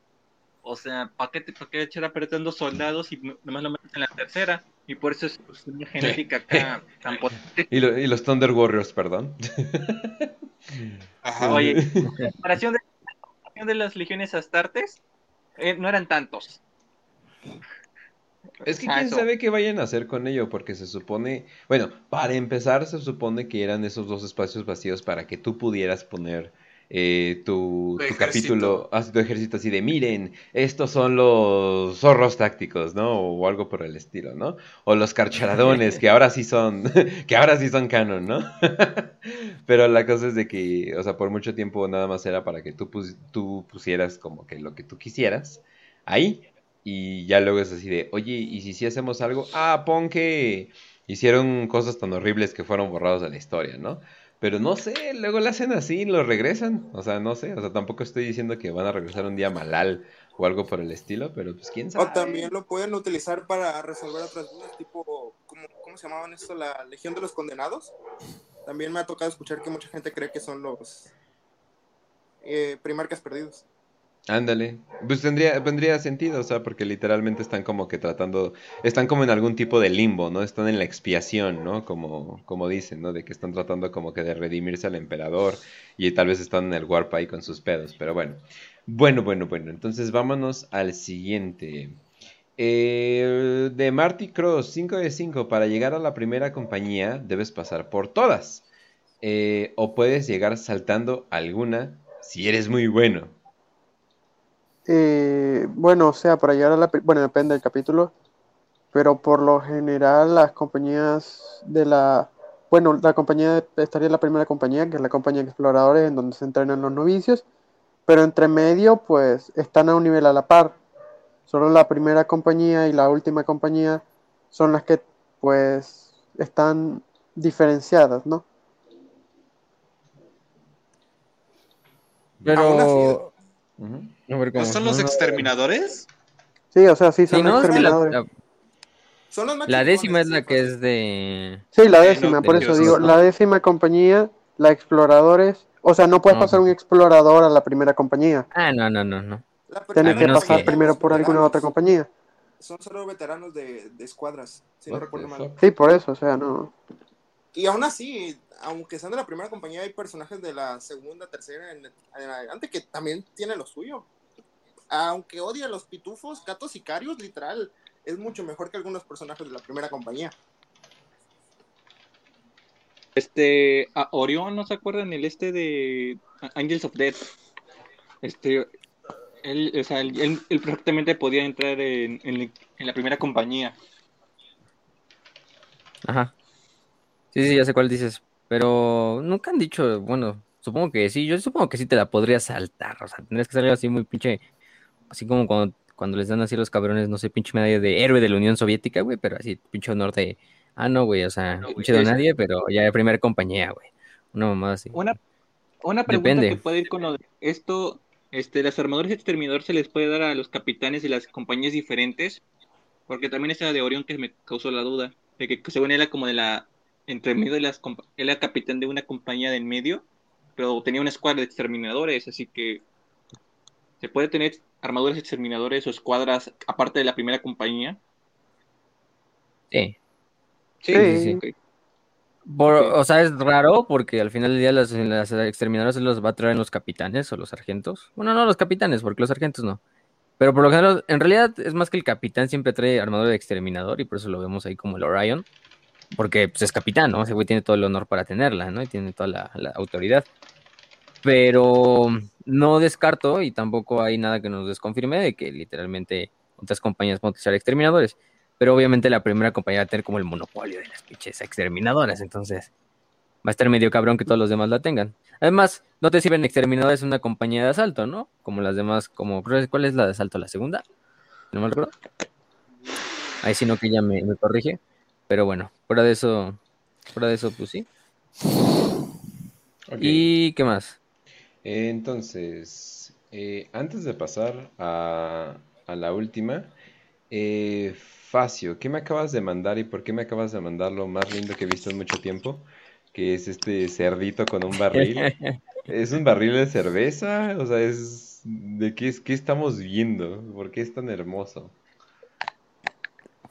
o sea, ¿para qué, te- pa' qué echar apretando soldados y no- nomás lo metes en la tercera? Y por eso es pues, una genética acá tan potente. Y, lo- y los Thunder Warriors, perdón. Ajá. Oye, comparación de, de las legiones astartes, eh, no eran tantos. Es que quién eso. sabe qué vayan a hacer con ello, porque se supone, bueno, para empezar se supone que eran esos dos espacios vacíos para que tú pudieras poner eh, tu, capítulo, así, tu ejército así de, miren, estos son los zorros tácticos, ¿no? O algo por el estilo, ¿no? O los carcharadones, que ahora sí son, que ahora sí son canon, ¿no? Pero la cosa es de que, o sea, por mucho tiempo nada más era para que tú, pus- tú pusieras como que lo que tú quisieras ahí. Y ya luego es así de, oye, ¿y si sí hacemos algo? Ah, pon que hicieron cosas tan horribles que fueron borrados de la historia, ¿no? Pero no sé, luego lo hacen así y lo regresan. O sea, no sé, o sea, tampoco estoy diciendo que van a regresar un día malal o algo por el estilo, pero pues quién sabe. O también lo pueden utilizar para resolver otras dudas, tipo, ¿cómo, cómo se llamaban esto? La Legión de los Condenados. También me ha tocado escuchar que mucha gente cree que son los eh, primarcas perdidos. Ándale, pues tendría, tendría sentido, o sea, porque literalmente están como que tratando, están como en algún tipo de limbo, ¿no? Están en la expiación, ¿no? Como, como dicen, ¿no? De que están tratando como que de redimirse al emperador y tal vez están en el warp ahí con sus pedos, pero bueno. Bueno, bueno, bueno, entonces vámonos al siguiente. Eh, de Marty Cross, 5 de 5, para llegar a la primera compañía debes pasar por todas. Eh, o puedes llegar saltando alguna si eres muy bueno. Eh, bueno, o sea, para llegar a la... Bueno, depende del capítulo, pero por lo general las compañías de la... Bueno, la compañía estaría la primera compañía, que es la compañía de exploradores, en donde se entrenan los novicios, pero entre medio, pues, están a un nivel a la par. Solo la primera compañía y la última compañía son las que, pues, están diferenciadas, ¿no? Aún así, Pero. ¿No son los exterminadores? Sí, o sea, sí Sí, son no, la, exterminadores. la- Son los la décima es sí, la que es de. Sí, la Sí, décima, no, por eso digo, ¿no? la décima compañía, la exploradores, o sea, no puedes No. pasar un explorador a la primera compañía, Ah, no, no, no, no. Tienes que pasar que- primero por alguna otra compañía. Son solo veteranos de, de escuadras, si no recuerdo mal. Sí, por eso, o sea, no. Y aún así, aunque sean de la primera compañía, hay personajes de la segunda, tercera en, en adelante que también tienen lo suyo. Aunque odie a los pitufos, Cato Sicarius, literal, es mucho mejor que algunos personajes de la primera compañía. Este, a Orión, ¿no se acuerdan? El este de Angels of Death. Este, él, o sea, él, él- él perfectamente podía entrar en, en- en la primera compañía. Ajá. Sí, sí, ya sé cuál dices. Pero nunca han dicho, bueno, supongo que sí, yo supongo que sí te la podrías saltar. O sea, tendrías que salir así muy pinche, así como cuando, cuando les dan así los cabrones, no sé, pinche medalla de héroe de la Unión Soviética, güey, pero así, pinche honor de, ah, no, güey, o sea, No, güey, pinche de nadie, pero ya de primera compañía, güey. Una mamada así. Una, una pregunta Depende. que puede ir con lo de esto, este, las armaduras exterminador se les puede dar a los capitanes de las compañías diferentes, porque también esa de Orión que me causó la duda, de que según era como de la, entre medio de las, él era capitán de una compañía de en medio, pero tenía una escuadra de exterminadores, así que se puede tener armaduras exterminadores o escuadras aparte de la primera compañía. Sí. Sí, Sí. Por-. O sea, es raro porque al final del día las, las exterminadoras se los va a traer los capitanes o los sargentos. Bueno, no los capitanes, porque los sargentos no. Pero por lo general, en realidad es más que el capitán siempre trae armadura de exterminador y por eso lo vemos ahí como el Orion. Porque pues, es capitán, ¿no? Ese tiene todo el honor para tenerla, ¿no? Y tiene toda la, autoridad. Pero no descarto y tampoco hay nada que nos desconfirme de que literalmente otras compañías a utilizar exterminadores. Pero obviamente la primera compañía va a tener como el monopolio de las pinches exterminadoras. Entonces, va a estar medio cabrón que todos los demás la tengan. Además, no te sirven exterminadores una compañía de asalto, ¿no? Como las demás, como, ¿cuál es la de asalto? ¿La segunda? No me acuerdo. Ahí sí no que ya me corrige. Pero bueno, fuera de eso, fuera de eso, pues sí. ¿Y qué más? Entonces, eh, antes de pasar a, a la última, eh, Facio, ¿qué me acabas de mandar y por qué me acabas de mandar lo más lindo que he visto en mucho tiempo? Que es este cerdito con un barril. ¿Es un barril de cerveza? O sea, es ¿de qué, es- qué estamos viendo? ¿Por qué es tan hermoso?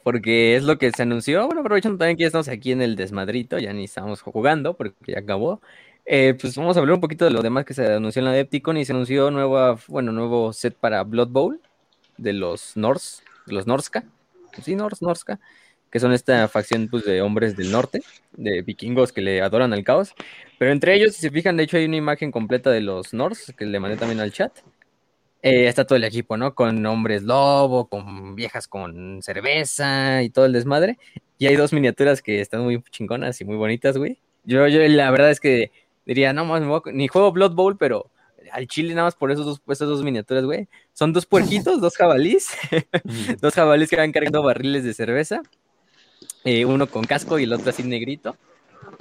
Porque es lo que se anunció. Bueno, aprovechando también que ya estamos aquí en el desmadrito, ya ni estamos jugando porque ya acabó. Eh, pues vamos a hablar un poquito de lo demás que se anunció en la Depticon y se anunció bueno, nuevo set para Blood Bowl de los Norse, de los Norska, sí, Norska, que son esta facción pues, de hombres del norte, de vikingos que le adoran al caos. Pero entre ellos, si se fijan, de hecho hay una imagen completa de los Norse que le mandé también al chat. Eh, está todo el equipo, ¿no? Con hombres lobo, con viejas con cerveza y todo el desmadre. Y hay dos miniaturas que están muy chingonas y muy bonitas, güey. Yo, yo la verdad es que diría, no más, ni juego Blood Bowl, pero al chile nada más por esos dos, esas dos miniaturas, güey. Son dos puerquitos, dos jabalís, dos jabalís que van cargando barriles de cerveza. Eh, uno con casco y el otro así negrito.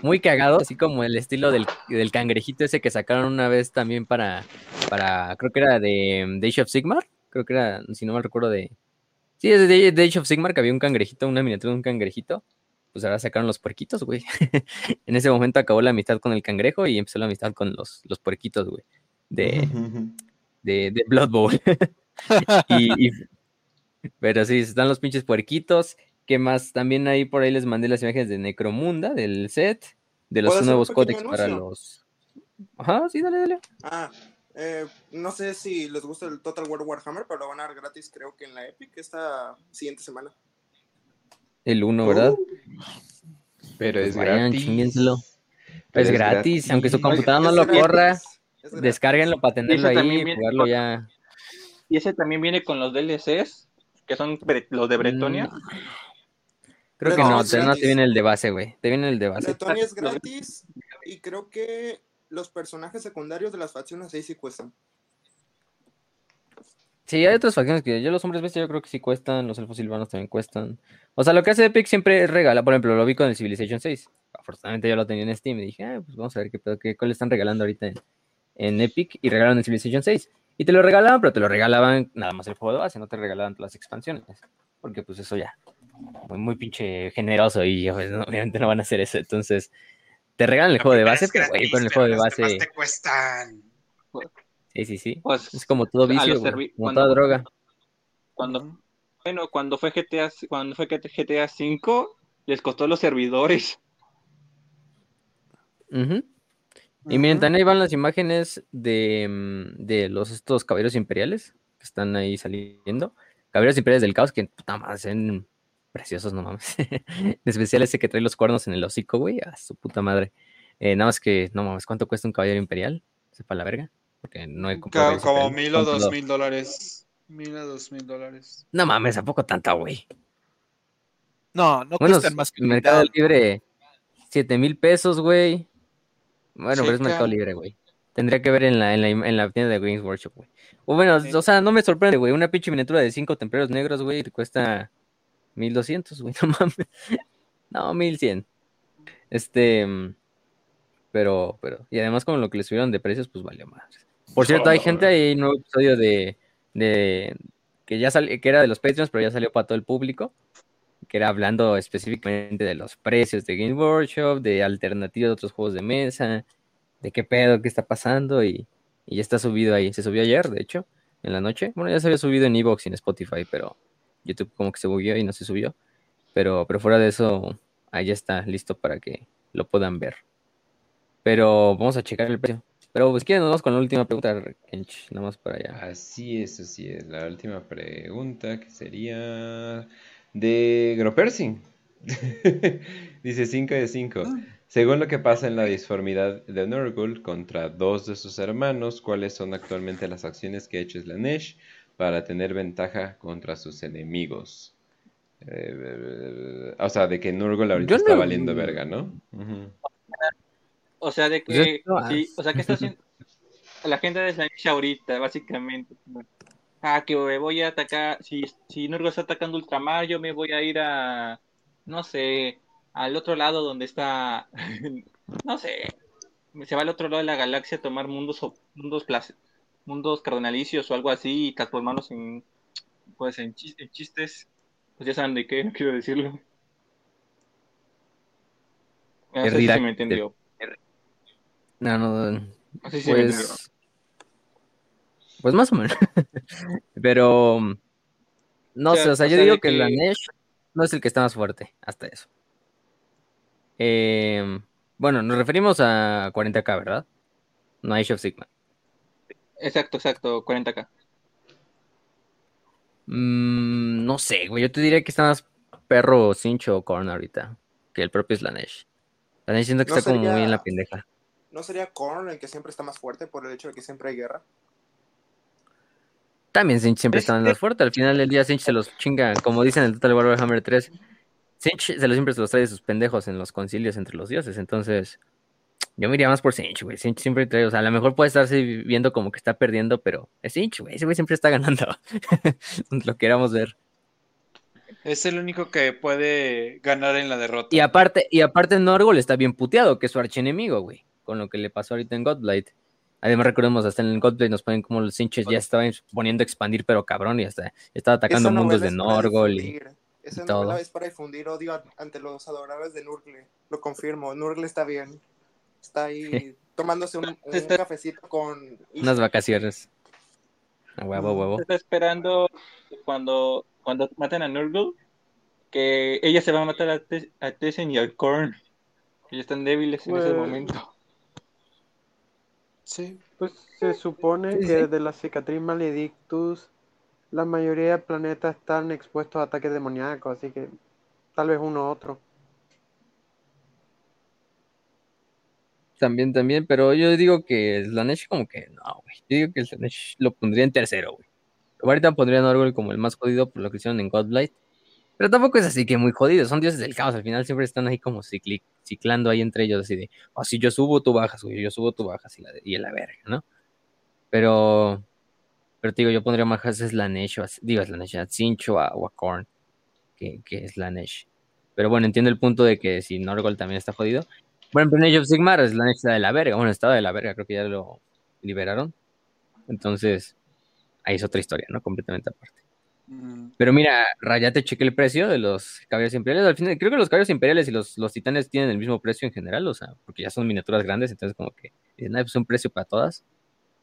Muy cagado, así como el estilo del, del cangrejito ese que sacaron una vez también para, para creo que era de, de Age of Sigmar. Creo que era, si no mal recuerdo, de... Sí, es de, de Age of Sigmar, que había un cangrejito, una miniatura de un cangrejito. Pues ahora sacaron los puerquitos, güey. en ese momento acabó la amistad con el cangrejo y empezó la amistad con los, los puerquitos, güey. De, de, de Blood Bowl. y, y- pero sí, están los pinches puerquitos. ¿Qué más? También ahí por ahí les mandé las imágenes de Necromunda, del set, de los ¿Puedo hacer un nuevos códex para los. Ajá, sí, dale, dale. Ah, eh, no sé si les gusta el Total War Warhammer, pero lo van a dar gratis creo que en la Epic esta siguiente semana. El 1, ¿verdad? Pero Pues es vayan, gratis. Pero es gratis, aunque su computadora no Es lo gratis, corra, es descárguenlo para tenerlo ahí, viene jugarlo con- ya. Y ese también viene con los DLCs, que son los de Bretonia. Mm, Creo que no, te, no gratis. te viene el de base, güey. Te viene el de base. Bretonia es gratis y creo que los personajes secundarios de las facciones ahí sí cuestan. Sí, hay otras facciones que yo los hombres bestia yo creo que sí cuestan, los elfos silvanos también cuestan. O sea, lo que hace Epic siempre es regala, por ejemplo, lo vi con el Civilization 6. Afortunadamente yo lo tenía en Steam y dije, ah, pues vamos a ver qué pedo, qué cuál están regalando ahorita en, en Epic y regalaron el Civilization 6. Y te lo regalaban, pero te lo regalaban nada más el juego de base, no te regalaban todas las expansiones. Porque pues eso ya, muy, muy pinche generoso y pues, no, obviamente no van a hacer eso. Entonces, te regalan el juego de base, con el juego de base... te cuestan. Sí, sí, sí. Pues, Es como todo vicio, como cuando- toda droga. Cuando, bueno, cuando fue GTA, cuando fue GTA 5, les costó los servidores. Ujú. Y miren, también ahí van las imágenes de, mm, de los estos caballeros imperiales que están ahí saliendo. Caballeros imperiales del caos que puta madre, preciosos, no mames. En especial ese que trae los cuernos en el hocico, güey, a su puta madre. Eh, nada más que, no mames, ¿cuánto cuesta un caballero imperial? Sepa la verga. Porque no he comprado. Como, mil o ¿Cuánto dos mil dólares. Mil o dos mil dólares. No mames, ¿a poco tanta, güey? No, no Bueno, cuestan más que el Mercado mercado. Libre, 7 mil pesos, güey. Bueno, pero es. Mercado Libre, güey. Tendría que ver en la, en la, en la tienda de Games Workshop, güey. O bueno, o sea, no me sorprende, güey. Una pinche miniatura de 5 templarios negros, güey, te cuesta 1200, güey. No mames. No, 1100. Este. Pero, pero. Y además, con lo que le subieron de precios, pues valió más. Por cierto, hay gente, hay un nuevo episodio de. de que ya salió, que era de los Patreons, pero ya salió para todo el público que era hablando específicamente de los precios de Game Workshop, de alternativas de otros juegos de mesa, de qué pedo, qué está pasando, y, y ya está subido ahí. Se subió ayer, de hecho, en la noche. Bueno, ya se había subido en Evox y en Spotify, pero YouTube como que se bugueó y no se subió. Pero, pero fuera de eso, ahí ya está listo para que lo puedan ver. Pero vamos a checar el precio. Pero pues quieren, nos vamos con la última pregunta, Kench, nada más para allá. Así es, así es. La última pregunta que sería de Gropersing. Dice 5 de 5. Según lo que pasa en la disformidad de Nurgle contra dos de sus hermanos, ¿cuáles son actualmente las acciones que ha hecho Slanesh para tener ventaja contra sus enemigos? Eh, o sea, de que Nurgle ahorita está valiendo verga, ¿no? O sea, de que, sí, o sea, ¿qué está haciendo la gente de Slanesh ahorita, básicamente? Ah, que me voy a atacar, si, si Nurgle está atacando Ultramar, yo me voy a ir a, no sé, al otro lado donde está, no sé, se va al otro lado de la galaxia a tomar mundos, o- mundos, mundos cardenalicios o algo así y transformarlos en, pues, en, chis- en chistes. Pues ya saben de qué, no quiero decirlo. No sé si se me entendió. No, no, No entendió. pues. Pues más o menos. Pero. No O sea, sé, o sea, o yo sea, digo de que la que- Nesh no es el que está más fuerte, hasta eso. Eh, bueno, nos referimos a 40k, ¿verdad? No a Age of Sigma. Exacto, exacto, 40k. Mm, no sé, güey. Yo te diría que está más perro Cincho o Korn ahorita que el propio Slanesh. Slanesh siento que No está como muy en la pendeja. ¿No sería Korn el que siempre está más fuerte por el hecho de que siempre hay guerra? También Sinch siempre está más fuerte. Al final del día Sinch se los chinga, como dicen en el Total War Warhammer 3. Sinch se los siempre se los trae de sus pendejos en los concilios entre los dioses. Entonces, yo me iría más por Sinch, güey. Sinch siempre trae, o sea, a lo mejor puede estarse viendo como que está perdiendo, pero es Sinch, güey. Ese güey siempre está ganando. Lo queramos ver. Es el único que puede ganar en la derrota. Y aparte, y aparte Norgol está bien puteado, que es su archienemigo, güey. Con lo que le pasó ahorita en Godblight. Además, recordemos, hasta en el Godblight nos ponen como los Sinches ya estaban poniendo a expandir, pero cabrón, y hasta estaba atacando mundos de Norgol y. Esa y todo. novela es para difundir odio ante los adoradores de Nurgle. Lo confirmo, Nurgle está bien. Está ahí tomándose un, un cafecito con... Unas vacaciones. A huevo, huevo. Está esperando cuando, cuando maten a Nurgle, que ella se va a matar a, a Tessen y al Korn. Ya están débiles en ese momento. Sí. Pues se supone Sí, que sí. desde la cicatriz maledictus la mayoría de planetas están expuestos a ataques demoníacos, así que tal vez uno u otro. También, también, pero yo digo que Slanesh como que no, güey. Yo digo que Slanesh lo pondría en tercero, güey. Ahorita pondría a como el más jodido por lo que hicieron en Godblight. Pero tampoco es así que muy jodido, son dioses del caos, al final siempre están ahí como cicli- ciclando ahí entre ellos, así de, oh, si yo subo, tú bajas, güey, yo subo, tú bajas, y la, y la verga, ¿no? Pero, pero te digo, yo pondría más a Slanesh, o a, digo Slanesh, a Cincho a, o a Korn, que, que es Slanesh. Pero bueno, entiendo el punto de que si Norgol también está jodido. Bueno, en Age of Sigmar Slanesh está de la verga, bueno, estaba de la verga, creo que ya lo liberaron. Entonces, ahí es otra historia, ¿no? Completamente aparte. Mm, Pero mira, ya te chequé el precio de los caballeros imperiales. Al final, creo que los caballeros imperiales y los, los titanes tienen el mismo precio en general, o sea, porque ya son miniaturas grandes, entonces como que dicen, "Ay, pues un precio para todas.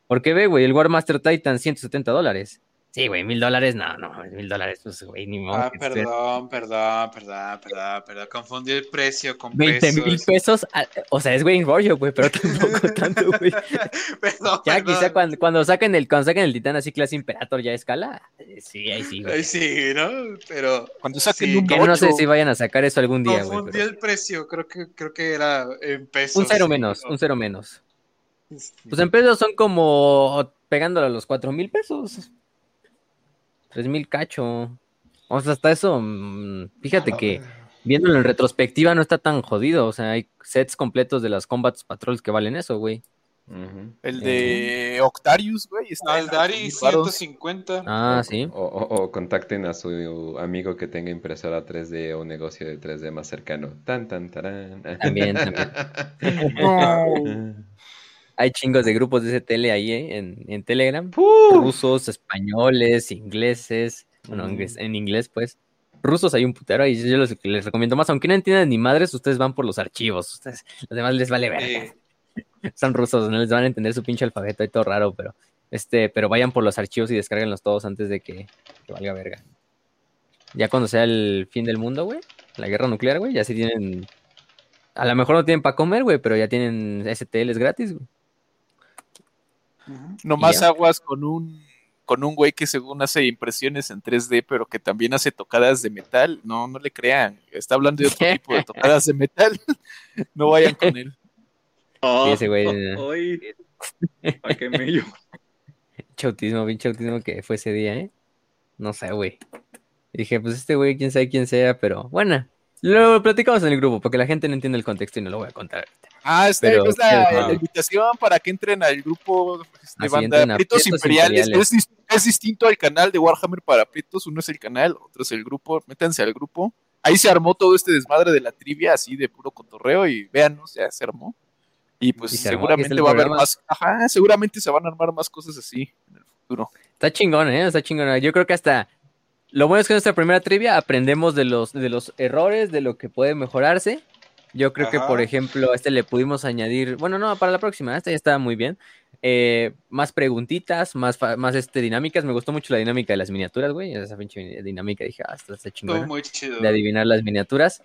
Porque ve, güey, el War Master Titan, 170 dólares. Sí, güey, mil dólares, no, no, mil dólares, pues, güey, ni modo. Ah, perdón, perdón, perdón, perdón, perdón. Confundí el precio con 20 mil pesos. pesos, a- o sea, es Wayne Warrior, güey, pero tampoco tanto, güey. Perdón, Ya perdón. quizá cuando, cuando saquen el, cuando saquen el titán así clase Imperator ya a escala, eh, sí, ahí sí, güey. Ay, sí, ¿no? Pero Cuando saquen Sí, un Que no sé 8, si vayan a sacar eso algún día, güey. confundí pero- el precio. Creo que, creo que era en pesos. Un cero sí, menos, ¿no? un cero menos. Sí. Pues en pesos son como pegándole a los cuatro mil pesos. Tres mil cacho. O sea, hasta eso, mm, fíjate que viéndolo en retrospectiva no está tan jodido. O sea, hay sets completos de las Combat Patrols que valen eso, güey. El de Octarius, güey. está 8,000 varos. 150. Ah, sí. O, o- o contacten a su amigo que tenga impresora 3D o un negocio de 3D más cercano. Tan, tan, tarán. También, Hay chingos de grupos de STL ahí, ¿eh? En, en Telegram. Rusos, españoles, ingleses. Bueno, Mm. en inglés, pues. Rusos hay un putero y yo les, les recomiendo más. Aunque no entiendan ni madres, ustedes van por los archivos. Ustedes, los demás les vale verga. Eh, Son rusos, no les van a entender su pinche alfabeto y todo raro, pero este, pero vayan por los archivos y descárguenlos todos antes de que, que valga verga. Ya cuando sea el fin del mundo, güey, la guerra nuclear, güey, ya sí tienen. A lo mejor no tienen para comer, güey, pero ya tienen STLs gratis, güey. Nomás ya. aguas con un con un güey que según hace impresiones en 3D, pero que también hace tocadas de metal. No, no le crean. Está hablando de otro tipo de tocadas de metal. no vayan con él. Oh, Sí, ese güey, oh, eh. hoy. Ay, qué mello. Pinche autismo, pinche autismo que fue ese día, ¿eh? No sé, güey. Dije, pues este güey, quién sabe quién sea, pero bueno. Lo platicamos en el grupo, porque la gente no entiende el contexto y no lo voy a contar ahorita. Ah, este, Pero- es la, pero- la invitación para que entren al grupo de Así banda Prietos Imperiales. Imperiales. Es, dis- es distinto al canal de Warhammer para Prietos. Uno es el canal, otro es el grupo. Métanse al grupo. Ahí se armó todo este desmadre de la trivia, así de puro cotorreo. Y véanos, ya se armó. Y pues Y se seguramente va a haber más. Ajá, seguramente se van a armar más cosas así en el futuro. Está chingón, ¿eh? Está chingón. Yo creo que hasta... Lo bueno es que en nuestra primera trivia aprendemos de los, de los errores, de lo que puede mejorarse. Yo creo que, Ajá. por ejemplo, a este le pudimos añadir... Bueno, no, para la próxima. Esta ya estaba muy bien. Eh, más preguntitas, más, más este, dinámicas. Me gustó mucho la dinámica de las miniaturas, güey. Esa pinche dinámica dije, ah, esta está chingona. Muy chido. de adivinar las miniaturas.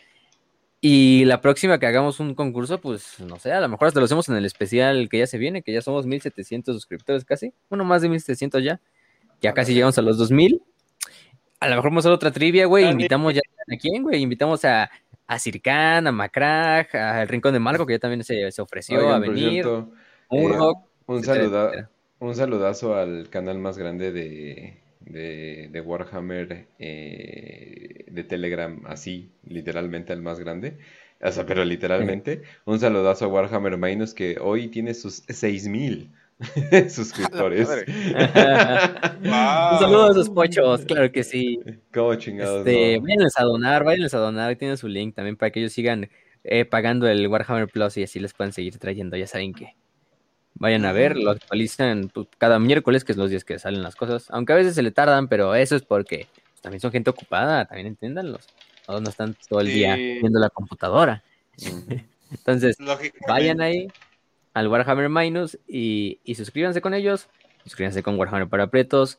Y la próxima que hagamos un concurso, pues no sé, a lo mejor hasta lo hacemos en el especial que ya se viene, que ya somos 1700 suscriptores casi. Bueno, más de 1700 ya. Ya casi llegamos a los 2000. A lo mejor vamos a hacer otra trivia, güey. Invitamos ya a quién, güey. Invitamos a, a Circan, a Macrag, al Rincón de Marco, que ya también se, se ofreció Oigan, a venir. cierto, eh, un, etcétera, saluda- etcétera. un saludazo al canal más grande de, de, de Warhammer eh, de Telegram, así, literalmente el más grande. O sea, pero literalmente, un saludazo a Warhammer Minus que hoy tiene sus 6000 suscriptores. Wow. Un saludo a esos pochos, claro que sí. ¿Cómo chingados? Este, no? váyanles a donar, váyanles a donar, ahí tienen su link también para que ellos sigan eh, pagando el Warhammer Plus y así les pueden seguir trayendo, ya saben que vayan a ver, lo actualizan pues, cada miércoles, que es los días que salen las cosas, aunque a veces se le tardan, pero eso es porque pues, también son gente ocupada, también entiéndanlos, todos no están todo el día viendo la computadora, entonces vayan ahí al Warhammer Minus y, y suscríbanse con ellos, suscríbanse con Warhammer para Pretos.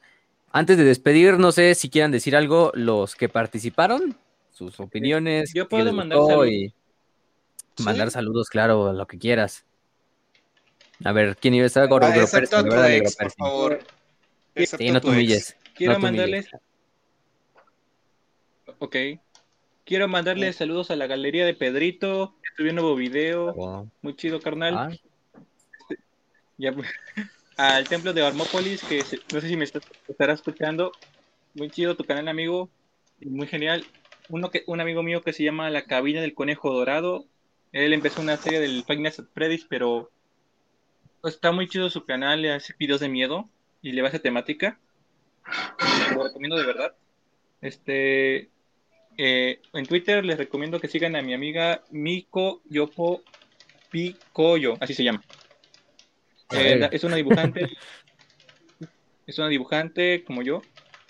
Antes de despedir, no sé si quieran decir algo los que participaron, sus opiniones. Yo qué puedo les mandar gustó saludos. y mandar saludos, claro, lo que quieras. A ver, ¿quién iba a estar? Gordo Ah, Gro excepto a Percy, tu ¿verdad? ex, Gro por favor. Sí, no te humilles. Quiero no te humilles. mandarles. Ok. Quiero mandarles saludos a la galería de Pedrito. Estuve un nuevo video. Wow. Muy chido, carnal. Ah, Pues, al templo de Armópolis, que se- no sé si me está- estará escuchando. Muy chido tu canal, amigo. Muy genial. Uno que, un amigo mío que se llama La Cabina del Conejo Dorado. Él empezó una serie del Five Nights at Freddy's, pero está muy chido su canal. Le hace videos de miedo y le va a esa temática. Lo recomiendo de verdad. Este. eh, en Twitter les recomiendo que sigan a mi amiga Miko Yopo Picoyo, así se llama. Eh, es una dibujante. es una dibujante como yo.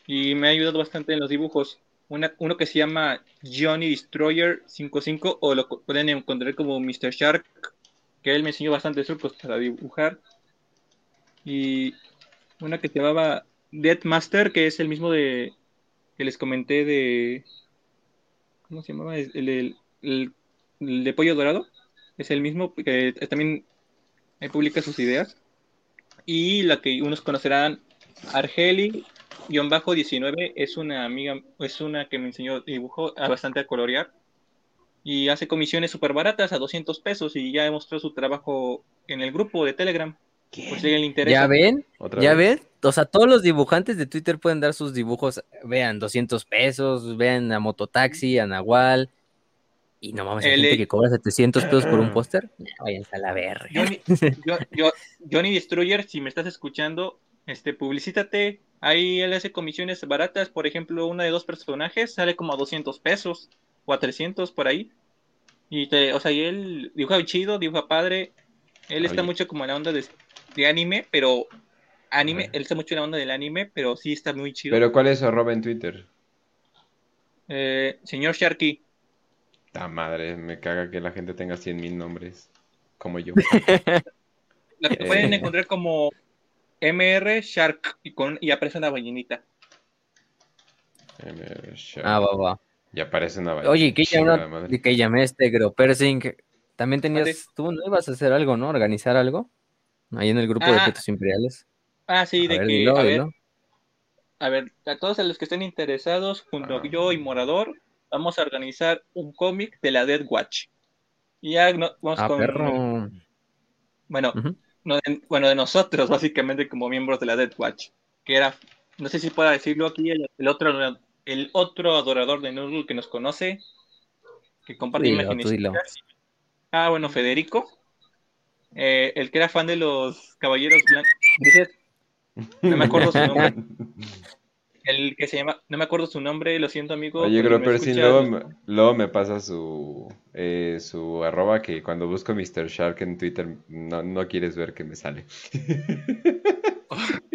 Y me ha ayudado bastante en los dibujos. Una- uno que se llama Johnny Destroyer 55 o lo pueden encontrar como Mr. Shark. Que él me enseñó bastantes trucos para dibujar. Y una que se llamaba Death Master, que es el mismo de que les comenté de. ¿Cómo se llamaba? El, el- el- el de Pollo Dorado. Es el mismo que también ahí publica sus ideas. Y la que unos conocerán, Argeli-19, es una amiga, es una que me enseñó dibujo a bastante a colorear. Y hace comisiones súper baratas a 200 pesos y ya mostró su trabajo en el grupo de Telegram. Pues si a alguien le interesa. ¿Ya ven? ¿Otra ¿Ya vez? ven? O sea, todos los dibujantes de Twitter pueden dar sus dibujos. Vean, 200 pesos, vean a Mototaxi, a Nahual. Y no mames, hay El- gente que cobra 700 pesos por un póster. Váyanse a la verga. Johnny, yo- yo- Johnny Destroyer, si me estás escuchando, este, publicítate. Ahí él hace comisiones baratas. Por ejemplo, una de dos personajes sale como a 200 pesos o a 300 por ahí. Y te, o sea, y él dibuja chido, dibuja padre. Él está mucho como en la onda de, de anime, pero anime, él está mucho en la onda del anime, pero sí está muy chido. Pero ¿cuál es su arroba en Twitter? Eh, señor Sharky, Ta madre, me caga que la gente tenga 100 mil nombres. Como yo. la Eh. pueden encontrar como MR Shark y, con, y aparece una ballenita. Eh, sure. Ah, va, va. Ya parece una vaina. Oye, ¿qué Chingada llamé, madre. que llamé este Gropersing? También tenías, tú no ibas a hacer algo, ¿no? Organizar algo. Ahí en el grupo de Ah. Petos Imperiales. Ah, sí, A de ver, que, dilo, a ver, a ver, a todos a los que estén interesados, junto Ah. a yo y Morador, vamos a organizar un cómic de la Dead Watch. Y ya no- vamos Ah, con, perro. bueno, no de- bueno, de nosotros, básicamente, como miembros de la Dead Watch, que era, no sé si pueda decirlo aquí, el, el otro, el otro adorador de Noodle que nos conoce, que comparte Dilo, imágenes. dilo. Ah, bueno, Federico. eh, el que era fan de los caballeros blancos. No me acuerdo su nombre. El que se llama, no me acuerdo su nombre, lo siento, amigo. Oye, pero Gropersin, escuchas. luego, me- luego me pasa su, eh, su arroba que cuando busco Mr. Shark en Twitter no, no quieres ver que me sale.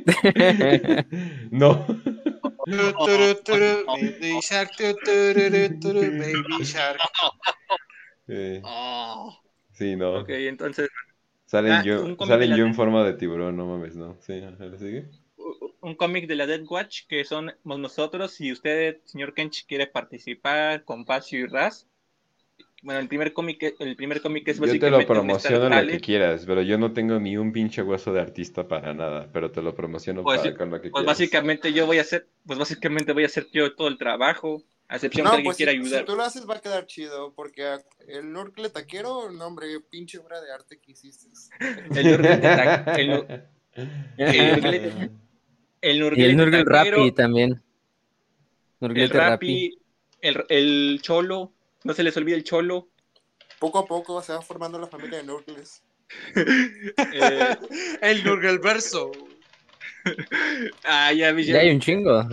No. Baby Shark, Baby sí, no. Ok, entonces, Salen Ah, yo, salen yo en forma de tiburón, no mames, no. Sí, ¿le sigue? Un cómic de la Dead Watch que somos nosotros. Si usted, señor Kench, quiere participar con Pacio y Raz. Bueno, el primer cómic, el primer cómic es Yo te básicamente lo promociono lo que quieras, pero yo no tengo ni un pinche hueso de artista para nada, pero te lo promociono Pues, para- con lo que Pues quieras. básicamente yo voy a hacer, pues básicamente voy a hacer yo todo el trabajo, a excepción No, que alguien pues si, quiera si ayudar. tú lo haces va a quedar chido, porque el Nurgle taquero, no hombre, pinche obra de arte que hiciste. El Nurgle de ta- el Nu- el Nurgle- el Y Nurgle el Nurgle taquero, Rappi también. el Nurglete Rappi. Rappi, el, el Cholo, no se les olvide el Cholo. Poco a poco se va formando la familia de Nurgles. eh, El Nurgelverso. ah, ya vi, ya Ya hay un chingo.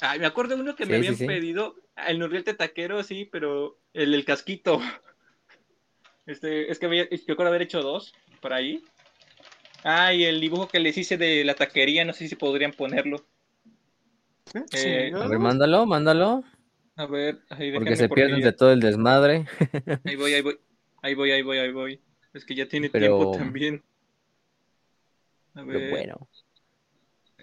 Ay, me acuerdo de uno que me Sí, habían sí. pedido, ah, el Nurriel taquero, sí, pero el, el casquito. Este, es que que recuerdo haber hecho dos por ahí. Ah, y el dibujo que les hice de la taquería, no sé si podrían ponerlo. Eh, A ver, mándalo, mándalo. a ver, ahí Porque se pierden ya- de todo el desmadre. Ahí voy, ahí voy. Ahí voy, ahí voy, ahí voy. Es que ya tiene Pero- tiempo también. A Pero ver, bueno.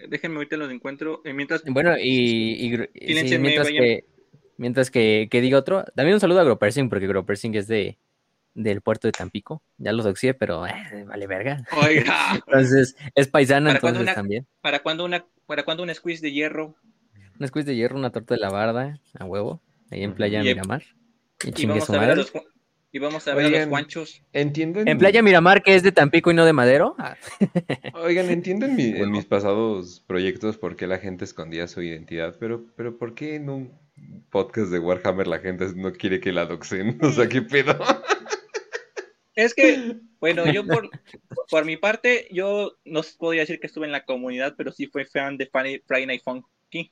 déjenme ahorita los encuentro. Eh, mientras, Bueno, y, sí, mientras, que, mientras que, que diga otro, también un saludo a Gropersing, porque Gropersing es de del puerto de Tampico. Ya los doxié, pero eh, vale verga. Oiga, Entonces, es paisano, ¿Para cuándo entonces una- también. ¿para cuándo una, para cuándo un squeeze de hierro? Un squeeze de hierro, una torta de la barda, a huevo, ahí en. Playa Y- Miramar. Y Y chingue vamos su a ver a madre. los, y vamos a ver a los guanchos. Entiendo en, Playa Miramar, que es de Tampico y no de Madero. Ah, Oigan, entiendo en, mis pasados proyectos por qué la gente escondía su identidad, pero, pero ¿por qué en un podcast de Warhammer la gente no quiere que la doxen? O sea, ¿qué pedo? Es que, bueno, yo por, por mi parte, yo no podría decir que estuve en la comunidad, pero sí fui fan de Friday Friday Night Funky.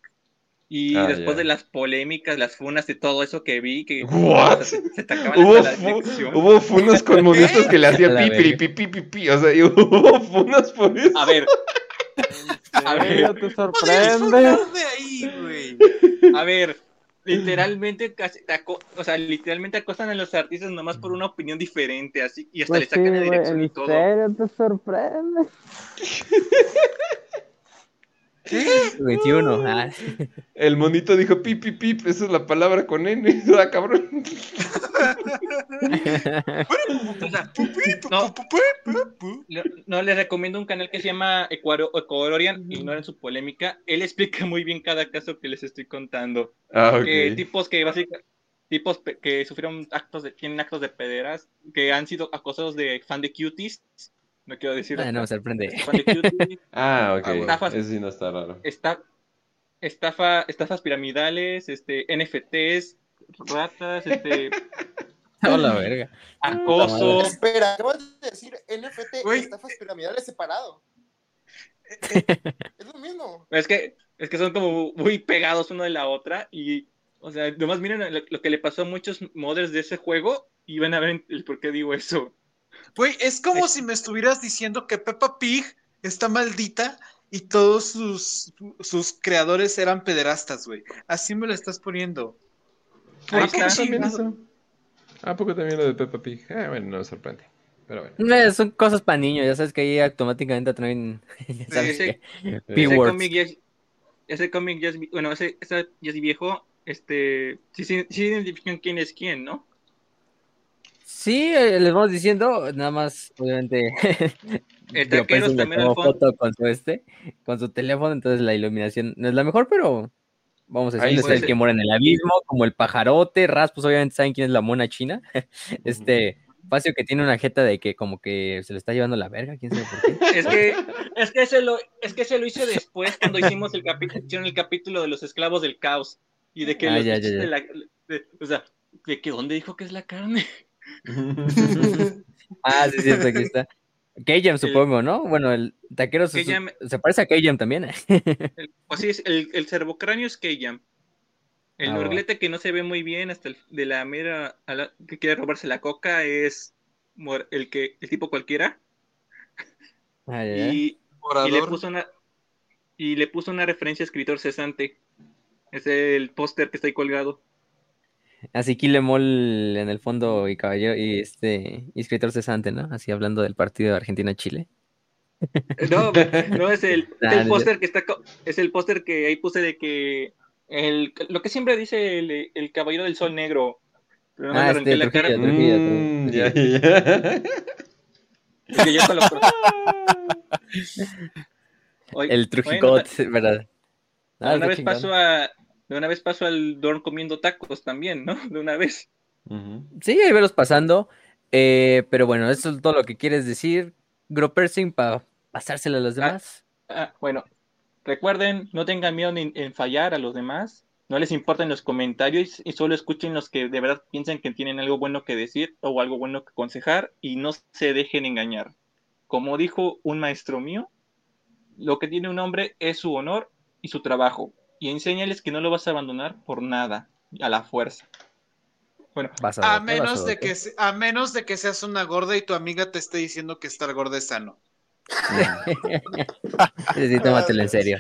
Y Ah, después de las polémicas, las funas de todo eso que vi, que What? se, se Hubo, la fu- hubo funas con movimientos que le hacían verga. pipi, pipi, o sea, y hubo funas por eso. A ver, A ver. Te sorprende. hablar de ahí, güey. a ver, literalmente, casi o sea, literalmente acosan a los artistas nomás por una opinión diferente, así, y hasta Pues le sí, sacan la dirección y en todo. serio te sorprende. 21. ah. El monito dijo pipi, pip, esa es la palabra con N, ah, cabrón. No, No, les recomiendo un canal que se llama Ecuador, Ecuadorian, ignoren su polémica. Él explica muy bien cada caso que les estoy contando. Ah, ok. Que tipos que básicamente tipos que sufrieron actos de, tienen actos de pederas, que han sido acosados de fan de cuties. No quiero decir Ah, no me sorprende. Ah, ok. Ah, Estafas. Eso sí no está raro. esta- estafa, estafas piramidales, este, NFTs, ratas, este, Hola, verga. acoso. Espera, acabas de decir NFT Güey. y estafas piramidales separado. es lo mismo. Es que, es que son como muy pegados uno de la otra y, o sea, nomás miren lo, lo que le pasó a muchos modders de ese juego y van a ver el por qué digo eso. Güey, es como si me estuvieras diciendo que Peppa Pig está maldita y todos sus, sus creadores eran pederastas, güey. Así me lo estás poniendo. Ahí ¿Por qué está. También eso. ¿A poco también lo de Peppa Pig? Ah, bueno, no me sorprende. Pero bueno. Eh, Son cosas para niños, ya sabes que ahí automáticamente traen. sabes ese- Eh, Ese cómic ya es, ese cómic ya es, vi- bueno, ese, ese ya es viejo, este, sí, sí, sí identifican quién es quién, ¿no? Sí, eh, les vamos diciendo, nada más, obviamente. El pensé que también tomó al fondo. foto con su este, con su teléfono, entonces la iluminación no es la mejor, pero vamos a decir, es el ser. que mora en el abismo, como el pajarote, Raspus, obviamente saben quién es la mona china. Este, Facio que tiene una jeta de que como que se le está llevando la verga, quién sabe por qué. Es que, es que ese lo, es que ese lo hice después cuando hicimos el capítulo, hicieron el capítulo de los esclavos del caos y de que Ah, los ya, ya, bichos ya. de la, de- o sea, de que dónde dijo que es la carne. Ah, sí, cierto, aquí está. Keyam, supongo, ¿no? Bueno, el taquero se, Keyam- se parece a Keyam también. El- pues sí, es- el, el cervocráneo es Keyam. El Ah, norglete que no se ve muy bien hasta el, de la mera a la- que quiere robarse la coca es el que el tipo cualquiera ay. y, y le puso una y le puso una referencia a escritor cesante. Es el póster que está ahí colgado. Así Kilemol en el fondo y caballero y este y escritor cesante, ¿no? Así hablando del partido de Argentina-Chile. No, no es el, el póster que está es el póster que ahí puse de que el, lo que siempre dice el, el caballero del sol negro. Pero no me Ah, este, la cara. Trujillo, Trujillo, Mm, Trujillo. ya, ya. que yo con lo- Oye, El bueno, Trujicot, ¿verdad? Ah, una vez chingón. paso a de una vez paso al Dorn comiendo tacos también, ¿no? De una vez. Sí, ahí veros pasando. eh, pero bueno, eso es todo lo que quieres decir, Gropersing, para pasárselo a los demás. Ah, bueno, recuerden, no tengan miedo en, en fallar a los demás, no les importen los comentarios y solo escuchen los que de verdad piensan que tienen algo bueno que decir o algo bueno que aconsejar y no se dejen engañar. Como dijo un maestro mío, lo que tiene un hombre es su honor y su trabajo y enséñales que no lo vas a abandonar por nada, a la fuerza. Bueno, Vas A menos de que a menos de que seas una gorda y tu amiga te esté diciendo que estar gorda es sano. Sí, sí, tómatelo en serio.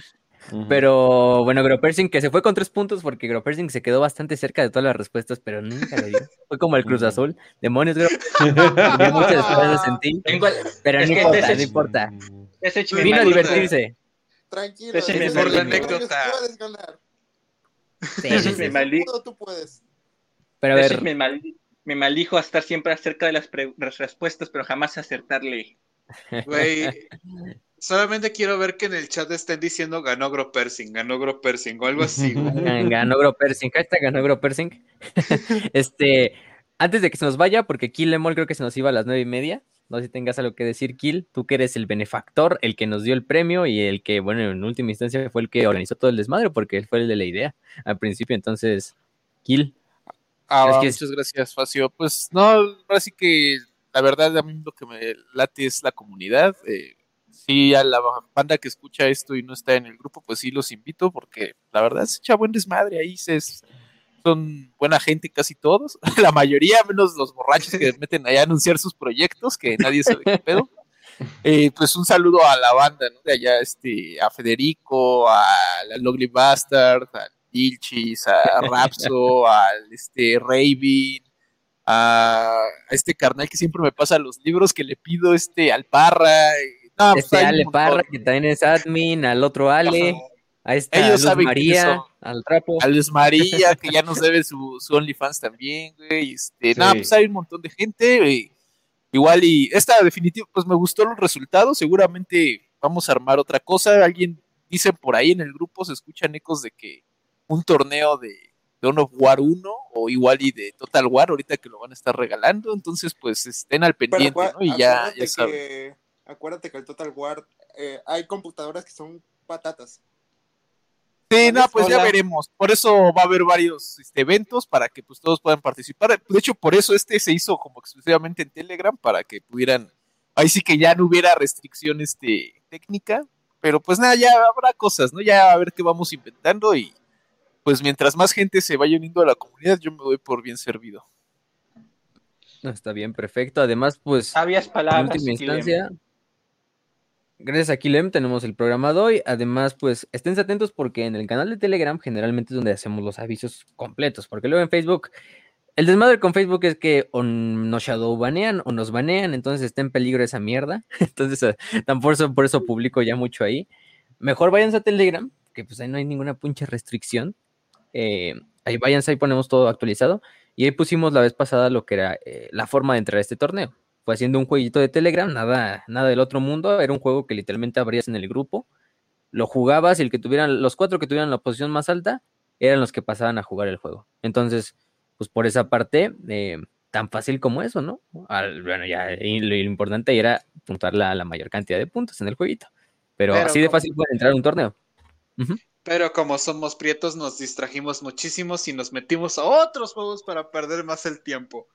Pero bueno, Gropersing que se fue con tres puntos porque Gropersing se quedó bastante cerca de todas las respuestas, pero nunca le dio. Fue como el Cruz. Azul. Demonios, Gropersing. Tenía muchas esperanzas en ti, pero no importa, no importa. Vino a divertirse. Tranquilo. Por la puedes, anécdota. Tú puedes ganar. Sí, ese sí, me sí. maldi- Tú, puedes. Pero a ver, me me maldijo a estar siempre acerca de las, pre- las respuestas, pero jamás acertarle. Güey, solamente quiero ver que en el chat estén diciendo ganó Gropersing, ganó Gropersing o algo así. güey. Gan- Ganó Gropersing, hashtag ganó Gropersing. Este, antes de que se nos vaya, porque Kill Lemol creo que se nos iba a las nueve y media. No sé si tengas algo que decir, Kill. Tú que eres el benefactor, el que nos dio el premio y el que, bueno, en última instancia fue el que organizó todo el desmadre, porque él fue el de la idea al principio. Entonces, Kill. Ah, que- muchas gracias, Facio. Pues no, ahora sí que la verdad a mí lo que me late es la comunidad. Eh, sí, a la banda que escucha esto y no está en el grupo, pues sí los invito porque la verdad se echa buen desmadre ahí. Se, son buena gente casi todos, la mayoría, menos los borrachos que meten allá a anunciar sus proyectos, que nadie sabe qué pedo. Eh, pues un saludo a la banda, ¿no? De allá, este, a Federico, a la Lovely Bastard, a Dilchis, a Rapso, al este Raven, a, a este carnal que siempre me pasa los libros que le pido, este, al Parra. eh, no, pues Este un Ale. Parra, que también es admin, al otro Ale, a esta Ellos Luz saben María, al Trapo. A María, que ya nos debe su, su OnlyFans también, güey. Este, nada, Sí. pues hay un montón de gente, güey. Igual y esta definitiva, pues me gustó los resultados. Seguramente vamos a armar otra cosa. Alguien dice por ahí en el grupo, se escuchan ecos de que un torneo de, de Dawn of War 1 o igual y de Total War, ahorita que lo van a estar regalando. Entonces, pues estén al pendiente, ¿no? Y ya, acuérdate, ya saben. que, acuérdate que el Total War eh, hay computadoras que son patatas. Sí, no, pues ya veremos. Por eso va a haber varios este, eventos para que pues todos puedan participar. De hecho, por eso este se hizo como exclusivamente en Telegram para que pudieran. Ahí sí que ya no hubiera restricción este, técnica. Pero pues nada, ya habrá cosas, ¿no? Ya a ver qué vamos inventando y pues mientras más gente se vaya uniendo a la comunidad, yo me doy por bien servido. Está bien, perfecto. Además, pues, Sabias en última instancia, gracias a Kilem tenemos el programa de hoy. Además, pues, estén atentos porque en el canal de Telegram generalmente es donde hacemos los avisos completos. Porque luego en Facebook, el desmadre con Facebook es que o nos shadow banean o nos banean, entonces está en peligro esa mierda. Entonces, eh, tan por eso, por eso publico ya mucho ahí. Mejor váyanse a Telegram, que pues ahí no hay ninguna puncha restricción. Eh, ahí váyanse, ahí ponemos todo actualizado. Y ahí pusimos la vez pasada lo que era eh, la forma de entrar a este torneo. Fue haciendo un jueguito de Telegram, nada, nada del otro mundo. Era un juego que literalmente abrías en el grupo, lo jugabas y el que tuvieran, los cuatro que tuvieran la posición más alta eran los que pasaban a jugar el juego. Entonces, pues por esa parte, eh, tan fácil como eso, ¿no? Al- bueno, ya y lo, importante era puntuar la, la mayor cantidad de puntos en el jueguito. Pero, Pero así de fácil puede entrar a un torneo. Pero como somos prietos, nos distrajimos muchísimo y nos metimos a otros juegos para perder más el tiempo.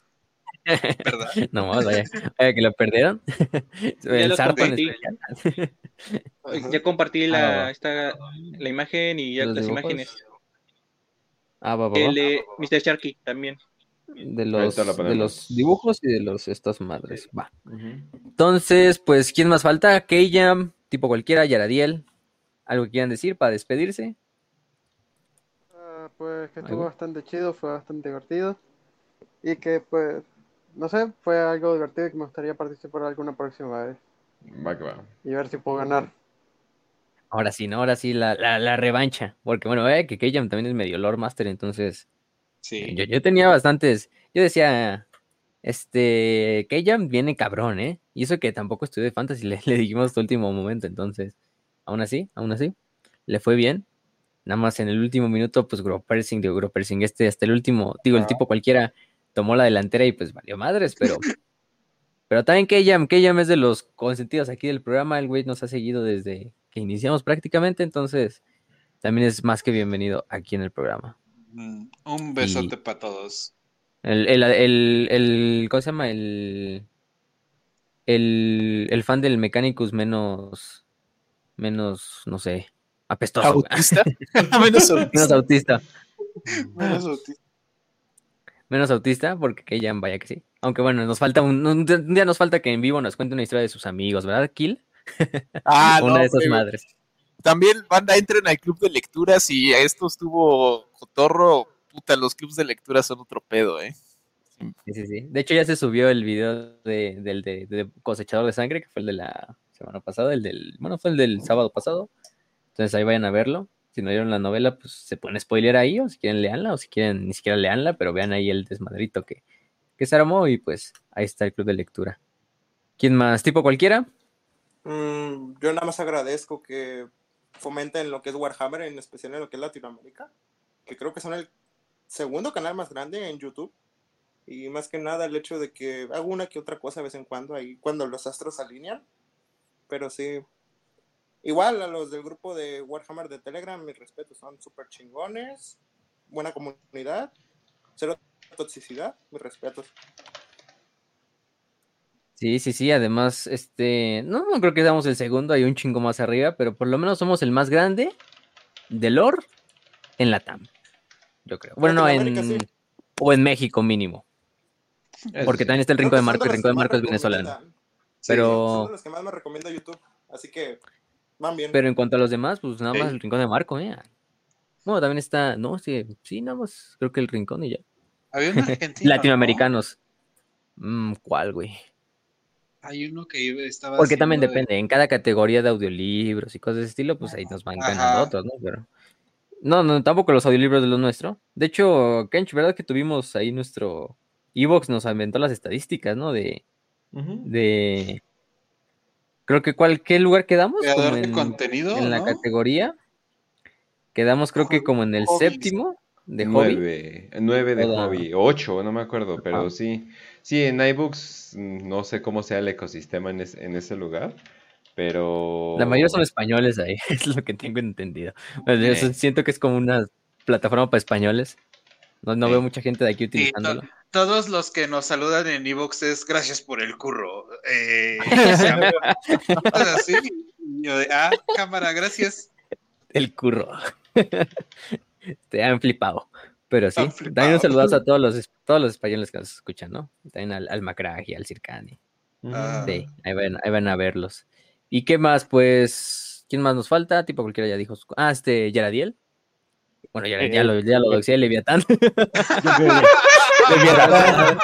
¿Verdad? No, vaya, vaya que lo perdieron. El compartí. Ya compartí Ah, la, esta, la imagen y ya las dibujos. imágenes. Ah, va, va, va. El de Mr. Sharky también. De los, de los dibujos y de los estas madres. Va. Entonces, pues, ¿quién más falta? Keyam, tipo cualquiera, Yaradiel. ¿Algo que quieran decir para despedirse? Ah, pues que estuvo bastante chido, fue bastante divertido. Y que pues, no sé, fue algo divertido y que me gustaría participar alguna próxima vez. Va que va. Y ver si puedo ganar. Ahora sí, ¿no? Ahora sí, la, la, la revancha. Porque bueno, eh, que Keyam también es medio Lord Master, entonces. Sí. Yo, yo tenía bastantes. Yo decía, este, Keyam viene cabrón, ¿eh? Y eso que tampoco estudié Fantasy, le, le dijimos hasta último momento, entonces. Aún así, aún así, le fue bien. Nada más en el último minuto, pues Gropersing, digo, Gropersing, este, hasta el último, digo, el tipo cualquiera tomó la delantera y pues valió madres, pero. Pero también Keyam, Keyam es de los consentidos aquí del programa, el güey nos ha seguido desde que iniciamos prácticamente, entonces también es más que bienvenido aquí en el programa. Mm, Un besote para todos. El, el, el, el- ¿cómo se llama? El, el, el fan del Mechanicus menos, menos, no sé, apestoso. Menos autista. menos autista. Menos autista. Menos autista, porque que ya vaya que sí. Aunque bueno, nos falta un, un día nos falta que en vivo nos cuente una historia de sus amigos, ¿verdad, Kill? Ah, una no, de esas madres. También, banda, entren al club de lecturas y a esto estuvo Cotorro. Puta, los clubs de lectura son otro pedo, ¿eh? Sí, sí, sí. De hecho, ya se subió el video de, del de, de cosechador de sangre, que fue el de la semana pasada, el del, bueno, fue el del sábado pasado. Entonces ahí vayan a verlo. Si no vieron la novela, pues se pueden spoiler ahí, o si quieren leanla, o si quieren ni siquiera leanla, pero vean ahí el desmadrito que, que se armó y pues ahí está el club de lectura. ¿Quién más? ¿Tipo cualquiera? Mm, yo nada más agradezco que fomenten lo que es Warhammer, en especial en lo que es Latinoamérica, que creo que son el segundo canal más grande en YouTube. Y más que nada el hecho de que hago una que otra cosa vez en cuando ahí cuando los astros alinean. Pero sí. Igual a los del grupo de Warhammer de Telegram, mis respetos, son súper chingones. Buena comunidad. Cero toxicidad, mis respetos. Sí, sí, sí. Además, este, no, no creo que seamos el segundo, hay un chingo más arriba, pero por lo menos somos el más grande de lore en la TAM. Yo creo. Bueno, no, en, sí. o en México mínimo. Porque también está el Rincón de Marco, el Rincón de Marco es venezolano. recomiendan. Sí, Pero- son de los que más me recomienda YouTube. Así que van bien. Pero en cuanto a los demás, pues nada más el Rincón de Marco, ¿eh? Bueno, también está, no, sí, sí, nada más, creo que el Rincón y ya. Había un argentino. Latinoamericanos. Mm, ¿Cuál, güey? ¿no? Hay uno que iba- estaba. Porque también de- depende, en cada categoría de audiolibros y cosas de ese estilo, pues ahí nos van Ajá. ganando otros, ¿no? Pero. No, no, tampoco los audiolibros de lo nuestro. De hecho, Kench, ¿verdad que tuvimos ahí nuestro. Evox nos inventó las estadísticas, ¿no? De. De creo que cuál, ¿qué lugar quedamos? Creador de en, contenido, en la ¿no? categoría. Quedamos creo que como en el Hobbies. séptimo de hobby. Nueve, nueve de Toda- hobby, ocho, no me acuerdo, pero sí. Sí, en iBooks no sé cómo sea el ecosistema en, es- en ese lugar, pero... La mayoría son españoles ahí, es lo que tengo entendido. Yo siento que es como una plataforma para españoles. No, no Eh. veo mucha gente de aquí Sí, utilizándolo. Todos los que nos saludan en Evox es gracias por el curro. Eh, o sea, cosas así. Y yo de, ah, cámara, gracias. El curro. Te han flipado. Pero sí, flipado. también un saludazo a todos los, todos los españoles que nos escuchan, ¿no? También al, al Macrag y al Circani. Ah. Sí, ahí van, ahí van a verlos. ¿Y qué más? Pues, ¿quién más nos falta? Tipo cualquiera ya dijo. su- Ah, este, Yaradiel. Bueno, ya, ya Eh, lo, ya lo doxé, Leviatán. Yo creo Leviatán.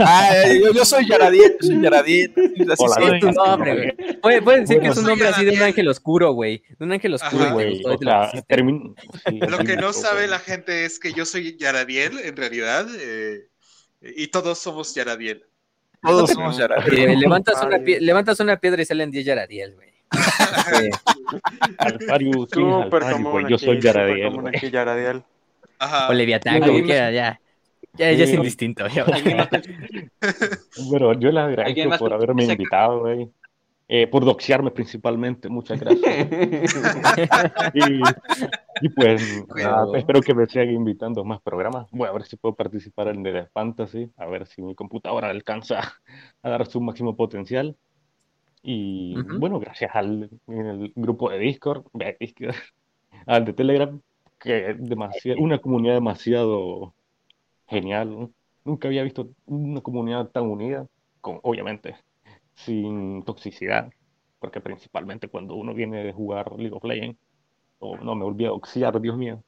Ah, yo, yo soy yo soy Yaradiel. Así Hola, soy. Tu nombre, güey. Puede, puede decir que es un soy nombre así de un ángel oscuro, güey. De un ángel oscuro. Güey, o lo sea, pusiste. termin- sí, Lo que no sabe la gente es que yo soy Yaradiel, en realidad, eh, y todos somos Yaradiel. Todos somos Yaradiel. Eh, levantas, una Ay. pie- levantas una piedra y salen 10 Yaradiel, güey. Sí. Yo soy Yaradiel, güey. Yaradiel. Ajá. O Leviatán, como quiera, ya. Ya, ya es indistinto. ya. Pero yo les ¿Alguien agradezco por haberme invitado, güey. eh, por doxearme principalmente. Muchas gracias. y, y pues nada, espero que me sigan invitando a más programas. Voy a ver si puedo participar en el de Fantasy, a ver si mi computadora alcanza a dar su máximo potencial. Y bueno, gracias al en el grupo de Discord, de Discord, al de Telegram, que es demasiado, una comunidad demasiado genial. Nunca había visto una comunidad tan unida, con, obviamente, sin toxicidad, porque principalmente cuando uno viene de jugar League of Legends, o no me a oxiar, Dios mío,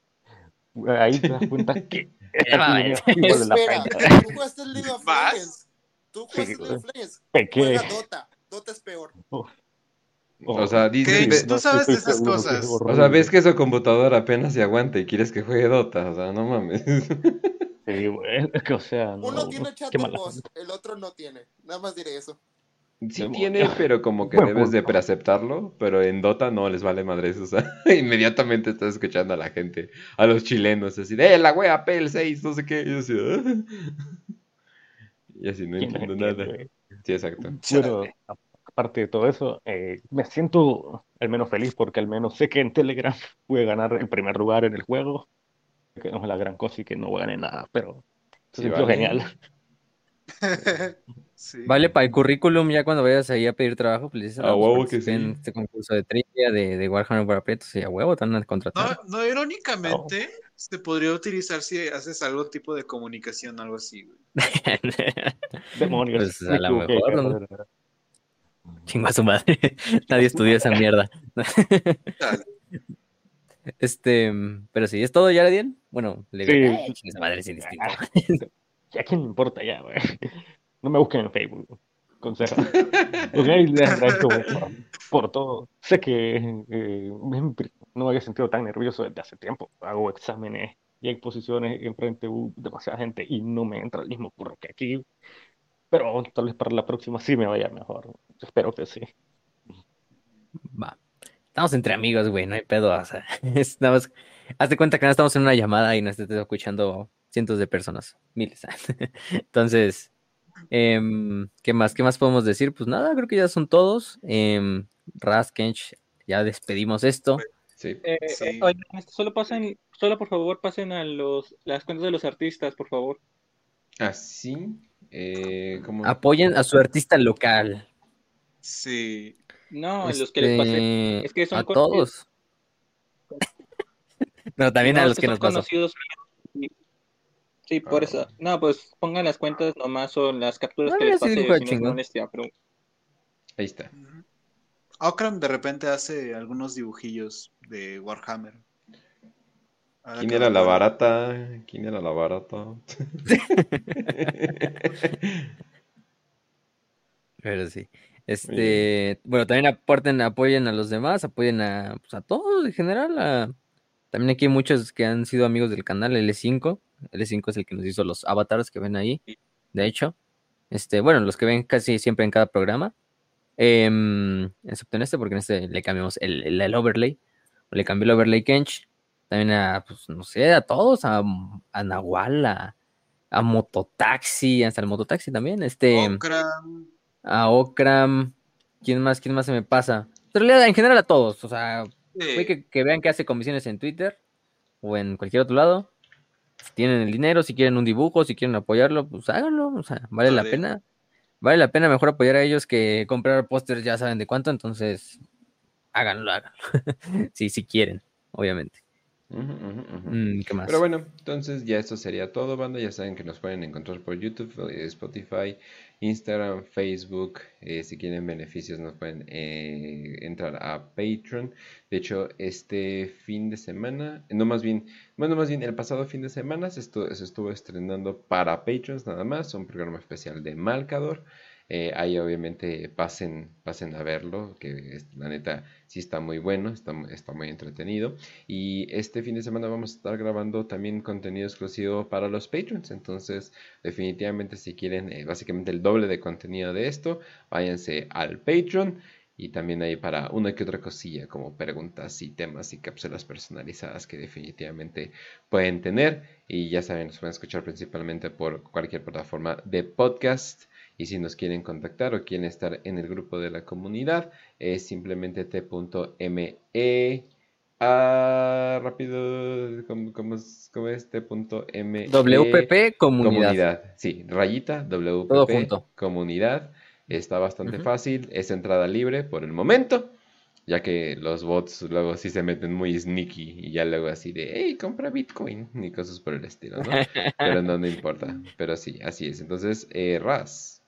ahí te das cuenta que esta sí la Espera, pena. tú jugaste el League of ¿Vas? Legends. Tú Sí, jugaste League of Legends. Juega Dota. Dota es peor. O sea, dices, Kench, ve- tú sabes de esas cosas. o sea, ves que su computadora apenas se aguanta y quieres que juegue Dota, o sea, no mames. Sí, güey, es que, o sea, Uno no, tiene chat voz, el otro no tiene. Nada más diré eso. Sí tiene, pero como que debes de preaceptarlo, pero en Dota no les vale madres, o sea, inmediatamente estás escuchando a la gente, a los chilenos, así de, ¡eh, la wea PL6, no sé qué! Y así, "Ah". Y así no ¿Quién los entiendo nada. Sí, exacto. Bueno, a- aparte de todo eso, eh, me siento al menos feliz porque al menos sé que en Telegram pude ganar el primer lugar en el juego, que no es la gran cosa y que no gané nada, pero Sí, sintió vale. genial. Sí. Vale, para el currículum, ya cuando vayas ahí a pedir trabajo, pues A "No, pues, huevo que participé en sí. este concurso de trivia de, de Warhammer para Prietos", y a huevo te van No, no, irónicamente, se podría utilizar si haces algún tipo de comunicación o algo así, güey. Demonios, Pues, a lo mejor. ¿no? Chingo a su madre. Nadie estudió esa mierda. Este, pero sí, ¿es todo, Yaradiel? Bueno, le Sí. digo, "Eh, chingue su madre, sin distinto. ¿A quién le importa ya, güey? No me busquen en Facebook. Consejo. Ok, les agradezco por, por todo. Sé que eh, me- no me había sentido tan nervioso desde hace tiempo. Hago exámenes y hay posiciones enfrente de demasiada gente y no me entra el mismo curro que aquí. Pero tal vez para la próxima sí me vaya mejor. Espero que sí. Va. Estamos entre amigos, güey, no hay pedo. O sea, es nada más. Haz de cuenta que no estamos en una llamada y nos estás escuchando cientos de personas, miles. Entonces, em, ¿qué más? ¿Qué más podemos decir? Pues nada, creo que ya son todos. Raz, Kench, ya despedimos esto. Sí. Eh, Sí. eh, oigan, este, solo pasen, solo por favor pasen a los las cuentas de los artistas, por favor. Así, eh, como... Apoyen a su artista local. Sí. No, los que les pasé. Este, Es que son a todos. Pero también No, a los que son nos pasó. conocidos. Sí, por eso. No, pues pongan las cuentas nomás o las capturas Ah, que mira, les pasé, si no pero Ahí está. Okram de repente hace algunos dibujillos de Warhammer. ¿Quién que era la barata? ¿Quién era la barata? Pero sí. Este, bueno, también aporten, apoyen a los demás, apoyen a, pues, a todos en general. a- También aquí hay muchos que han sido amigos del canal L5. L5 es el que nos hizo los avatars que ven ahí. De hecho, este, bueno, los que ven casi siempre en cada programa. Em, excepto en este, porque en este le cambiamos el, el- el overlay. Le cambié el overlay Kench. También a, pues, no sé, a todos, a, a Nahual, a, a Mototaxi, hasta el Mototaxi también. Este Okram. A Okram. ¿Quién más? ¿Quién más se me pasa? En realidad, en general a todos. O sea, Sí. que, que vean que hace comisiones en Twitter o en cualquier otro lado. Si tienen el dinero, si quieren un dibujo, si quieren apoyarlo, pues háganlo. O sea, vale la pena. Vale la pena mejor apoyar a ellos que comprar pósters, ya saben de cuánto. Entonces, háganlo, háganlo. sí, si quieren, obviamente. Mm, ¿Qué más? Pero bueno, entonces ya esto sería todo, banda. Ya saben que nos pueden encontrar por YouTube, eh, Spotify, Instagram, Facebook. eh, si quieren beneficios, nos pueden eh, entrar a Patreon. De hecho, este fin de semana, no más bien, bueno, más bien el pasado fin de semana se se estuvo estrenando para Patrons nada más, un programa especial de Malcador. Eh, ahí obviamente pasen, pasen a verlo, que es- la neta sí está muy bueno, está, está muy entretenido. Y este fin de semana vamos a estar grabando también contenido exclusivo para los Patreons. Entonces, definitivamente si quieren eh, básicamente el doble de contenido de esto, váyanse al Patreon. Y también hay para una que otra cosilla como preguntas y temas y cápsulas personalizadas que definitivamente pueden tener. Y ya saben, nos pueden escuchar principalmente por cualquier plataforma de podcast. Y si nos quieren contactar o quieren estar en el grupo de la comunidad, es simplemente t.me. Ah, rápido, ¿cómo, cómo es, cómo es? T.me. WPP Comunidad. Comunidad, sí, rayita, WPP Todo junto. Comunidad. Está bastante fácil, es entrada libre por el momento, ya que los bots luego sí se meten muy sneaky y ya luego así de, hey, compra Bitcoin y cosas por el estilo, ¿no? Pero no, no importa, pero sí, así es. Entonces, eh, Raz,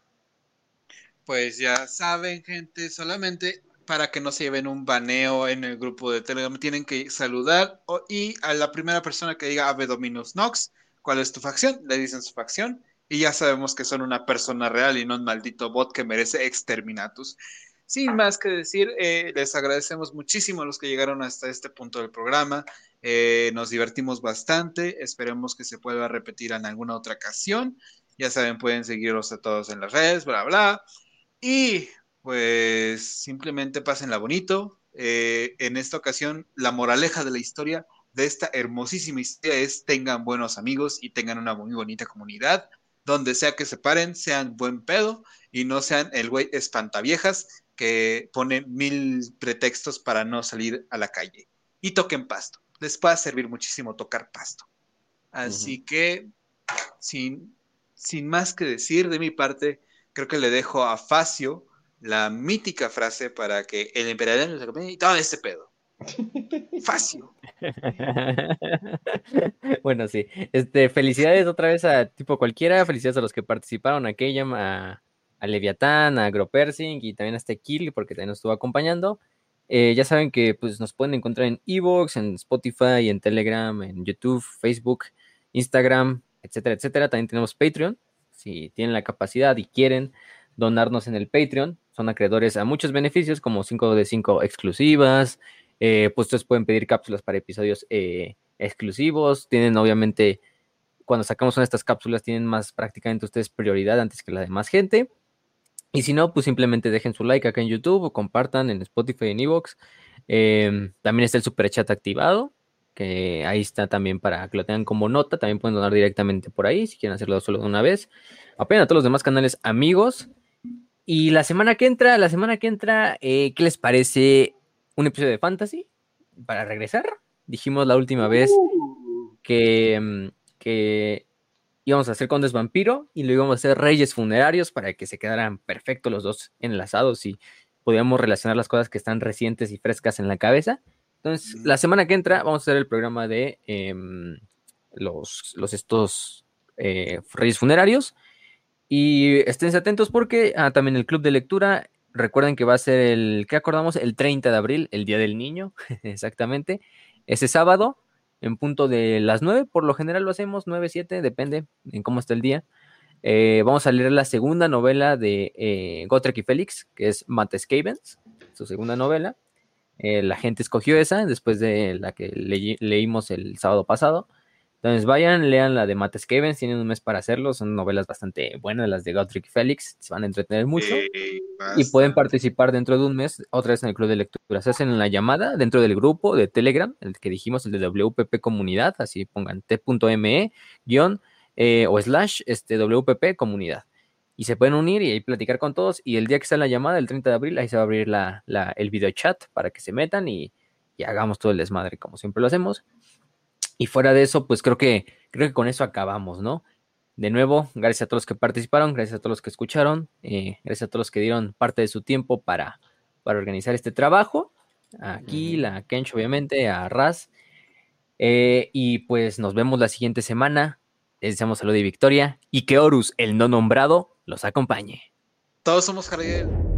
Pues ya saben, gente, solamente para que no se lleven un baneo en el grupo de Telegram, tienen que saludar o- y a la primera persona que diga Ave Dominus Nox, ¿cuál es tu facción? Le dicen su facción y ya sabemos que son una persona real y no un maldito bot que merece exterminatus. Sin más que decir, eh, les agradecemos muchísimo a los que llegaron hasta este punto del programa. Eh, nos divertimos bastante. Esperemos que se pueda repetir en alguna otra ocasión. Ya saben, pueden seguirlos a todos en las redes, bla, bla. Y pues simplemente pásenla bonito. Eh, en esta ocasión, la moraleja de la historia de esta hermosísima historia es tengan buenos amigos y tengan una muy bonita comunidad. Donde sea que se paren, sean buen pedo y no sean el güey espantaviejas que pone mil pretextos para no salir a la calle. Y toquen pasto. Les puede servir muchísimo tocar pasto. Así que, sin, sin más que decir de mi parte, creo que le dejo a Facio la mítica frase para que el emperador nos acompañe y todo este pedo. Facio. bueno, sí. Este, felicidades otra vez a tipo cualquiera, felicidades a los que participaron, a Keyam, a, a Leviatán, a Agropersing y también a este Kill, porque también nos estuvo acompañando. Eh, ya saben que pues, nos pueden encontrar en Evox, en Spotify, en Telegram, en YouTube, Facebook, Instagram, etcétera, etcétera. También tenemos Patreon. Si tienen la capacidad y quieren donarnos en el Patreon, son acreedores a muchos beneficios como 5 de 5 exclusivas. eh, pues ustedes pueden pedir cápsulas para episodios eh, exclusivos. Tienen obviamente, cuando sacamos una de estas cápsulas, tienen más prácticamente ustedes prioridad antes que la demás gente. Y si no, pues simplemente dejen su like acá en YouTube o compartan en Spotify en Evox. Em, también está el super chat activado, que ahí está también para que lo tengan como nota. También pueden donar directamente por ahí si quieren hacerlo solo de una vez. Apoyen a todos los demás canales amigos. Y la semana que entra, la semana que entra, eh, ¿qué les parece un episodio de Fantasy? Para regresar. Dijimos la última vez que, mm, que íbamos a hacer Condes Vampiro y lo íbamos a hacer Reyes Funerarios para que se quedaran perfectos los dos enlazados y podíamos relacionar las cosas que están recientes y frescas en la cabeza. Entonces, la semana que entra vamos a hacer el programa de em, los, los estos eh, Reyes Funerarios. Y estén atentos porque ah, también el club de lectura, recuerden que va a ser el, ¿qué acordamos? El 30 de abril, el Día del Niño, exactamente. Ese sábado, en punto de las 9, por lo general lo hacemos, 9, 7, depende en cómo está el día. Eh, vamos a leer la segunda novela de eh, Gotrek y Félix, que es Matt Skavens, su segunda novela. Eh, la gente escogió esa después de la que leí- leímos el sábado pasado. Entonces vayan, lean la de Matt Skavens, tienen un mes para hacerlo, son novelas bastante buenas las de Gotrek y Félix, se van a entretener mucho Eh, y pueden participar dentro de un mes otra vez en el club de lectura. Se hacen la llamada dentro del grupo de Telegram, el que dijimos, el de WPP Comunidad, así pongan t.me guion eh, o slash este, WPP Comunidad. Y se pueden unir y ahí platicar con todos. Y el día que está la llamada, el 30 de abril, ahí se va a abrir la, la- el video chat para que se metan y, y hagamos todo el desmadre como siempre lo hacemos. Y fuera de eso, pues creo que, creo que con eso acabamos, ¿no? De nuevo, gracias a todos los que participaron, gracias a todos los que escucharon, eh, gracias a todos los que dieron parte de su tiempo para, para organizar este trabajo. Aquí, la Kench, obviamente, a Raz. Eh, y pues nos vemos la siguiente semana. Les deseamos salud y victoria. Y que Horus, el no nombrado, los acompañe. Todos somos Jardel.